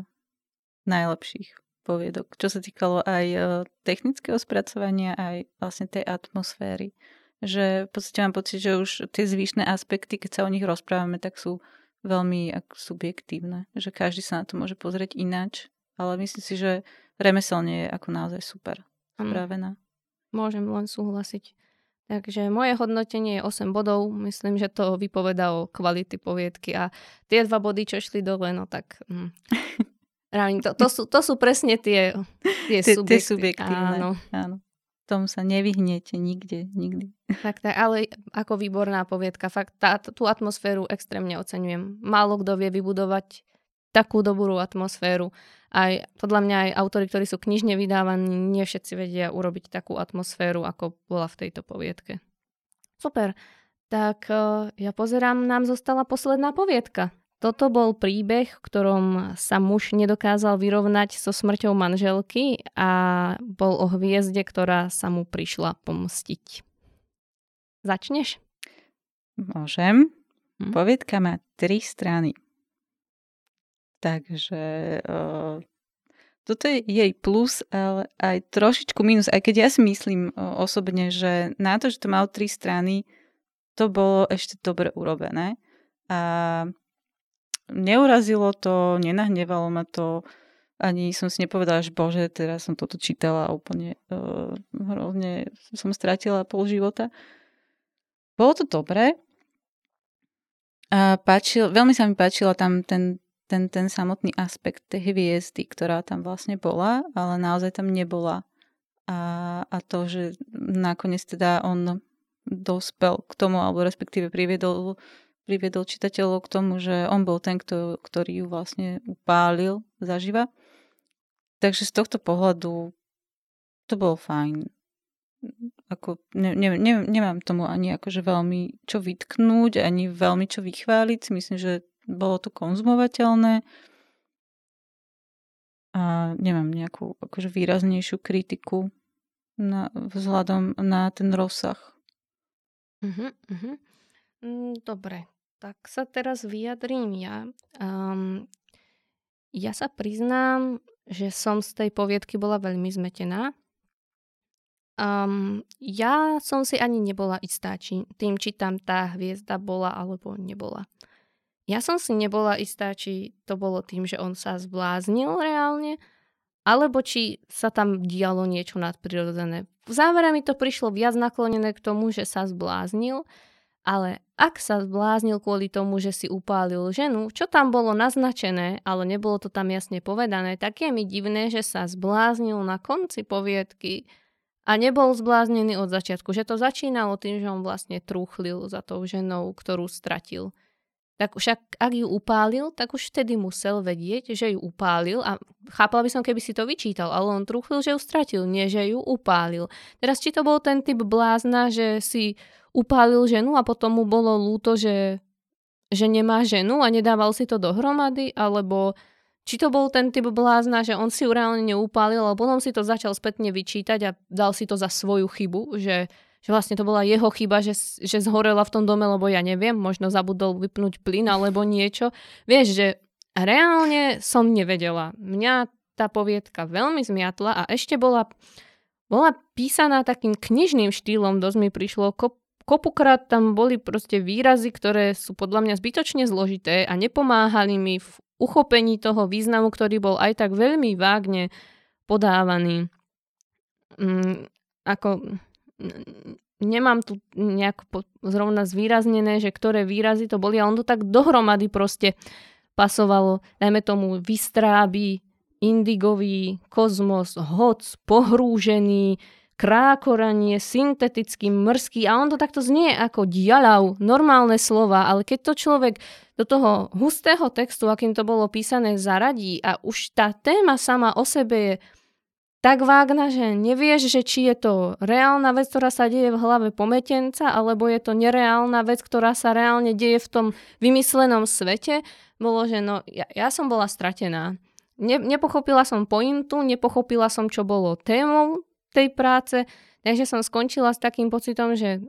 najlepších poviedok, čo sa týkalo aj e, technického spracovania, aj vlastne tej atmosféry. Že v podstate mám pocit, že už tie zvyšné aspekty, keď sa o nich rozprávame, tak sú veľmi subjektívne. Že každý sa na to môže pozrieť ináč. Ale myslím si, že remeselne je ako naozaj super spravená. Môžem len súhlasiť. Takže moje hodnotenie je 8 bodov. Myslím, že to vypoveda o kvality poviedky a tie dva body, čo šli dole, no tak... Mm. <laughs> to, to, sú, to sú presne tie, tie, tie subjekty. Tie subjektívne, áno. áno. Tom sa nevyhnete nikde, nikdy. Tak, tak, ale ako výborná poviedka. Fakt, tá, tú atmosféru extrémne oceňujem. Málo kto vie vybudovať takú dobrú atmosféru. Aj podľa mňa aj autory, ktorí sú knižne vydávaní, nie všetci vedia urobiť takú atmosféru, ako bola v tejto poviedke. Super. Tak eh, ja pozerám, nám zostala posledná poviedka. Toto bol príbeh, v ktorom sa muž nedokázal vyrovnať so smrťou manželky a bol o hviezde, ktorá sa mu prišla pomstiť. Začneš? Môžem. Hm? Poviedka má tri strany. Takže uh, toto je jej plus, ale aj trošičku minus, aj keď ja si myslím osobne, že na to, že to malo tri strany, to bolo ešte dobre urobené. A neurazilo to, nenahnevalo ma to, ani som si nepovedala, že bože, teraz som toto čítala úplne uh, hrozne som stratila pol života. Bolo to dobré. A páčil, veľmi sa mi páčila tam ten ten, ten samotný aspekt tej hviezdy, ktorá tam vlastne bola, ale naozaj tam nebola. A, a to, že nakoniec teda on dospel k tomu, alebo respektíve priviedol, priviedol čitateľov k tomu, že on bol ten, kto, ktorý ju vlastne upálil zaživa. Takže z tohto pohľadu to bolo fajn. Ako, ne, ne, ne, nemám tomu ani akože veľmi čo vytknúť, ani veľmi čo vychváliť. Myslím, že bolo to konzumovateľné a nemám nejakú akože výraznejšiu kritiku na, vzhľadom na ten rozsah. Uh-huh, uh-huh. Dobre, tak sa teraz vyjadrím ja. Um, ja sa priznám, že som z tej poviedky bola veľmi zmetená. Um, ja som si ani nebola istá, či tým, či tam tá hviezda bola alebo nebola. Ja som si nebola istá, či to bolo tým, že on sa zbláznil reálne, alebo či sa tam dialo niečo nadprirodzené. V závere mi to prišlo viac naklonené k tomu, že sa zbláznil, ale ak sa zbláznil kvôli tomu, že si upálil ženu, čo tam bolo naznačené, ale nebolo to tam jasne povedané, tak je mi divné, že sa zbláznil na konci poviedky a nebol zbláznený od začiatku. Že to začínalo tým, že on vlastne trúchlil za tou ženou, ktorú stratil tak však ak ju upálil, tak už vtedy musel vedieť, že ju upálil a chápala by som, keby si to vyčítal, ale on trúchil, že ju stratil, nie že ju upálil. Teraz či to bol ten typ blázna, že si upálil ženu a potom mu bolo lúto, že, že nemá ženu a nedával si to dohromady, alebo či to bol ten typ blázna, že on si ju reálne neupálil, ale potom si to začal spätne vyčítať a dal si to za svoju chybu, že že vlastne to bola jeho chyba, že, že zhorela v tom dome, lebo ja neviem, možno zabudol vypnúť plyn alebo niečo. Vieš, že reálne som nevedela. Mňa tá poviedka veľmi zmiatla a ešte bola, bola písaná takým knižným štýlom, dosť mi prišlo. Kop, kopukrát tam boli proste výrazy, ktoré sú podľa mňa zbytočne zložité a nepomáhali mi v uchopení toho významu, ktorý bol aj tak veľmi vágne podávaný. Mm, ako nemám tu nejako zrovna zvýraznené, že ktoré výrazy to boli a on to tak dohromady proste pasovalo. Dajme tomu vystráby, indigový, kozmos, hoc, pohrúžený, krákoranie, syntetický, mrský a on to takto znie ako dialav, normálne slova, ale keď to človek do toho hustého textu, akým to bolo písané, zaradí a už tá téma sama o sebe je tak vágna, že nevieš, že či je to reálna vec, ktorá sa deje v hlave pometenca, alebo je to nereálna vec, ktorá sa reálne deje v tom vymyslenom svete, bolo, že no, ja, ja som bola stratená. Ne, nepochopila som pointu, nepochopila som, čo bolo témou tej práce, takže som skončila s takým pocitom, že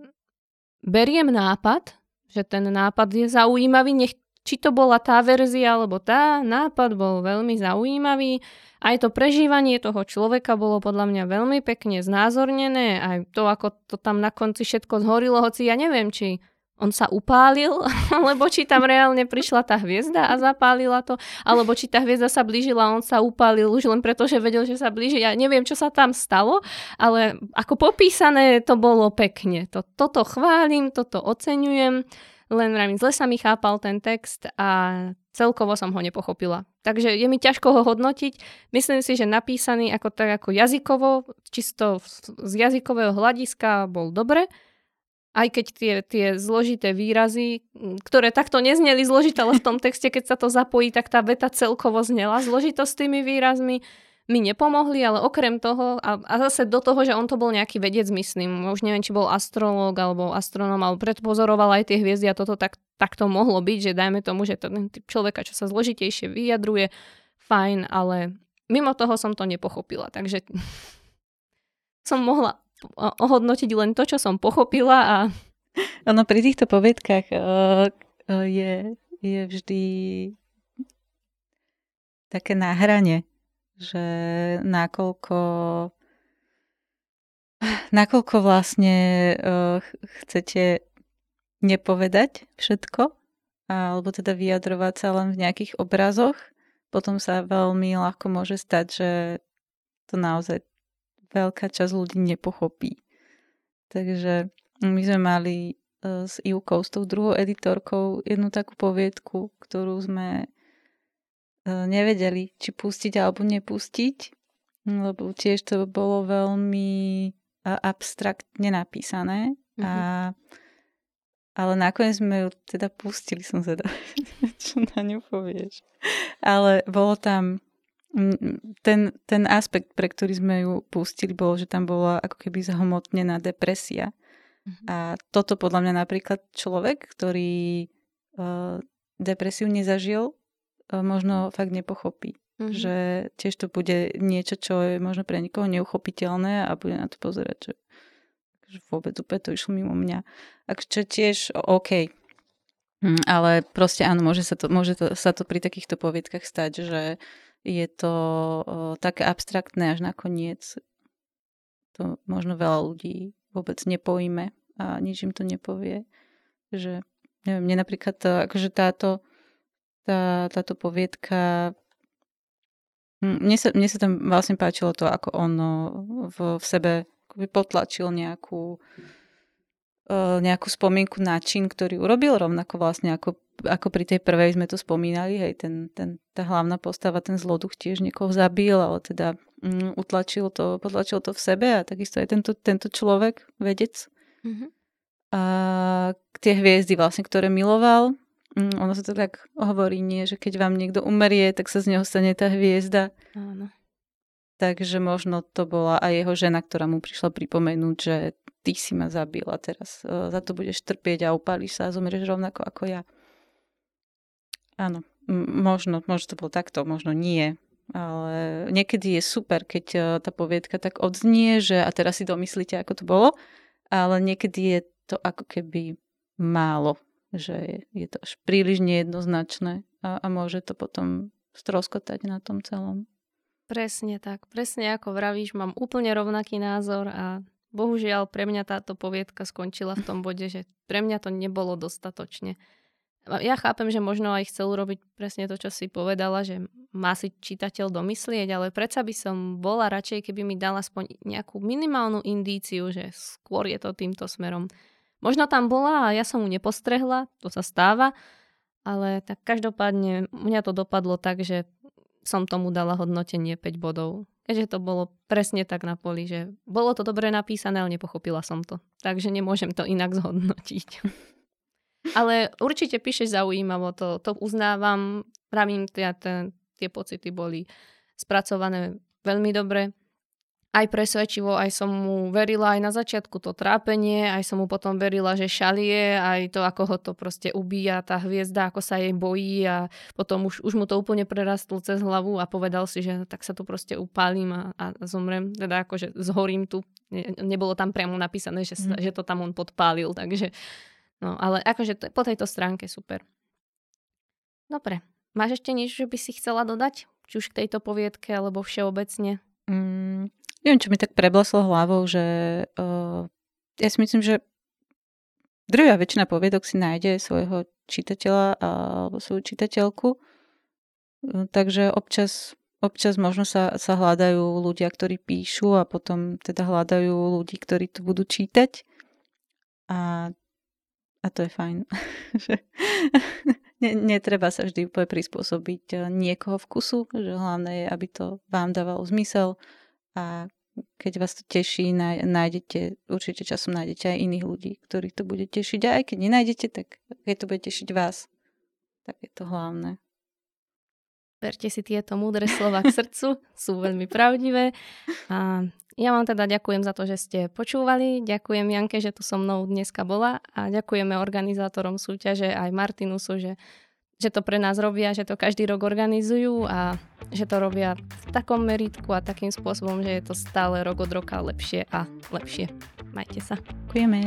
beriem nápad, že ten nápad je zaujímavý, nech či to bola tá verzia alebo tá, nápad bol veľmi zaujímavý. Aj to prežívanie toho človeka bolo podľa mňa veľmi pekne znázornené, aj to, ako to tam na konci všetko zhorilo, hoci ja neviem, či on sa upálil, <laughs> alebo či tam reálne prišla tá hviezda a zapálila to, alebo či tá hviezda sa blížila a on sa upálil už len preto, že vedel, že sa blíži. Ja neviem, čo sa tam stalo, ale ako popísané to bolo pekne. To, toto chválim, toto oceňujem len vravím, zle sa mi chápal ten text a celkovo som ho nepochopila. Takže je mi ťažko ho hodnotiť. Myslím si, že napísaný ako tak ako jazykovo, čisto z jazykového hľadiska bol dobre, aj keď tie, tie zložité výrazy, ktoré takto nezneli zložité, ale v tom <laughs> texte, keď sa to zapojí, tak tá veta celkovo znela. Zložito s tými výrazmi mi nepomohli, ale okrem toho, a, a zase do toho, že on to bol nejaký vedec, myslím, už neviem, či bol astrológ alebo astronom, alebo predpozoroval aj tie hviezdy a toto tak, tak to mohlo byť, že dajme tomu, že ten typ človeka, čo sa zložitejšie vyjadruje, fajn, ale mimo toho som to nepochopila, takže <laughs> som mohla ohodnotiť len to, čo som pochopila a... Ono pri týchto poviedkach uh, uh, je, je vždy také náhranie že nakoľko nakoľko vlastne uh, chcete nepovedať všetko, alebo teda vyjadrovať sa len v nejakých obrazoch, potom sa veľmi ľahko môže stať, že to naozaj veľká časť ľudí nepochopí. Takže my sme mali e, s Ivkou, s tou druhou editorkou, jednu takú poviedku, ktorú sme e, nevedeli, či pustiť alebo nepustiť, lebo tiež to bolo veľmi abstraktne napísané. Mm-hmm. A, ale nakoniec sme ju teda pustili, som teda, <laughs> čo na ňu povieš. Ale bolo tam ten, ten aspekt, pre ktorý sme ju pustili, bol, že tam bola ako keby zahmotnená depresia. Mm-hmm. A toto podľa mňa napríklad človek, ktorý uh, depresiu nezažil, uh, možno fakt nepochopí. Mm-hmm. Že tiež to bude niečo, čo je možno pre niekoho neuchopiteľné a bude na to pozerať, že, že vôbec úplne to išlo mimo mňa. čo tiež OK. Hm, ale proste áno, môže sa to, môže to, sa to pri takýchto poviedkach stať, že je to také abstraktné až nakoniec. To možno veľa ľudí vôbec nepojme a nič im to nepovie. Že, neviem, mne napríklad to, akože táto, tá, táto poviedka mne sa, mne sa tam vlastne páčilo to, ako on v, v sebe potlačil nejakú e, nejakú spomienku na čin, ktorý urobil, rovnako vlastne ako, ako pri tej prvej sme to spomínali, hej, ten, ten, tá hlavná postava, ten zloduch tiež niekoho zabil, ale teda mm, utlačil to, potlačil to v sebe a takisto aj tento, tento človek, vedec. Mm-hmm. A tie hviezdy vlastne, ktoré miloval, Mm, ono sa to tak hovorí, nie, že keď vám niekto umerie, tak sa z neho stane tá hviezda. Áno. Takže možno to bola aj jeho žena, ktorá mu prišla pripomenúť, že ty si ma zabil a teraz uh, za to budeš trpieť a upálíš sa a zomrieš rovnako ako ja. Áno, možno, možno to bolo takto, možno nie. Ale niekedy je super, keď uh, tá poviedka tak odznie, že a teraz si domyslíte, ako to bolo, ale niekedy je to ako keby málo že je to až príliš nejednoznačné a, a môže to potom stroskotať na tom celom. Presne tak. Presne ako vravíš, mám úplne rovnaký názor a bohužiaľ pre mňa táto poviedka skončila v tom bode, že pre mňa to nebolo dostatočne. Ja chápem, že možno aj chcel urobiť presne to, čo si povedala, že má si čitateľ domyslieť, ale predsa by som bola radšej, keby mi dala aspoň nejakú minimálnu indíciu, že skôr je to týmto smerom. Možno tam bola a ja som mu nepostrehla, to sa stáva, ale tak každopádne mňa to dopadlo tak, že som tomu dala hodnotenie 5 bodov. Keďže to bolo presne tak na poli, že bolo to dobre napísané, ale nepochopila som to. Takže nemôžem to inak zhodnotiť. <laughs> ale určite píšeš zaujímavo, to, to uznávam. Pravím, tie, tie pocity boli spracované veľmi dobre aj presvedčivo, aj som mu verila aj na začiatku to trápenie, aj som mu potom verila, že šalie, aj to, ako ho to proste ubíja, tá hviezda, ako sa jej bojí a potom už, už mu to úplne prerastlo cez hlavu a povedal si, že tak sa tu proste upálim a, a zomrem, teda akože zhorím tu. Ne, nebolo tam priamo napísané, že, mm. že to tam on podpálil, takže no, ale akože to, po tejto stránke super. Dobre, máš ešte niečo, že by si chcela dodať? Či už k tejto poviedke, alebo všeobecne? Mm, Neviem, čo mi tak prebleslo hlavou, že uh, ja si myslím, že drvia väčšina poviedok si nájde svojho čitateľa alebo svoju čitateľku. Uh, takže občas, občas možno sa, sa hľadajú ľudia, ktorí píšu a potom teda hľadajú ľudí, ktorí to budú čítať. A, a to je fajn. <laughs> Netreba sa vždy úplne prispôsobiť uh, niekoho vkusu, že hlavné je, aby to vám dávalo zmysel a keď vás to teší, nájdete, určite časom nájdete aj iných ľudí, ktorých to bude tešiť. A aj keď nenájdete, tak keď to bude tešiť vás, tak je to hlavné. Verte si tieto múdre slova k srdcu, sú veľmi pravdivé. A ja vám teda ďakujem za to, že ste počúvali. Ďakujem Janke, že tu so mnou dneska bola a ďakujeme organizátorom súťaže aj Martinusu, že že to pre nás robia, že to každý rok organizujú a že to robia v takom meritku a takým spôsobom, že je to stále rok od roka lepšie a lepšie. Majte sa. Ďakujeme.